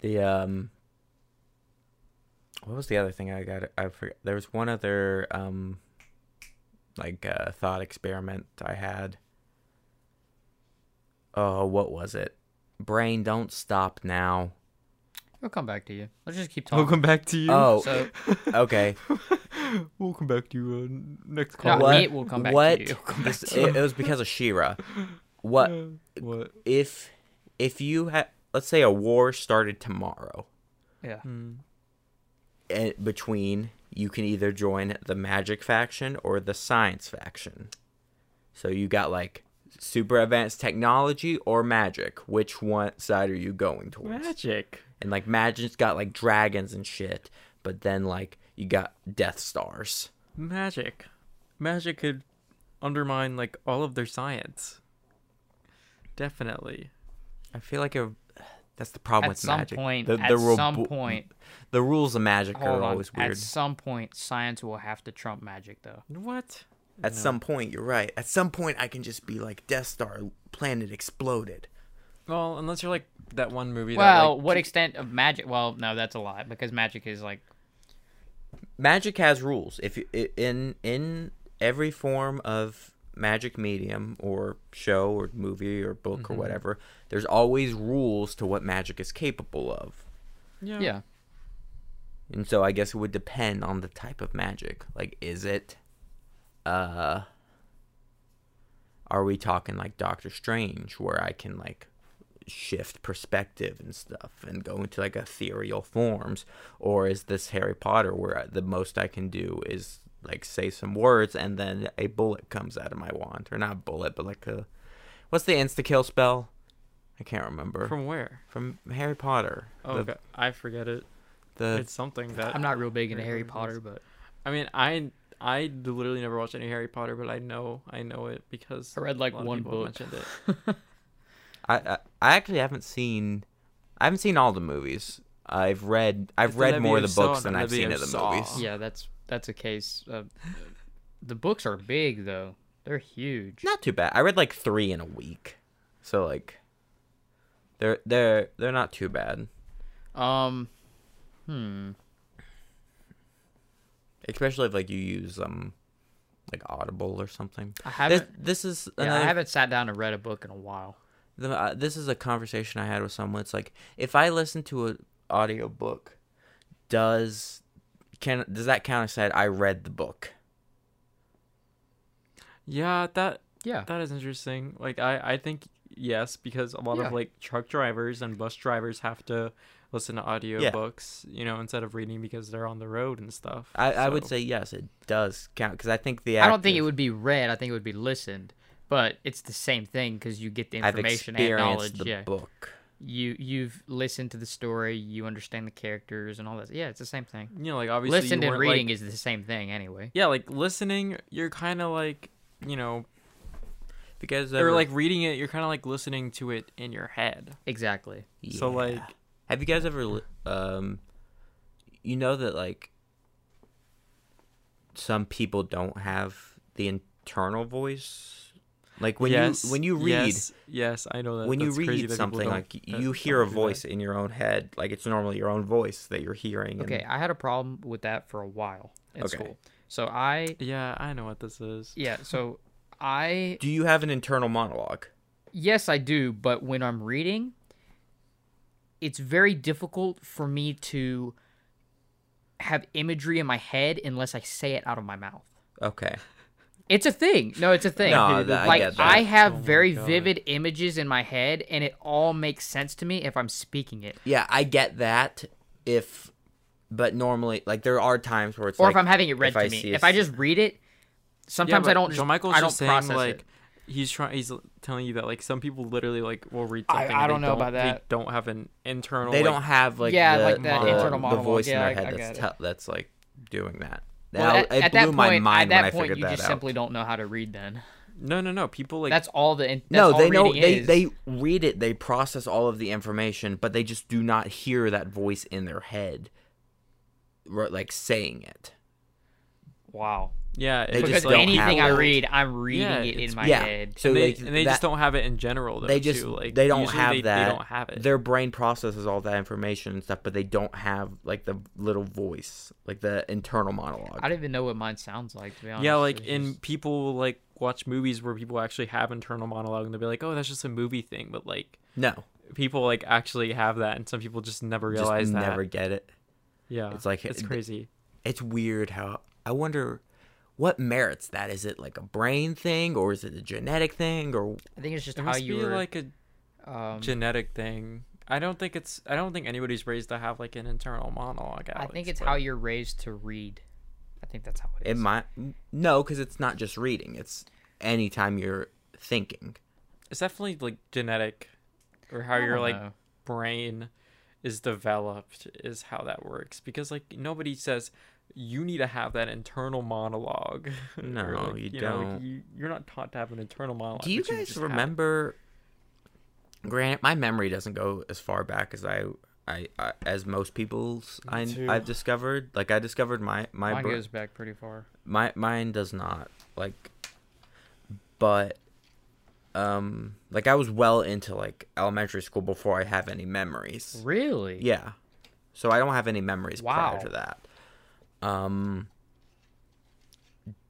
The um what was the other thing I got I forget there was one other um like uh thought experiment I had. Oh, what was it? Brain don't stop now. We'll come back to you. Let's just keep talking. Welcome back to you. Oh, So okay. welcome back to you. Uh, next No, call. what? it will come back to what? you. It'll come back This- to it, it was because of She-Ra. What What? if if you had let's say a war started tomorrow yeah. Hmm. and between you can either join the magic faction or the science faction. So you got like super advanced technology or magic. Which one side are you going towards? Magic. And like magic's got like dragons and shit, but then like you got Death Stars. Magic. Magic could undermine like all of their science. Definitely. I feel like a, that's the problem At with some magic. point, the, at the ru- some point, the rules of magic hold are on. always weird. At some point, science will have to trump magic, though. What? At No. some point, you're right. At some point, I can just be like Death Star planet exploded. Well, unless you're like that one movie. Well, that, like, what extent of magic? Well, no, that's a lot because magic is like magic has rules if you in in every form of magic medium or show or movie or book or Mhm. whatever there's always rules to what magic is capable of Yeah. yeah. and so i guess it would depend on the type of magic like is it uh are we talking like doctor strange where i can like shift perspective and stuff and go into like ethereal forms or is this harry potter where the most i can do is like say some words and then a bullet comes out of my wand or not bullet but like a what's the insta kill spell i can't remember from, where From harry potter Oh, the, okay. I forget it. the it's something that I'm not real big into Harry Potter, but I mean, I I literally never watched any Harry Potter, but I know I know it because I read like a lot of one book. mentioned it. I, I I actually haven't seen I haven't seen all the movies. I've read I've It's the read more of the books than and I've seen of the Leviosa. movies. yeah, that's that's a case. Of, the books are big though; they're huge. Not too bad. I read like three in a week, so like they're they're they're not too bad. Um, hmm. Especially if like you use um like Audible or something. I haven't. this is yeah, I haven't sat down and read a book in a while. The, uh, this is a conversation I had with someone. It's like if I listen to an audio book, does can does that count as said I read the book? Yeah, that Yeah, that is interesting. Like I I think yes because a lot Yeah. of like truck drivers and bus drivers have to listen to audiobooks, you know, instead of reading because they're on the road and stuff. I, I would say yes, it does count because I think the I don't think it would be read. I think it would be listened. But it's the same thing because you get the I've information and experienced knowledge. the Yeah, book. you you've listened to the story, you understand the characters and all that. Yeah, it's the same thing. You know, like obviously Listening and reading like, is the same thing anyway. yeah, like listening, you're kind of like you know, If you guys or ever, like reading it, you're kind of like listening to it in your head. Exactly. So like, have you guys ever, li- um, you know that like some people don't have the internal voice, like when yes, you when you read. yes, yes, I know that. when you read something like you hear a do that. voice in your own head like it's normally your own voice that you're hearing and- Okay, I had a problem with that for a while in Okay. school. So I Yeah, I know what this is. yeah, so I do you have an internal monologue yes, I do, but when I'm reading, it's very difficult for me to have imagery in my head unless I say it out of my mouth. okay It's a thing. No, it's a thing. No, that- I like get that. I have Oh very God. vivid images in my head, and it all makes sense to me if I'm speaking it, yeah i get that if but normally like there are times where it's or like if I'm having it read to I me. If I just read it, sometimes I don't. Joe Michael's I don't just saying process like it. he's trying. He's telling you that like some people literally like will read I- something. I and don't they know about that. They that. don't have an internal. they like, don't have like Yeah, the, like that the, internal the monologue. voice in their I- head I that's get it. tell that's like doing that Well, at, it at blew that my point, mind at when that I point, figured you that just out. simply don't know how to read. Then No, no, no. People like that's all the. That's no, all they know they is. they read it, they process all of the information, but they just do not hear that voice in their head, like saying it. Wow. Yeah. They Because just anything I read, I'm reading Yeah, it in my yeah. head. So and they, like, and they that- just don't have it in general. Though, they just too. like they don't have they, that. They don't have it. Their brain processes all that information and stuff, but they don't have like the little voice, like the internal monologue. I don't even know what mine sounds like. To be honest, yeah, like It's in just- people like watch movies where people actually have internal monologue and they'll be like, oh, that's just a movie thing, but like no, people like actually have that, and some people just never just realize that. never get it. Yeah, It's like- it's crazy. It's weird how I wonder what merits that. Is it like a brain thing or is it a genetic thing or I think it's just It how must you were. like a um, genetic thing. I don't think it's. I don't think anybody's raised to have like an internal monologue. I think it's but- how you're raised to read. I think that's how it is. it it is. might no, because it's not just reading. It's anytime you're thinking. It's definitely like genetic, or how your like know. brain is developed is how that works. Because like nobody says you need to have that internal monologue. No, like, you know, like, don't. you, you're not taught to have an internal monologue. Do you but guys just have it. remember? Granted, my memory doesn't go as far back as I, I, I as most people's. I, too. I've discovered. Like I discovered my my Mine br- goes back pretty far. my mine does not like, but, um, like I was well into like elementary school before I have any memories. Really? Yeah, so I don't have any memories prior to that. Um,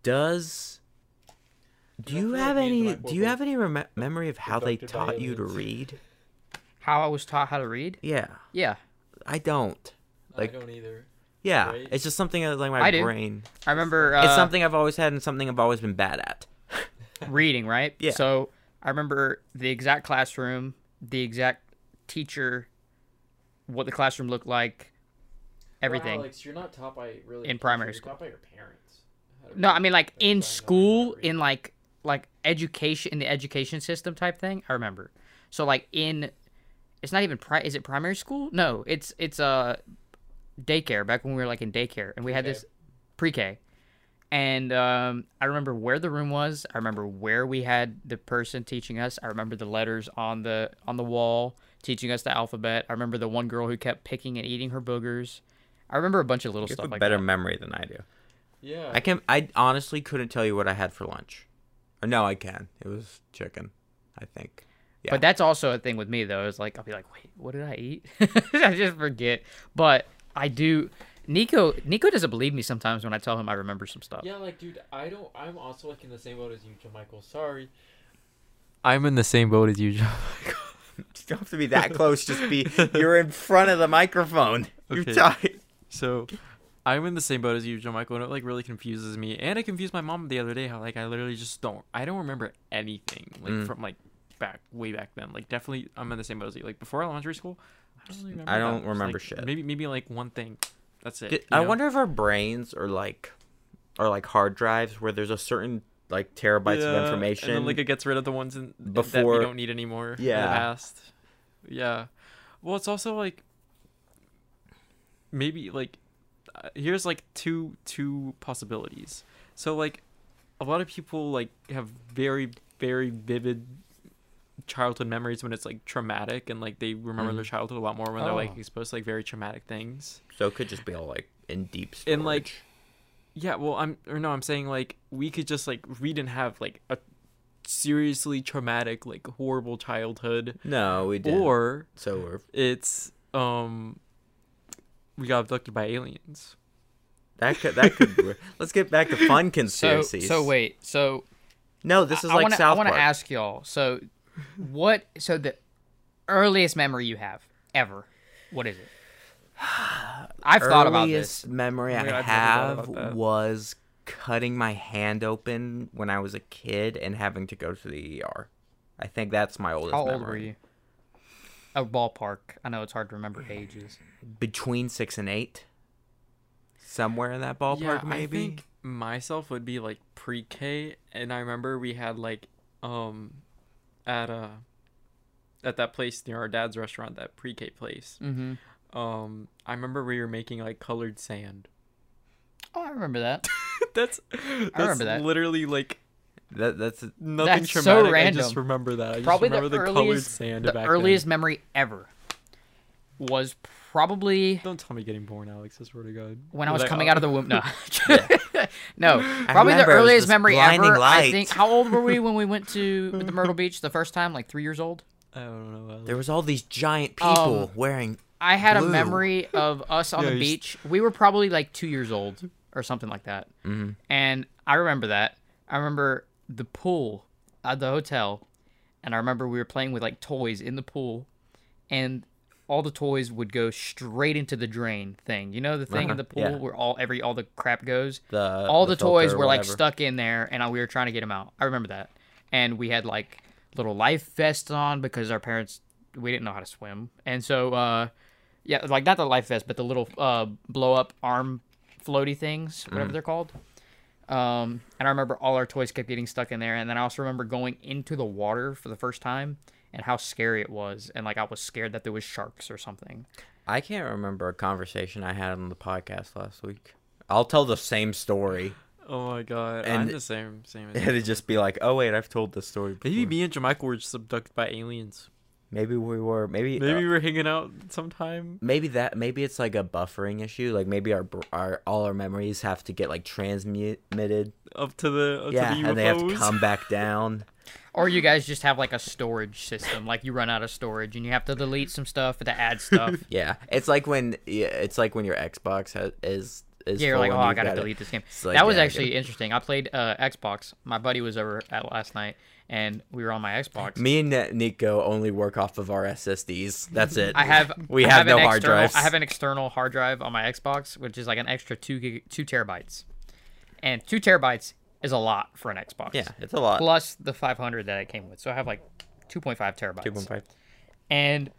does do you have any? Do you have any rem- memory of how they taught you to read? How I was taught how to read? Yeah, Yeah, I don't. Like, I don't either. yeah, Right? it's just something that like my I do. brain. I remember. Uh, it's something I've always had and something I've always been bad at. reading, right? Yeah. So I remember the exact classroom, the exact teacher, what the classroom looked like, everything. Alex, you're not taught by really In primary school. Taught by your parents. No. I mean like in why I know school, how to read. in like like education in the education system type thing. I remember. So like in, it's not even pri. Is it primary school? No, it's it's uh, daycare. Back when we were like in daycare, and we had this pre-K, and um, I remember where the room was. I remember where we had the person teaching us. I remember the letters on the on the wall teaching us the alphabet. I remember the one girl who kept picking and eating her boogers. I remember a bunch of little You have stuff a like better that. memory than I do. Yeah. I can. I honestly couldn't tell you what I had for lunch. Or no, I can. It was chicken. I think. Yeah. But that's also a thing with me though. Is like I'll be like, wait, what did I eat? I just forget. But I do. Nico Nico doesn't believe me sometimes when I tell him I remember some stuff. Yeah, like, dude, I don't. I'm also like in the same boat as you, Joe Michael. Sorry. I'm in the same boat as you, Joe Michael. You don't have to be that close. Just be. You're in front of the microphone. You're Okay. So, I'm in the same boat as you, Joe Michael, and it like really confuses me. And it confused my mom the other day. How like I literally just don't. I don't remember anything like Mm. from like back way back then. Like definitely, I'm in the same boat as you. Like before elementary school, I don't really remember. I don't remember Like, shit. Maybe maybe like one thing. That's it. Did- I know? wonder if our brains are like, are like hard drives where there's a certain like terabytes Yeah, of information. and then like it gets rid of the ones in, that before- we don't need anymore. in the Yeah. past. Yeah. Well, it's also like maybe like uh, here's like two two possibilities. So like a lot of people like have very very vivid childhood memories when it's like traumatic and like they remember their Mhm. childhood a lot more when they're like Oh. exposed to like very traumatic things. So it could just be all like in deep storage. And, like, Yeah, well, I'm or no, I'm saying like we could just like read didn't have like a seriously traumatic like horrible childhood no, we did. or so we're it's um we got abducted by aliens. that could that could. let's get back to fun So conspiracies. so so wait. So No, this is I like wanna, South I want to ask y'all. So what? So the earliest memory you have ever, what is it? I've thought about Earliest this. memory I my I've never thought have about that. was cutting my hand open when I was a kid and having to go to the ER. I think that's my oldest How memory. old were you? A ballpark. I know it's hard to remember ages. Between six and eight. Somewhere in that ballpark, yeah, maybe. I think myself would be like pre-K, and I remember we had like um at uh at that place near our dad's restaurant, that pre-K place. Mm-hmm. Um, I remember we were making like colored sand. Oh, I remember that. that's that's remember that. literally like That, that's nothing That's so traumatic. I just remember that. I just Probably the remember the, colored earliest, sand the back earliest then. memory ever was probably Don't tell me getting born, Alex. I swear to God. when I Was was coming uh, out of the womb. No, no. I Probably the remember it was earliest memory blinding ever. I think. How old were we when we went to the Myrtle Beach the first time? Like three years old. I don't know. Alex. there was all these giant people Um, wearing. I had Blue. a memory of us on Yeah, the you s- beach. We were probably like two years old or something like that. Mhm. And I remember that. I remember the pool at the hotel. And I remember we were playing with like toys in the pool. And all the toys would go straight into the drain thing. You know the thing in Uh-huh, the pool yeah. where all every all the crap goes? The all the, toys were like stuck in there and we were trying to get them out. I remember that. And we had like little life vests on because our parents we didn't know how to swim. And so uh yeah, like not the life vest, but the little uh blow up arm floaty things, whatever they're called. Um and I remember all our toys kept getting stuck in there and then I also remember going into the water for the first time and how scary it was and like I was scared that there was sharks or something. I can't remember a conversation I had on the podcast last week. I'll tell the same story. Oh my God. And- I'm the same. Same. As. It'd just be like, oh wait, I've told this story. Before. Maybe me and Jamichael were just abducted by aliens. Maybe we were. Maybe. Maybe uh, we were hanging out sometime. maybe that. Maybe it's like a buffering issue. Like maybe our our all our memories have to get like transmitted. up to the up yeah, to the UFOs. and they have to come back down. Or you guys just have like a storage system, like you run out of storage and you have to delete some stuff to add stuff. Yeah, it's like when yeah, it's like when your Xbox has, is is. yeah, you're like, oh, I gotta gotta- delete this game. like, that was yeah, actually interesting. I played uh, Xbox. My buddy was over at last night, and we were on my Xbox. Me and Nico only work off of our SSDs. That's it. I have We I have an no hard external- drives. I have an external hard drive on my Xbox, which is like an extra two gig, two terabytes, and two terabytes is a lot for an Xbox. Yeah, it's a lot. Plus the 500 that it came with, so I have like 2.5 terabytes. Two point five. and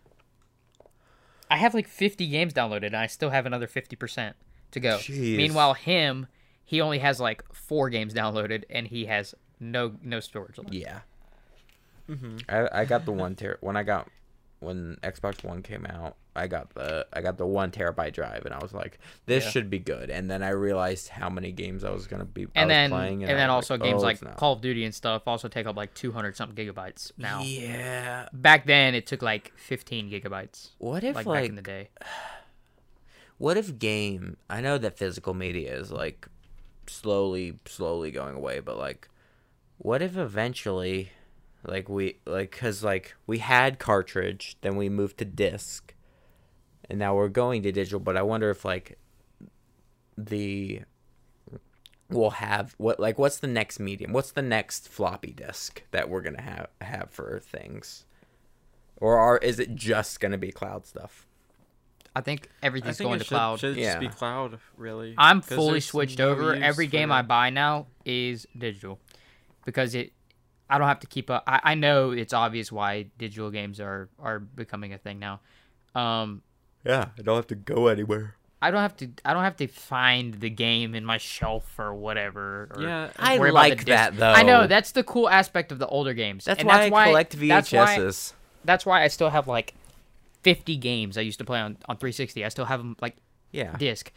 I have like 50 games downloaded, and I still have another 50% to go. Jeez. Meanwhile, him, he only has like four games downloaded, and he has no no storage left. Yeah. Mm-hmm. I, I got the one ter when I got when Xbox One came out. I got the I got the one terabyte drive, and I was like, this Yeah. should be good. And then I realized how many games I was gonna be. I And was then playing, and, I then also like, games oh, like not. Call of Duty and stuff also take up like 200 something gigabytes now. Yeah. Back then, it took like 15 gigabytes. What if Like, like, back in the day. what if game? I know that physical media is like slowly slowly going away, but like, what if eventually, like we like because like we had cartridge, then we moved to disc, and now we're going to digital. But I wonder if like the we'll have what like what's the next medium? What's the next floppy disk that we're gonna have have for things? Or are is it just gonna be cloud stuff? I think I everything's think going it to should, cloud. should just be cloud, really. I'm 'Cause fully switched over. Every for game I buy now is digital because it. I don't have to keep up. I, I know it's obvious why digital games are are becoming a thing now. Um, Yeah, I don't have to go anywhere. I don't have to. I don't have to find the game in my shelf or whatever. Or Yeah, I worry about the like that though. I know that's the cool aspect of the older games. That's and why that's I collect That's why, that's why I still have like 50 games I used to play on, on 360. I still have them like Yeah. disc,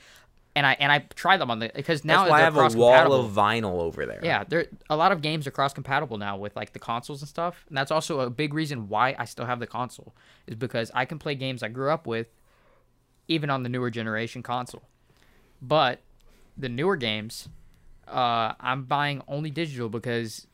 and I and I tried them on the because now That's why I have a wall of vinyl over there. Yeah, there a lot of games are cross compatible now with like the consoles and stuff, and that's also a big reason why I still have the console is because I can play games I grew up with, even on the newer generation console. But the newer games, uh, I'm buying only digital because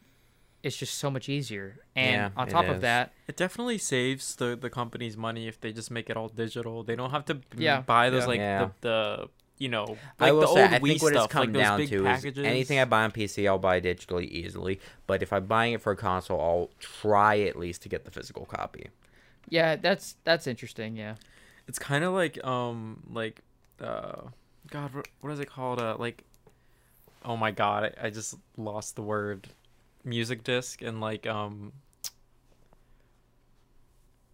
it's just so much easier. And Yeah, on top of that, It definitely saves the, the company's money if they just make it all digital. They don't have to Yeah, buy those yeah. like Yeah. the, the you know like I will the say, old I Wii think what stuff, it's come like down to packages. is anything I buy on PC, I'll buy digitally easily. But if I'm buying it for a console, I'll try at least to get the physical copy. yeah, that's that's interesting. Yeah, it's kind of like um like uh god what, what is it called uh like oh my god I, I just lost the word music disc and like um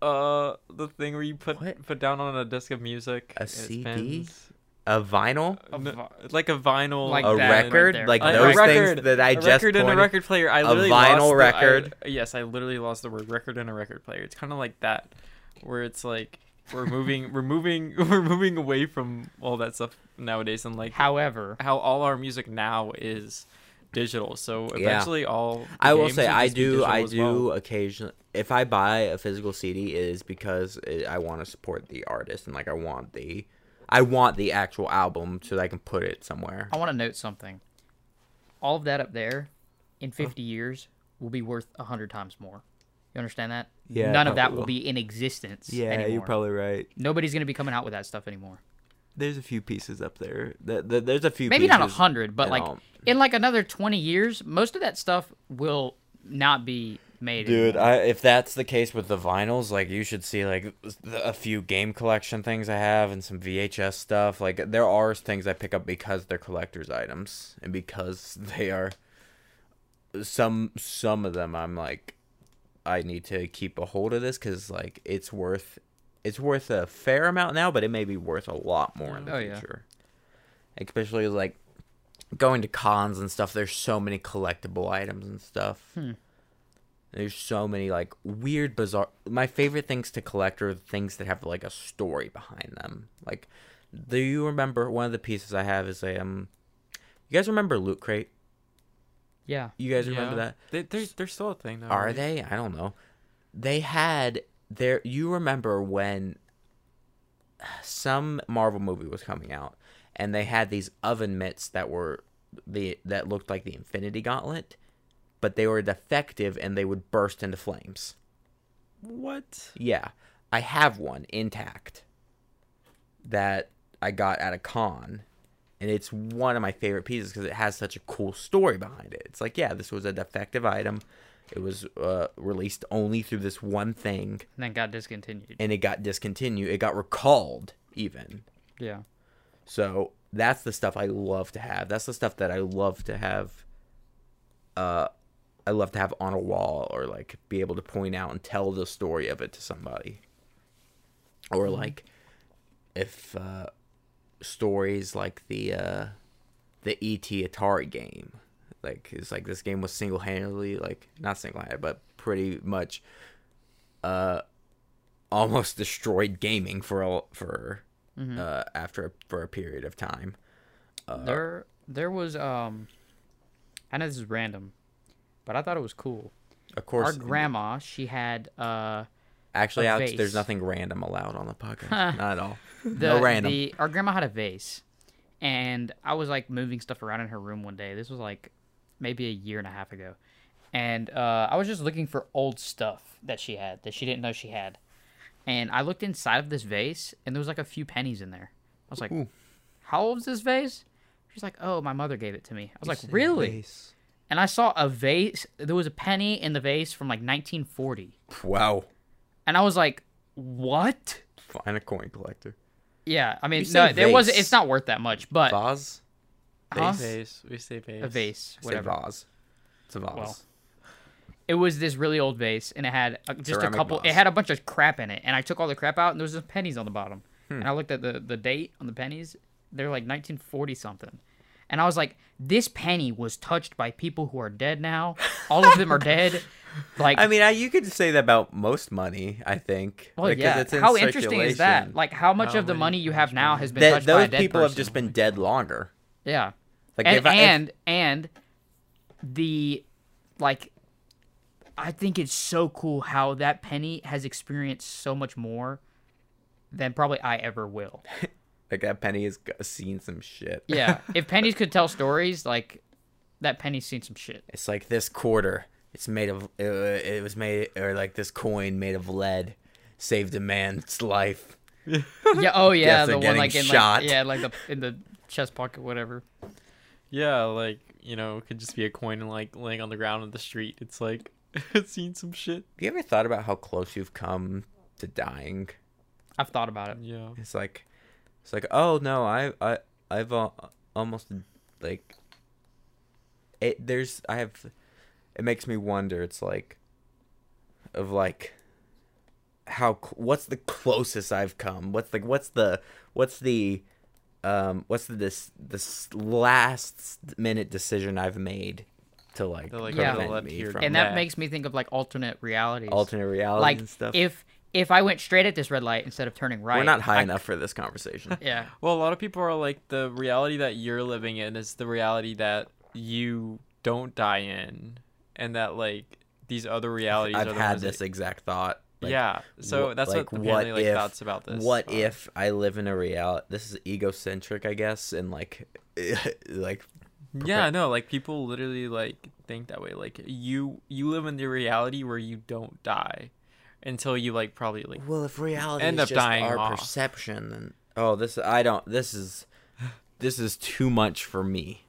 uh the thing where you put What? put down on a disc of music A CD? spins. A vinyl, A vi- like a vinyl Like a that record, there. like A- a those record, things that I a just record and a record player. I A literally vinyl lost the- I- record? yes, I literally lost the word record and a record player. It's kind of like that, where it's like we're moving, we're moving, we're moving away from all that stuff nowadays, and like however, how all our music now is digital. So Yeah. eventually, all I will say I do I do well. occasionally if I buy a physical CD it is because it, I want to support the artist and like I want the I want the actual album so that I can put it somewhere. I want to note something. All of that up there, in 50 years, will be worth a hundred times more. You understand that? Yeah, None of that will will. be in existence Yeah, anymore. You're probably right. Nobody's gonna be coming out with that stuff anymore. There's a few pieces up there. That that- there's a few. Maybe not a hundred, but like all. in like another 20 years, most of that stuff will not be made. Dude. I, if that's the case with the vinyls, like you should see like the- a few game collection things I have and some VHS stuff. Like there are things I pick up because they're collector's items and because they are some some of them I'm like I need to keep a hold of this cuz like it's worth it's worth a fair amount now, but it may be worth a lot more in the Oh, yeah. future. Especially like going to cons and stuff, there's so many collectible items and stuff. Hmm. There's so many like weird, bizarre. My favorite things to collect are things that have like a story behind them. Like, do you remember one of the pieces I have is a um. You guys remember Loot Crate? yeah. You guys remember Yeah. that? They, they're, they're still a thing though. Are right? they? I don't know. They had there. You remember when some Marvel movie was coming out, and they had these oven mitts that were the that looked like the Infinity Gauntlet, but they were defective and they would burst into flames. What? Yeah, I have one intact that I got at a con, and it's one of my favorite pieces because it has such a cool story behind it. It's like, yeah, this was a defective item. It was uh, released only through this one thing, And then got discontinued. and it got discontinued. It got recalled, even. Yeah. So that's the stuff I love to have. That's the stuff that I love to have. Uh, I love to have on a wall or like be able to point out and tell the story of it to somebody. Or like, if uh, stories like the uh, the ET Atari game, like it's like this game was single handedly like not single handed but pretty much, uh, almost destroyed gaming for a, for Mhm. uh, after for a period of time. Uh, there, there was um. I know this is random, but I thought it was cool. of course, Our grandma, she had uh Actually, Alex, vase. there's nothing random allowed on the podcast. Not at all. the, no random. the our grandma had a vase, and I was like moving stuff around in her room one day. This was like maybe a year and a half ago, and uh, I was just looking for old stuff that she had that she didn't know she had, and I looked inside of this vase, and there was like a few pennies in there. I was like, Ooh. "How old is this vase?" She's like, "Oh, my mother gave it to me." I was like, "Really?" And I saw a vase. There was a penny in the vase from like 1940, Wow. and I was like, "What?" Find a coin collector. Yeah, I mean, no, there was. It's not worth that much, but Vase? Huh? Vase. We say vase. a vase, Say whatever. vase. It's a vase. Well, It was this really old vase, and it had uh, just Ceramic a couple. vase. It had a bunch of crap in it, and I took all the crap out, and there was just pennies on the bottom. Hmm. And I looked at the the date on the pennies. They're like 1940 something, and and I was like, this penny was touched by people who are dead now. All of them are oh dead. Like, I mean, I, you could say that about most money. I think. well, Like, 'cause yeah. it's in How interesting is that? Like, how much How of the money you have much now has been that touched by those a dead people have just been dead longer. Yeah. Like and if I, if- and and the like I think it's so cool how that penny has experienced so much more than probably I ever will. like that penny has seen some shit. Yeah, if pennies could tell stories, like that penny's seen some shit. It's like this quarter. It's made of. Uh, it was made, or like this coin made of lead, saved a man's life. Yeah, oh yeah, Guess they're the one getting like in shot. like yeah, like the in the chest pocket, whatever. Yeah, like you know, it could just be a coin and like laying on the ground in the street. It's like it's seen some shit. Have you ever thought about how close you've come to dying? I've thought about it. Yeah. It's like, it's like, oh no, I, I, I've uh, almost like, it. There's, I have, it makes me wonder. It's like, of like, how, what's the closest I've come? What's the, what's the, what's the, um, what's the this this last minute decision I've made to like, To, like, Yeah. prevent let me from And that Yeah. makes me think of like alternate realities. alternate realities like and stuff. if if I went straight at this red light instead of turning right, We're not high I- enough for this conversation. Yeah, Well, a lot of people are like the reality that you're living in is the reality that you don't die in, and that like these other realities. I've are the had ones that- this exact thought. like, yeah, so wh- that's like, what what apparently like if- thoughts about this. What are. if I live in a reality? This is egocentric, I guess, and like, like Yeah, no, like people literally like think that way. Like you, you live in the reality where you don't die until you like probably like well, if reality End is up just dying our off. perception, then oh, this I don't. This is this is too much for me.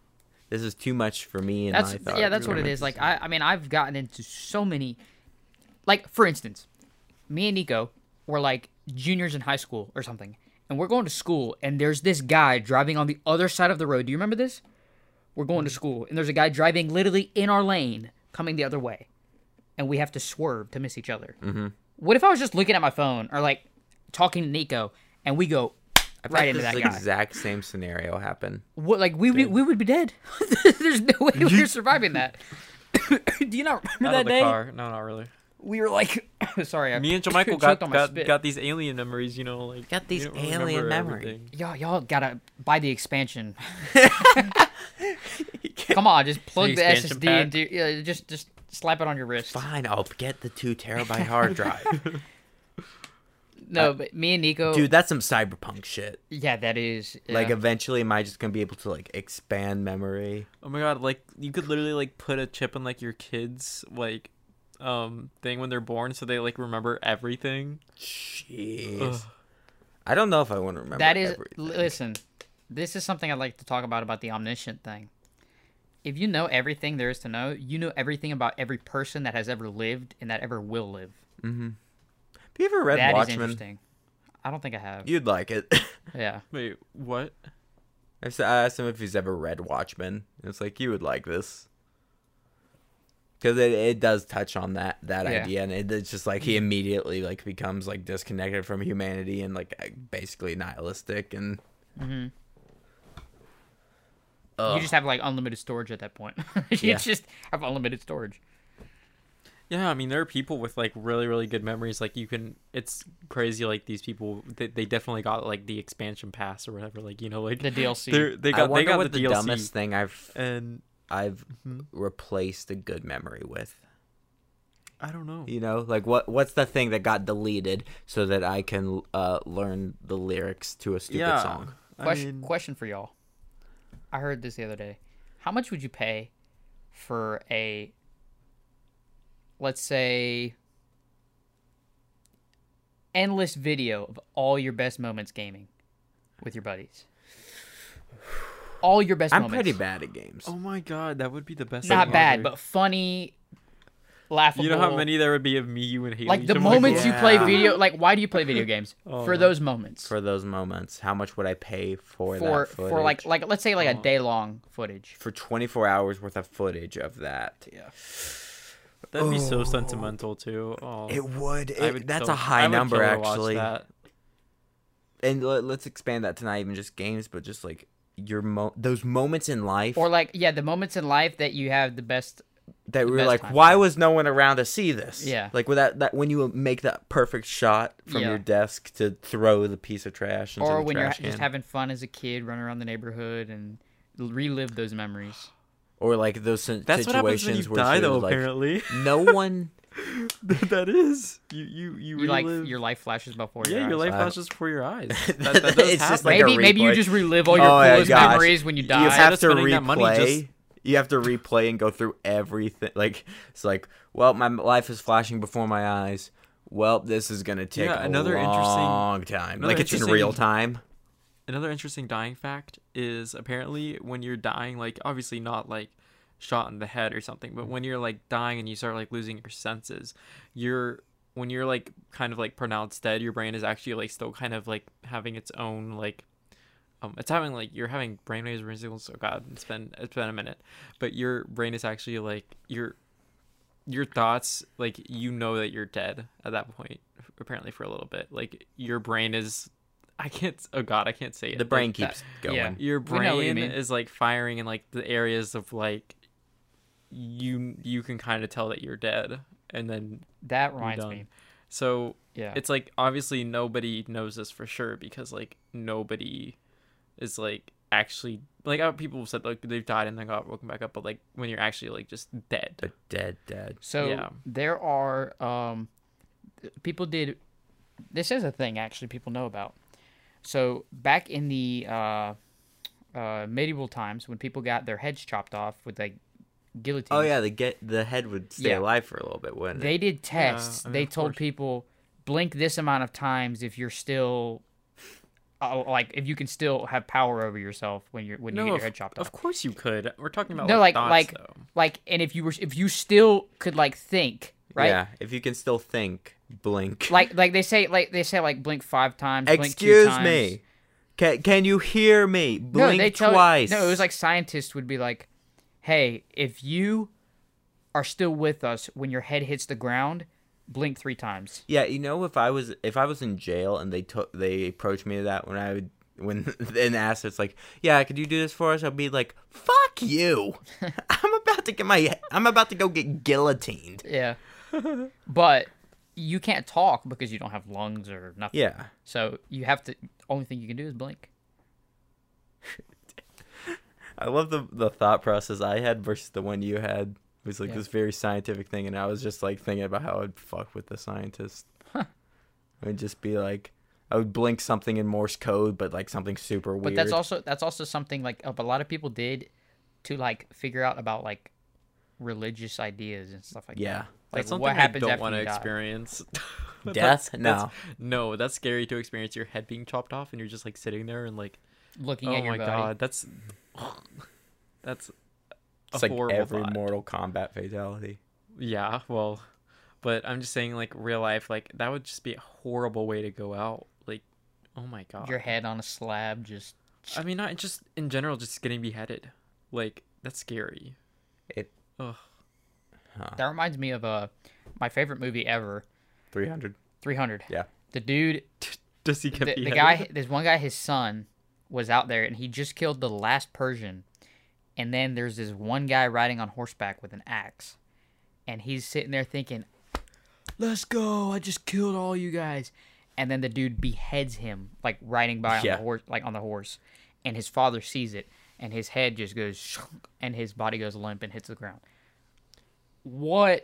This is too much for me. And that's my thought yeah, that's what it is. Like I, I mean, I've gotten into so many, like for instance, me and Nico were like juniors in high school or something, and we're going to school, and there's this guy driving on the other side of the road. Do you remember this? We're going to school, and there's a guy driving literally in our lane, coming the other way, and we have to swerve to miss each other. Mm-hmm. What if I was just looking at my phone or like talking to Nico, and we go I've right had into this that guy? exact same scenario happen. What like we we, we would be dead. There's no way we're surviving that. Do you not remember out that of the day? car. No, not really. We were like, sorry, I Me and Jamichael choked got on my got, spit. got these alien memories. You know, like Got these we don't alien remember memories. everything. Y'all, y'all gotta buy the expansion. Come on, just plug the, The expansion SSD pack? into. Yeah, just just slap it on your wrist. Fine, I'll get the two terabyte hard drive. No, but me and Nico. Dude, that's some cyberpunk shit. yeah, that is. Like, eventually, am I just gonna be able to like expand memory? Oh my god, like you could literally like put a chip in like your kids like um thing when they're born so they like remember everything. Jeez. Ugh. I don't know if I want to remember. that is. everything. Listen, this is something I'd like to talk about about the omniscient thing. If you know everything there is to know, you know everything about every person that has ever lived and that ever will live. Mm-hmm. Have you ever read That is Watchmen? interesting. I don't think I have. You'd like it. Yeah. Wait, what? I asked him if he's ever read Watchmen. It's like you would like this because it, it does touch on that that Yeah. idea, and it, it's just like he immediately like becomes like disconnected from humanity and like basically nihilistic and. Mhm. Ugh. You just have like unlimited storage at that point. you Yeah. just have unlimited storage. Yeah, I mean there are people with like really really good memories. Like you can, it's crazy. Like these people, they, they definitely got like the expansion pass or whatever. Like you know, like The DLC. they're- they I got wonder they got what the, the, DLC dumbest thing I've and I've Mhm. replaced a good memory with. I don't know. You know, like what what's the thing that got deleted so that I can uh, learn the lyrics to a stupid yeah, song? I Question mean, question for y'all. I heard this the other day. How much would you pay for a let's say endless video of all your best moments gaming with your buddies? All your best I'm moments. pretty bad at games. Oh my god, that would be the best. Not bad, but funny, laughable. you know how many there would be of me, you, and Haley. like the Jamichael? moments you play video like why do you play video games Oh. for those moments For those moments, how much would I pay for, for that footage? for like like let's say like a Oh. day long footage for 24 hours worth of footage of that. yeah That'd be so Oh. sentimental too. Oh, It would. It- would that's kill- a high I would number kill watch actually. that. And let, let's expand that to not even just games, but just like your mo- those moments in life Or like yeah, the moments in life that you have the best. That we were best like, time. why was no one around to see this? Yeah. like with that, that when you make that perfect shot from Yeah. your desk to throw the piece of trash into Or the when you're can, just having fun as a kid, running around the neighborhood and relive those memories. or like those si- That's what happens situations when you where die, though. like, apparently, no one. that is you. You you, You like your life flashes before yeah, your your eyes. life flashes before your eyes. That, that does It's just happen. like a maybe maybe you just relive all your Oh, coolest gosh. memories when you die. You have to spending that money, replay. just- You have to replay and go through everything. Like it's like, well, my life is flashing before my eyes. Well, this is gonna take Yeah, a another interesting- long time. another Like it's in real time. Another interesting dying fact is apparently when you're dying, like obviously not like shot in the head or something, but when you're like dying and you start like losing your senses, you're when you're like kind of like pronounced dead, your brain is actually like still kind of like having its own like um it's having like you're having brainwaves residuals. Oh god, it's been it's been a minute, but your brain is actually like your your thoughts like you know that you're dead at that point apparently for a little bit like your brain is i can't oh god i can't say it The brain Like, keeps going. yeah. your We know what you brain is like firing in like the areas of like you you can kind of tell that you're dead and then that reminds done. me. so Yeah. it's like obviously nobody knows this for sure because like nobody is like actually like uh, people have said like they've died and then got woken back up but like when you're actually like just dead But dead, dead. So Yeah. there are um, people did. This is a thing actually people know about. So back in the uh, uh, medieval times, when people got their heads chopped off with like guillotine. Oh yeah, the get the head would stay Yeah. alive for a little bit, wouldn't it? they did tests. I mean, they told course. people blink this amount of times if you're still. Uh, like if you can still have power over yourself when you're when you get your of, head chopped off. of course you could we're talking about No, like, like- thoughts, like- though. Like and if you were if you still could like think right Yeah, if you can still think, blink. like like they say like they say like blink five times. blink Excuse times. me. Can can you hear me? No, Blink they tell twice. No, it was like scientists would be like, "Hey, if you are still with us when your head hits the ground, blink three times." Yeah, you know, if I was if I was in jail and they took they approached me to that when I would when then asked it's like, yeah, could you do this for us? I'd be like, fuck you. I'm about to get my I'm about to go get guillotined. Yeah, but you can't talk because you don't have lungs or nothing. Yeah. So you have to. Only thing you can do is blink. I love the the thought process I had versus the one you had. It was like Yeah. this very scientific thing, and I was just like thinking about how I'd fuck with the scientist. I'd just be like, I would blink something in Morse code, but like something super weird. But that's also that's also something like a lot of people did to like figure out about like religious ideas and stuff like that. Yeah. Like something what happens I don't want to experience. death. That's- no, that's- no, that's scary to experience your head being chopped off and you're just like sitting there and like, Looking oh at your my body. god, that's that's it's a like horrible every thought. Mortal Kombat fatality. Yeah, well, but I'm just saying, like real life, like that would just be a horrible way to go out. Like, oh my god, Your head on a slab, just I mean, not just in general, just getting beheaded. Like that's scary. It Ugh. That reminds me of uh, my favorite movie ever, three hundred. 300. Yeah. The dude, Does he the, get the beheaded? guy, there's one guy, his son was out there and he just killed the last Persian. And then there's this one guy riding on horseback with an axe. And he's sitting there thinking, let's go. I just killed all you guys. And then the dude beheads him, like riding by on the horse, like on the horse. And his father sees it, and his head just goes, shunk, and his body goes limp and hits the ground. What?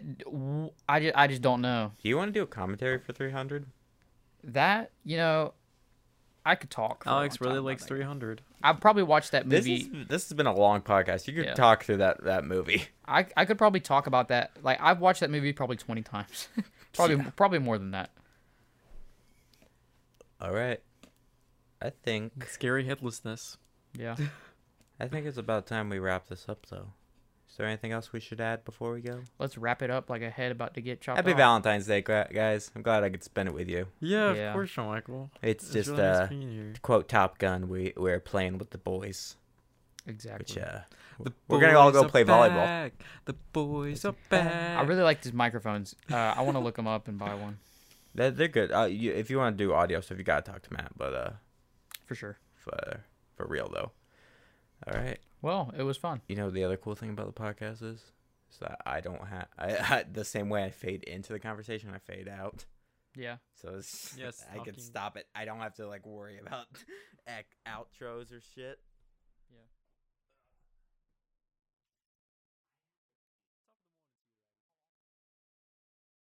I just, I just don't know. Do you want to do a commentary for three hundred? That you know, I could talk. For a Alex long really time likes about that. 300. I'd probably watch that This movie. is this has been a long podcast. You could Yeah. talk through that that movie. I I could probably talk about that. Like I've watched that movie probably twenty times. probably Yeah. probably more than that. All right. I think Scary headlessness. Yeah. I think it's about time we wrap this up, though. Is there anything else we should add before we go? Let's wrap it up. Like a head about to get chopped Happy off. Valentine's Day, guys. I'm glad I could spend it with you. Yeah, Yeah. of course, Sean Michael. It's It's just really uh, being here. to quote Top Gun. We we're playing with the boys, Exactly. which uh, The we're gonna all go are play volleyball. The boys are back. I really like these microphones. Uh, I want to look them up and buy one they're, they're good. Uh, you, if you want to do audio stuff, you gotta talk to Matt. But uh, for sure. for for real though. All right. Well, it was fun. You know the other cool thing about the podcast is, is that I don't have I, I the same way I fade into the conversation, I fade out. Yeah. So it's, Yes, I can stop it. I don't have to like worry about outros or shit.